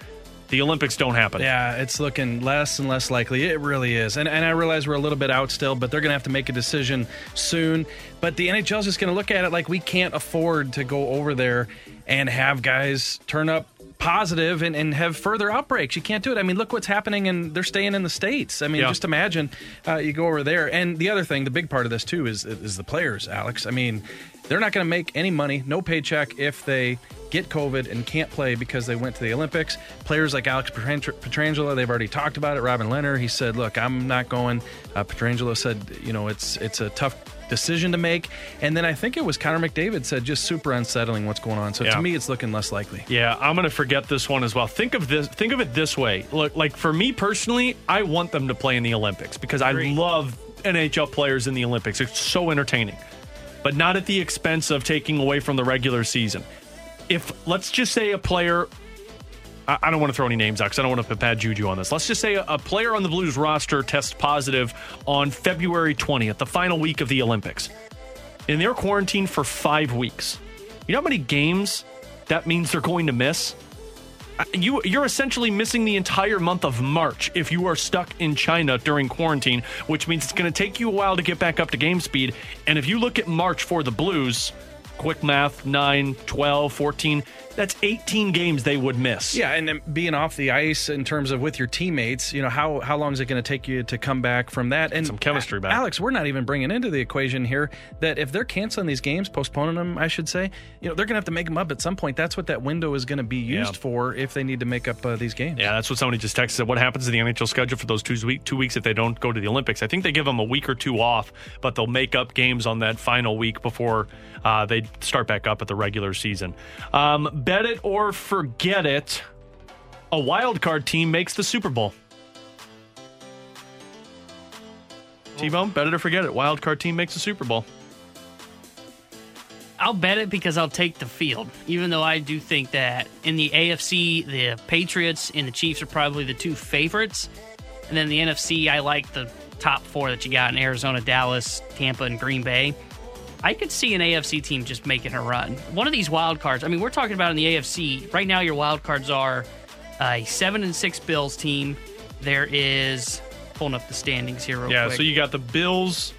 A: The Olympics don't happen.
B: Yeah, it's looking less and less likely. It really is. And, and I realize we're a little bit out still, but they're going to have to make a decision soon. But the NHL is just going to look at it like we can't afford to go over there and have guys turn up positive and, and have further outbreaks. You can't do it. I mean, look what's happening, and they're staying in the States. I mean,
A: Yeah.
B: just imagine uh, you go over there. And the other thing, the big part of this, too, is, is the players, Alex. I mean, they're not going to make any money, no paycheck, if they get COVID and can't play because they went to the Olympics. Players like Alex Petr- Pietrangelo, they've already talked about it. Robin Leonard, he said, "Look, I'm not going." Uh, Pietrangelo said, "You know, it's it's a tough decision to make." And then I think it was Connor McDavid said, "Just super unsettling what's going on." So
A: Yeah.
B: to me, it's looking less likely.
A: Yeah, I'm gonna forget this one as well. Think of this. Think of it this way. Look, like for me personally, I want them to play in the Olympics because I love NHL players in the Olympics. It's so entertaining, but not at the expense of taking away from the regular season. If let's just say a player, I, I don't want to throw any names out because I don't want to bad juju on this. Let's just say a, a player on the Blues roster tests positive on February 20th, the final week of the Olympics, and they're quarantined for five weeks. You know how many games that means they're going to miss? you you're essentially missing the entire month of March if you are stuck in China during quarantine, which means it's going to take you a while to get back up to game speed. And if you look at March for the Blues, quick math 9, 12, 14, that's 18 games they would miss.
B: Yeah, and then being off the ice in terms of with your teammates, you know, how how long is it going to take you to come back from that? And
A: Some chemistry back.
B: Alex, we're not even bringing into the equation here that if they're canceling these games, postponing them, I should say, you know, they're going to have to make them up at some point. That's what that window is going to be used
A: Yeah.
B: for if they need to make up uh, these games.
A: Yeah, that's what somebody just texted. Said, What happens to the NHL schedule for those two, week, two weeks if they don't go to the Olympics? I think they give them a week or two off, but they'll make up games on that final week before uh, they start back up at the regular season. Um, bet it or forget it. A wild card team makes the Super Bowl. Oh. T Bone, bet it or forget it. Wild card team makes the Super Bowl.
C: I'll bet it because I'll take the field, even though I do think that in the AFC, the Patriots and the Chiefs are probably the two favorites. And then the NFC, I like the top four that you got in Arizona, Dallas, Tampa, and Green Bay. I could see an AFC team just making a run. One of these wild cards, I mean, we're talking about in the AFC. Right now, your wild cards are a seven and six Bills team. There is pulling up the standings here real
A: Yeah,
C: quick.
A: so you got the Bills,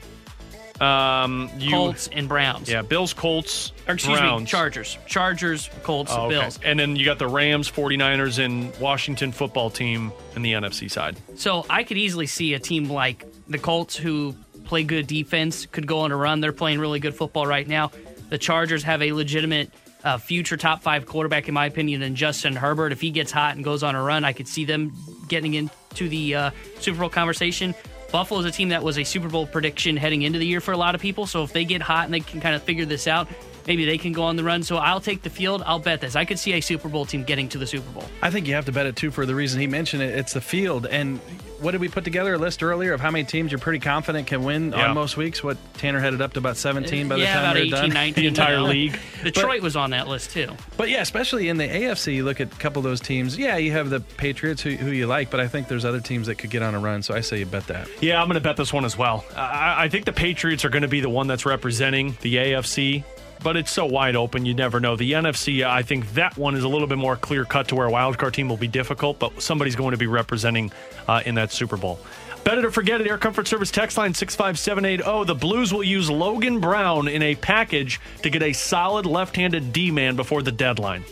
A: um, you,
C: Colts and Browns.
A: Yeah, Bills, Colts,
C: Or excuse
A: Browns.
C: me, Chargers. Chargers, Colts,
A: Oh, okay.
C: Bills.
A: And then you got the Rams, 49ers, and Washington football team in the NFC side.
C: So I could easily see a team like the Colts who play good defense could go on a run. They're playing really good football right now. The Chargers have a legitimate uh, future top five quarterback, in my opinion, than Justin Herbert. If he gets hot and goes on a run, I could see them getting into the uh, Super Bowl conversation. Buffalo is a team that was a Super Bowl prediction heading into the year for a lot of people. So if they get hot and they can kind of figure this out, maybe they can go on the run. So I'll take the field. I'll bet this. I could see a Super Bowl team getting to the Super Bowl.
B: I think you have to bet it too for the reason he mentioned it. It's the field. And what did we put together a list earlier of how many teams you're pretty confident can win
A: Yeah.
B: on most weeks? What Tanner headed up to about 17 by the
C: yeah,
B: time
C: about
B: they're
C: 18,
B: done.
C: 19.
A: The entire
C: you
A: league.
C: Detroit was on that list too.
B: But yeah, especially in the AFC, you look at a couple of those teams. Yeah, you have the Patriots who, who you like, but I think there's other teams that could get on a run. So I say you bet that.
A: Yeah, I'm going to bet this one as well. I, I think the Patriots are going to be the one that's representing the AFC, but it's so wide open, you never know. The NFC, I think that one is a little bit more clear cut to where a wild card team will be difficult, but somebody's going to be representing uh, in that Super Bowl. Better to forget it. Air Comfort Service text line 65780. The Blues will use Logan Brown in a package to get a solid left handed D man before the deadline.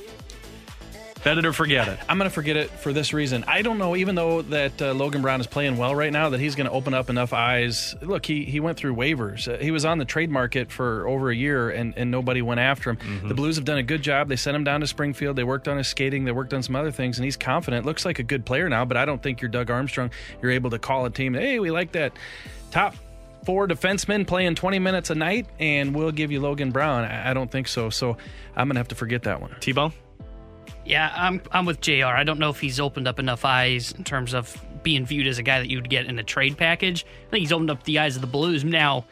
A: Bet it or forget it.
B: I'm going to forget it for this reason. I don't know, even though that uh, Logan Brown is playing well right now, that he's going to open up enough eyes. Look, he, he went through waivers. Uh, he was on the trade market for over a year, and, and nobody went after him.
A: Mm-hmm.
B: The Blues have done a good job. They sent him down to Springfield. They worked on his skating. They worked on some other things, and he's confident. Looks like a good player now, but I don't think you're Doug Armstrong. You're able to call a team, hey, we like that top four defensemen playing 20 minutes a night, and we'll give you Logan Brown. I, I don't think so. So I'm going to have to forget that one.
A: T Bone?
C: Yeah, I'm I'm with Jr. I don't know if he's opened up enough eyes in terms of being viewed as a guy that you'd get in a trade package. I think he's opened up the eyes of the Blues. Now,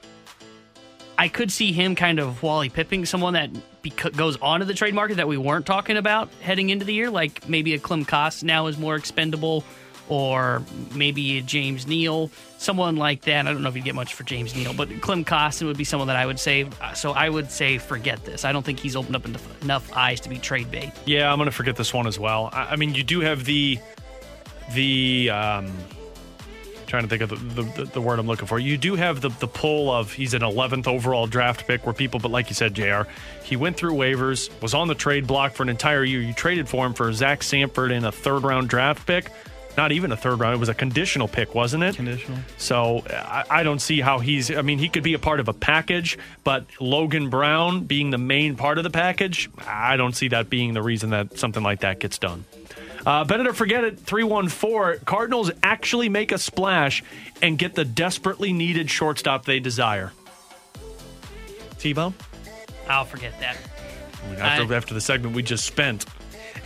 C: I could see him kind of Wally Pipping someone that beca- goes onto the trade market that we weren't talking about heading into the year, like maybe a Clem Koss now is more expendable, or maybe James Neal, someone like that. I don't know if you'd get much for James Neal, but Klim Kostin would be someone that I would say. So I would say forget this. I don't think he's opened up enough, eyes to be trade bait.
A: Yeah, I'm going to forget this one as well. I, I mean, you do have the the um, trying to think of the, the, the word I'm looking for. You do have the the pull of he's an 11th overall draft pick where people, but like you said, Jr. He went through waivers, was on the trade block for an entire year. You traded for him for Zach Sanford and a third round draft pick. Not even a third round. It was a conditional pick, wasn't it?
B: Conditional.
A: So I, I don't see how he's. I mean, he could be a part of a package, but Logan Brown being the main part of the package, I don't see that being the reason that something like that gets done. Uh, bet it or forget it, 314. Cardinals actually make a splash and get the desperately needed shortstop they desire. T Bone?
C: I'll forget that.
A: After,
C: I-
A: after the segment we just spent.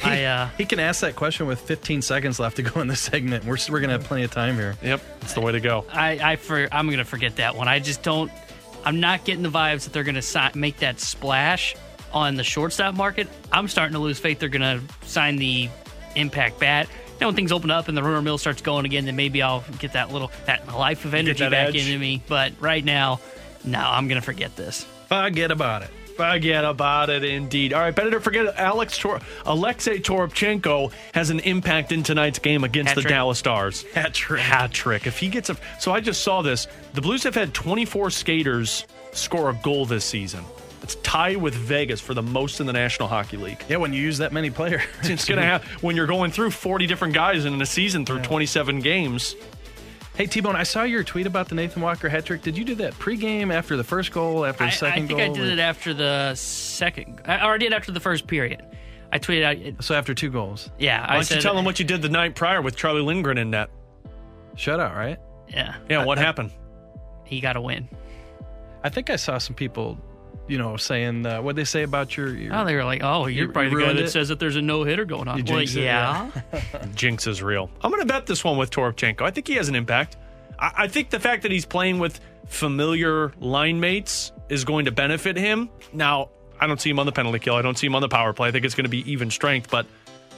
C: I uh,
B: He can ask that question with 15 seconds left to go in the segment. We're, we're going to have plenty of time here.
A: Yep, it's the way to go.
C: I, I for I'm gonna forget that one. I just don't. I'm not getting the vibes that they're gonna si- make that splash on the shortstop market. I'm starting to lose faith they're gonna sign the impact bat. Then when things open up and the rumor mill starts going again, then maybe I'll get that little that life of energy back
A: edge.
C: into me. But right now, no, I'm gonna forget this.
B: Forget about it.
A: Forget about it, indeed. All right, better to forget Alex Tor- Alexei Toropchenko has an impact in tonight's game against
C: Hat
A: the. Dallas Stars.
B: Hat trick.
A: Hat trick. If he gets a. So I just saw this. The Blues have had 24 skaters score a goal this season. It's tied with Vegas for the most in the National Hockey League.
B: Yeah, when you use that many players.
A: It's going to have, when you're going through 40 different guys in a season through 27 games.
B: Hey, T Bone, I saw your tweet about the Nathan Walker hat trick. Did you do that pregame after the first goal, after the
C: I,
B: second
C: I think
B: goal?
C: I did it after the second. I, or I did after the first period. I tweeted out.
B: So after two goals.
C: Yeah,
A: Why
C: I
A: don't
C: said.
A: you tell them what you did the night prior with Charlie Lindgren in net?
B: Shutout, right?
C: Yeah,
A: Yeah, what happened?
C: he got a win.
B: I think I saw some people, you know, saying, uh, what they say about your. your
C: Oh, they were like, "Oh, you're
B: You-
C: probably
B: you
C: the guy that
B: it?
C: says that there's a no hitter going on."
B: You
C: Well,
B: jinxed it,
C: yeah.
A: Jinx is real. I'm going to bet this one with Toropchenko. I think he has an impact. I, I think the fact that he's playing with familiar line mates is going to benefit him. Now, I don't see him on the penalty kill. I don't see him on the power play. I think it's going to be even strength. But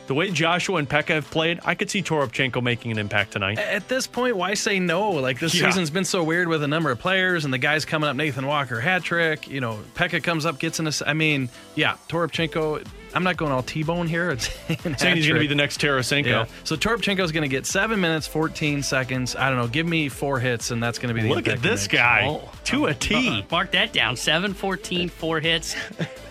A: the way Joshua and Peca have played, I could see Toropchenko making an impact tonight.
B: At this point, why say no? Like this
A: Yeah.
B: season's been so weird with a number of players, and the guys coming up. Nathan Walker hat trick. You know, Peca comes up, gets in a. I mean, yeah, Toropchenko. I'm not going all T-bone here. It's
A: Saying he's going to be the next Tarasenko.
B: Yeah. So Toropchenko's going to get seven minutes, 14 seconds. I don't know. Give me four hits, and that's going to be the
A: Look at this
B: makes.
A: guy
C: Oh.
A: to a T.
C: Uh, mark that down. 7 14, four hits.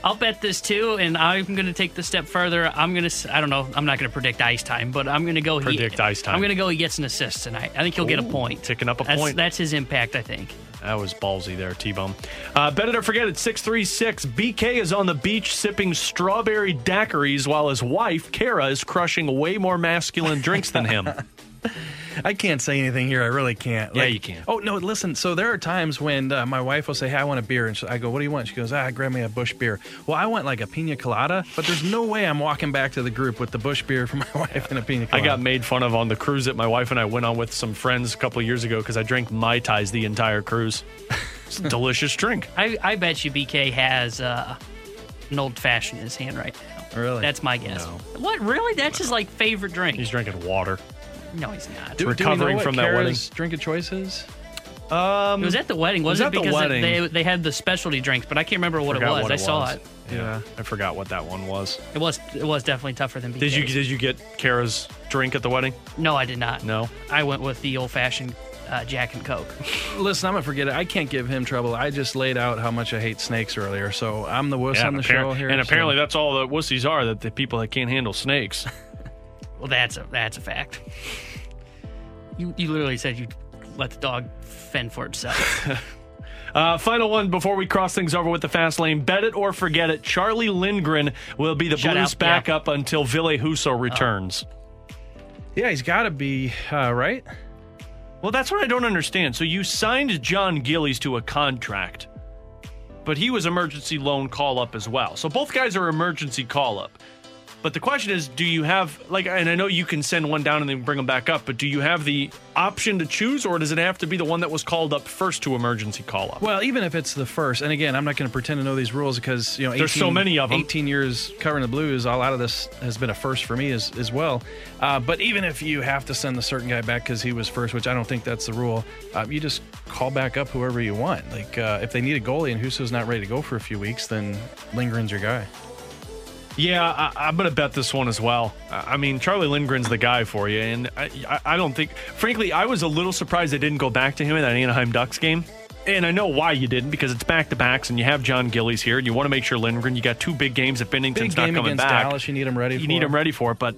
C: I'll bet this too, and I'm going to take the step further. I'm going to, I don't know, I'm not going to predict ice time, but I'm going to go.
A: Predict
C: he,
A: ice time.
C: I'm going to go he gets an assist tonight. I think he'll get a point.
A: ticking up a
C: that's,
A: point.
C: That's his impact, I think.
A: That was ballsy there, T Bone. Uh, bet it or forget it, 636. BK is on the beach sipping strawberry daiquiris while his wife, Kara, is crushing way more masculine drinks than him.
B: I can't say anything here. I really can't.
A: Yeah, you can.
B: Oh no, listen. So there are times when uh, my wife will say, "Hey, I want a beer," and she, I go, "What do you want?" She goes, "Ah, grab me a Busch beer." Well, I want like a pina colada, but there's no way I'm walking back to the group with the Busch beer for my wife and a pina colada.
A: I got made fun of on the cruise that my wife and I went on with some friends a couple of years ago because I drank Mai Tais the entire cruise. It's a delicious drink.
C: I, I bet you BK has uh, an old fashioned in his hand right now.
B: Really?
C: That's my guess.
A: No.
C: What, really? That's his like favorite drink.
A: He's drinking water.
C: No, he's not.
B: Do- do we
A: recovering
B: know what
A: from that wedding.
B: Kara's Drinking choices.
A: Um,
C: It was at the wedding,
A: was
C: wasn't
A: at
C: it?
A: the
C: Because
A: wedding.
C: they they had the specialty drinks, but I can't remember what it
A: forgot
C: was.
A: what
C: I saw
A: was.
C: it.
A: Yeah, I forgot what that one was.
C: It was it was definitely tougher than BK's.
A: Did you did you get Kara's drink at the wedding?
C: No, I did not.
A: No.
C: I went with the old fashioned uh, Jack and Coke.
B: Listen, I'm gonna forget it. I can't give him trouble. I just laid out how much I hate snakes earlier, so I'm the wuss on the
A: appar-
B: show here.
A: and
B: so-
A: apparently that's all that wussies are. That the people that can't handle snakes.
C: Well, that's a that's a fact. You you literally said you let the dog fend for itself.
A: Uh, final one before we cross things over with the fast lane. Bet it or forget it. Charlie Lindgren will be the
C: Shut
A: Blues
C: out, yeah.
A: backup until Ville Husso returns.
B: yeah, he's got to be uh, right.
A: Well, that's what I don't understand. So you signed Jon Gillies to a contract, but he was emergency loan call up as well. So both guys are emergency call up. But the question is, do you have like? And I know you can send one down and then bring them back up, but do you have the option to choose, or does it have to be the one that was called up first to emergency call up?
B: Well, even if it's the first, and again, I'm not going to pretend to know these rules because you know 18,
A: There's so many of them.
B: 18 years covering the Blues, a lot of this has been a first for me as as well. Uh, but even if you have to send the certain guy back because he was first, which I don't think that's the rule, uh, you just call back up whoever you want. Like uh, if they need a goalie and Husso's not ready to go for a few weeks, then Lindgren's your guy.
A: Yeah, I, I'm going to bet this one as well. I mean, Charlie Lindgren's the guy for you, and I, I- don't think, frankly, I was a little surprised they didn't go back to him in that Anaheim Ducks game. And I know why you didn't because it's back to backs, and you have Jon Gillies here, and you want to make sure Lindgren. You got two big games if Binnington's
B: Big
A: not coming
B: against
A: back.
B: Dallas, you need him ready.
A: you
B: for.
A: need him ready for it. But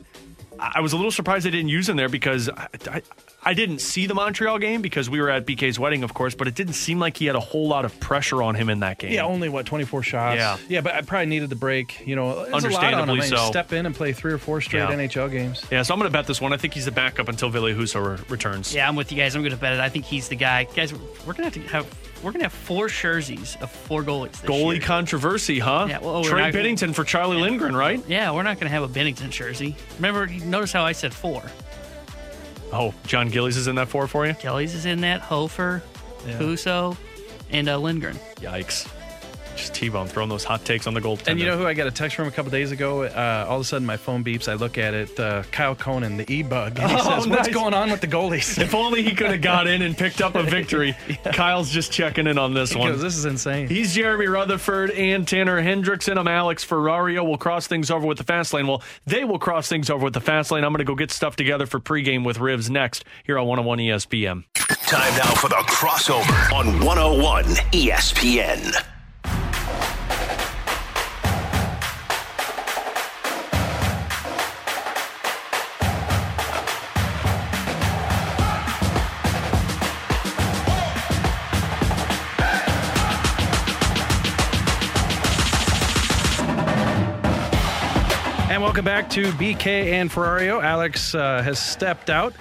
A: I I was a little surprised they didn't use him there because I, I, I didn't see the Montreal game because we were at BK's wedding, of course. But it didn't seem like he had a whole lot of pressure on him in that game.
B: Yeah, only what 24 shots.
A: Yeah.
B: yeah, but I probably needed the break. You know, there's a lot on
A: Understandably
B: him.
A: so.
B: Step in and play three or four straight
A: Yeah.
B: NHL games.
A: Yeah, so I'm going to bet this one. I think he's the backup until Ville Husso re- returns.
C: yeah, I'm with you guys. I'm going to bet it. I think he's the guy. Guys, we're going to have to have we're going to have four jerseys of four goalies. This
A: Goalie
C: year.
A: controversy, huh?
C: Yeah, well, we're
A: Trey
C: not-
A: Binnington for Charlie Lindgren, right?
C: Yeah, we're not going to have a Binnington jersey. Remember, notice how I said four.
A: Oh, Jon Gillies is in that four for you?
C: Kelly's is in that. Hofer. Husso, and uh, Lindgren.
A: Yikes. Just T-Bone throwing those hot takes on the goaltender.
B: And you know who I got a text from a couple days ago? Uh, all of a sudden, my phone beeps. I look at it. Uh, Kyle Conan, the e-bug. And he
A: Oh,
B: says, "What's
A: nice.
B: going on with the goalies?"
A: If only he could have got in and picked up a victory. Kyle's just checking in on this
B: He
A: one.
B: goes, "This is insane."
A: He's Jeremy Rutherford and Tanner Hendrickson. I'm Alex Ferrario. We'll cross things over with the fast lane. Well, they will cross things over with the fast lane. I'm going to go get stuff together for pregame with Rivs next here on 101 ESPN.
E: Time now for the crossover on 101 ESPN.
B: Welcome back to BK and Ferrario. Alex uh, has stepped out.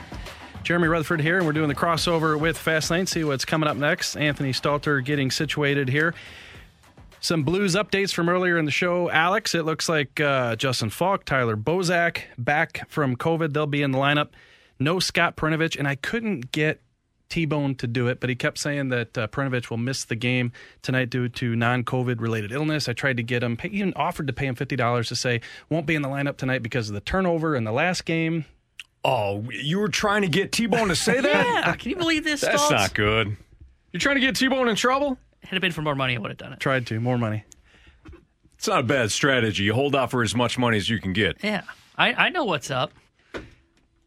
B: Jeremy Rutherford here, and we're doing the crossover with Fastlane. See what's coming up next. Anthony Stalter getting situated here. Some Blues updates from earlier in the show. Alex, it looks like uh, Justin Faulk, Tyler Bozak back from COVID. They'll be in the lineup. No Scott Perunovich, and I couldn't get T-Bone to do it, but he kept saying that uh, Perunovich will miss the game tonight due to non-COVID related illness. I tried to get him, pay, even offered to pay him fifty dollars to say won't be in the lineup tonight because of the turnover in the last game.
J: Oh, you were trying to get T-Bone to say that?
C: Yeah, can you believe this?
J: That's
C: Stoltz?
J: not good. You're trying to get T-Bone in trouble?
C: Had it been for more money, I would have done it.
B: Tried to more money.
J: It's not a bad strategy. You hold out for as much money as you can get.
C: Yeah, I, I know what's up.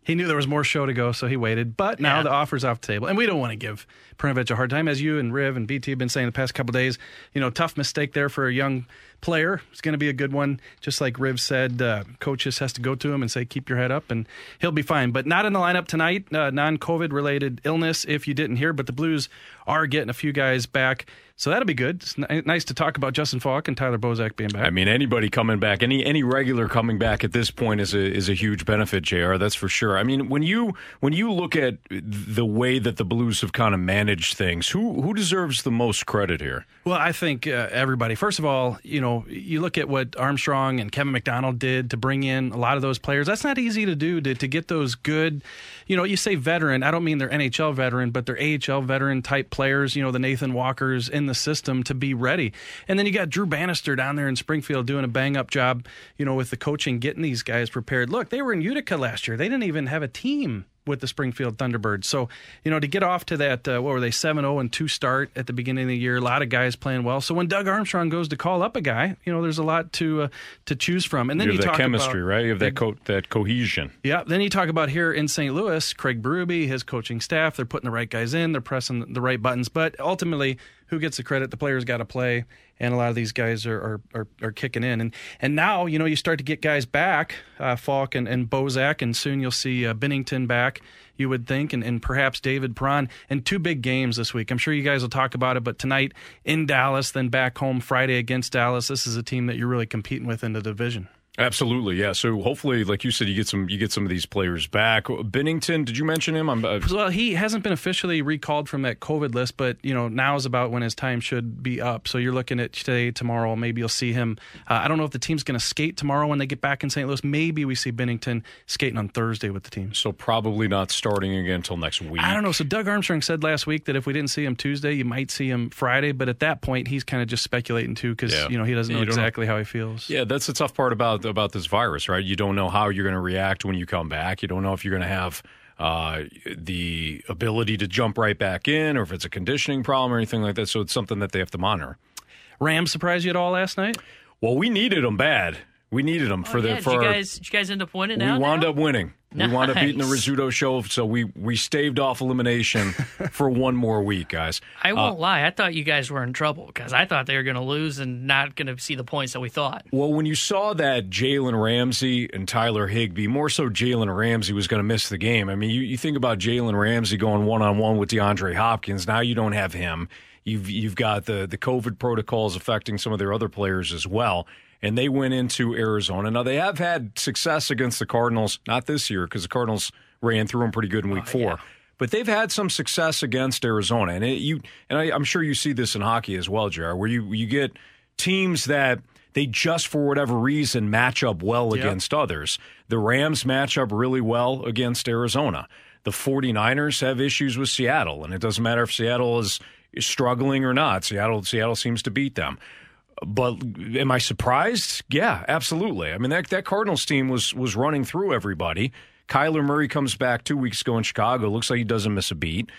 B: He knew there was more show to go, so he waited. But now
C: Yeah.
B: the offer's off the table, and we don't want to give Perunovich a hard time, as you and Riv and BT have been saying the past couple days. You know, tough mistake there for a young player. It's going to be a good one. Just like Riv said, uh, coach just has to go to him and say, "Keep your head up," and he'll be fine. But not in the lineup tonight. Uh, Non-COVID related illness, if you didn't hear. But the Blues are getting a few guys back, so that'll be good. It's ni- nice to talk about Justin Faulk and Tyler Bozak being back.
J: I mean, anybody coming back, any any regular coming back at this point is a is a huge benefit, Jr. That's for sure. I mean, when you when you look at the way that the Blues have kind of managed things, who who deserves the most credit here?
B: Well, I think uh, everybody. First of all, you know, you look at what Armstrong and Kevin McDonald did to bring in a lot of those players. That's not easy to do to, to get those good, you know, you say veteran. I don't mean they're NHL veteran, but they're AHL veteran type players, you know, the Nathan Walkers in the system to be ready. And then you got Drew Bannister down there in Springfield doing a bang up job, you know, with the coaching, getting these guys prepared. Look, they were in Utica last year. They didn't even have a team with the Springfield Thunderbirds. So, you know, to get off to that, uh, what were they, 7 0 and 2 start at the beginning of the year, a lot of guys playing well. So when Doug Armstrong goes to call up a guy, you know, there's a lot to uh, to choose from. And then
J: you
B: you,
J: have that
B: talk
J: chemistry,
B: about,
J: right? You have that co- that cohesion.
B: yeah. Then you talk about here in St. Louis, Craig Berube, his coaching staff, they're putting the right guys in, they're pressing the right buttons. But ultimately, who gets the credit? The players got to play, and a lot of these guys are are, are, are kicking in. And and now you know you start to get guys back, uh, Faulk and, and Bozak, and soon you'll see uh, Binnington back. You would think, and, and perhaps David Perron, and two big games this week. I'm sure you guys will talk about it, but tonight in Dallas, then back home Friday against Dallas. This is a team that you're really competing with in the division.
J: Absolutely, yeah. So hopefully, like you said, you get some you get some of these players back. Binnington, did you mention him? I'm, uh,
B: Well, he hasn't been officially recalled from that COVID list, but you know now is about when his time should be up. So you're looking at today, tomorrow. Maybe you'll see him. Uh, I don't know if the team's going to skate tomorrow when they get back in St. Louis. Maybe we see Binnington skating on Thursday with the team.
J: so probably not starting again until next week.
B: I don't know. So Doug Armstrong said last week that if we didn't see him Tuesday, you might see him Friday. But at that point, he's kind of just speculating too because
J: Yeah.
B: you know he doesn't know
J: don't know.
B: exactly how he feels.
J: Yeah, that's the tough part about about this virus, right? You don't know how you're going to react when you come back. You don't know if you're going to have uh, the ability to jump right back in, or if it's a conditioning problem or anything like that. So it's something that they have to monitor.
B: Rams surprised you at all last night?
J: Well, we needed them bad. We needed them for
C: Oh,
J: the
C: yeah, did
J: for
C: you
J: our-
C: guys, did you guys end up winning
J: we wound
C: now?
J: up winning. We wound up beating the Rizzuto show, so we we staved off elimination for one more week, guys.
C: I
J: Uh,
C: won't lie. I thought you guys were in trouble because I thought they were going to lose and not going to see the points that we thought.
J: Well, when you saw that Jalen Ramsey and Tyler Higbee, more so Jalen Ramsey was going to miss the game. I mean, you, you think about Jalen Ramsey going one on one with DeAndre Hopkins. Now you don't have him. You've you've got the the COVID protocols affecting some of their other players as well. And they went into Arizona. Now they have had success against the Cardinals, not this year because the Cardinals ran through them pretty good in Week oh, Four. But they've had some success against Arizona, and it, you and I, I'm sure you see this in hockey as well, Jar, where you you get teams that they just for whatever reason match up well
B: Yep.
J: against others. The Rams match up really well against Arizona. The 49ers have issues with Seattle, and it doesn't matter if Seattle is, is struggling or not. Seattle Seattle seems to beat them. But am I surprised? Yeah, absolutely. I mean that that Cardinals team was was running through everybody. Kyler Murray comes back two weeks ago in Chicago. Looks like he doesn't miss a beat.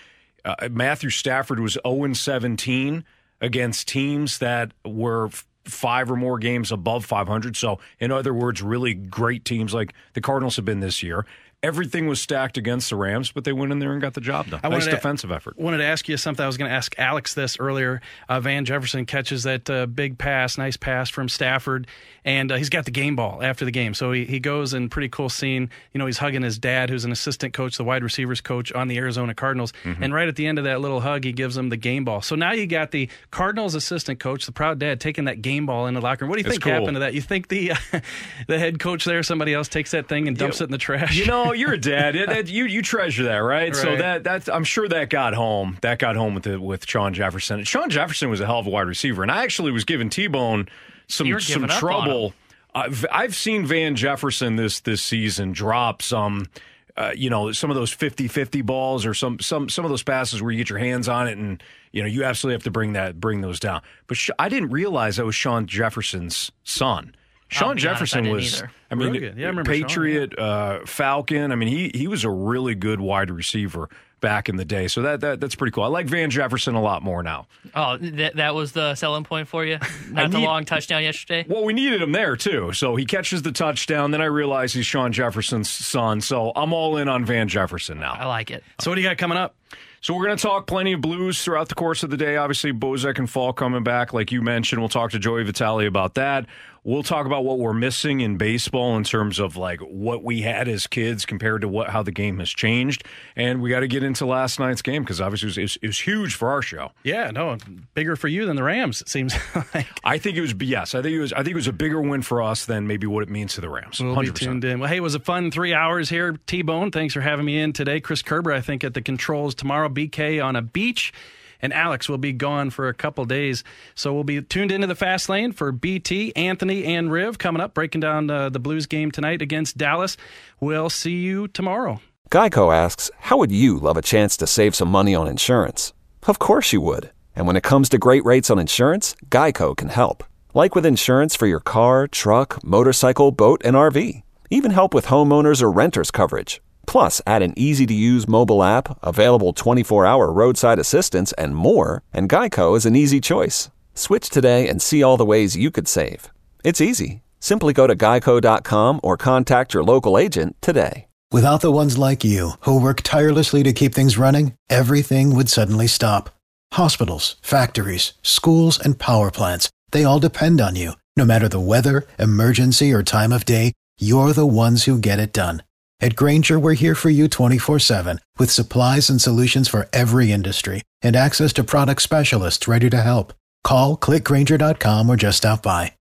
J: Uh, Matthew Stafford was 0 17 against teams that were five or more games above 500. So, in other words, really great teams like the Cardinals have been this year everything was stacked against the Rams, but they went in there and got the job done. I nice defensive
B: to,
J: effort.
B: Wanted to ask you something. I was going to ask Alex this earlier. Uh, Van Jefferson catches that uh, big pass, nice pass from Stafford, and uh, he's got the game ball after the game. So he, he goes in pretty cool scene. You know, he's hugging his dad, who's an assistant coach, the wide receivers coach on the Arizona Cardinals. Mm-hmm. And right at the end of that little hug, he gives him the game ball. So now you got the Cardinals assistant coach, the proud dad, taking that game ball in the locker room. What do you it's think cool. happened to that? You think the the head coach there, somebody else takes that thing and dumps it in the trash?
J: You know, you're a dad. that, you you treasure that, right? right? So that that's I'm sure that got home. That got home with the, with Shawn Jefferson. Shawn Jefferson was a hell of a wide receiver, and I actually was giving T Bone some some trouble. I've I've seen Van Jefferson this this season drop some. Uh, you know some of those 50-50 balls or some some some of those passes where you get your hands on it and you know you absolutely have to bring that bring those down. But sh- I didn't realize that was shawn Jefferson's son. Shawn Jefferson
C: was.
J: I, I mean,
B: yeah, I
J: Patriot,
B: Shawn,
J: yeah. uh, Falcon. I mean, he he was a really good wide receiver back in the day. So that, that that's pretty cool. I like Van Jefferson a lot more now.
C: Oh, that that was the selling point for you. Not need, the long touchdown yesterday.
J: Well, we needed him there too. So he catches the touchdown. Then I realize he's Shawn Jefferson's son. So I'm all in on Van Jefferson now.
C: I like it.
B: So what do you got coming up?
J: So we're going to talk plenty of blues throughout the course of the day. Obviously, Bozak and Faulk coming back, like you mentioned. We'll talk to Joey Vitale about that. We'll talk about what we're missing in baseball in terms of like what we had as kids compared to what how the game has changed, and we got to get into last night's game because obviously it was, it, was, huge for our show.
B: Yeah, no, bigger for you than the Rams. It seems like.
J: I think it was yes. I think it was. I think it was a bigger win for us than maybe what it means to the Rams.
B: We'll 100%. be tuned in. Well, hey, it was a fun three hours here. T Bone, thanks for having me in today. Chris Kerber, I think at the controls tomorrow. BK on a beach and Alex will be gone for a couple days. So we'll be tuned into the fast lane for BT, Anthony, and Riv coming up, breaking down uh, the Blues game tonight against Dallas. We'll see you tomorrow.
K: Geico asks, How would you love a chance to save some money on insurance? Of course you would. And when it comes to great rates on insurance, Geico can help. Like with insurance for your car, truck, motorcycle, boat, and RV. Even help with homeowners or renters coverage. Plus, add an easy to use mobile app, available 24 hour roadside assistance, and more, and Geico is an easy choice. Switch today and see all the ways you could save. It's easy. Simply go to geico.com or contact your local agent today.
L: Without the ones like you, who work tirelessly to keep things running, everything would suddenly stop. Hospitals, factories, schools, and power plants, they all depend on you. No matter the weather, emergency, or time of day, you're the ones who get it done. At Grainger, we're here for you 24 7 with supplies and solutions for every industry and access to product specialists ready to help. Call clickgrainger.com or just stop by.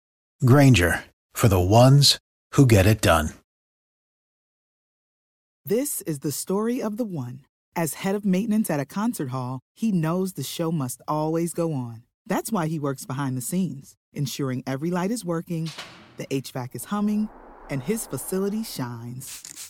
L: Grainger for the ones who get it done.
M: This is the story of the one. As head of maintenance at a concert hall, he knows the show must always go on. That's why he works behind the scenes, ensuring every light is working, the HVAC is humming, and his facility shines.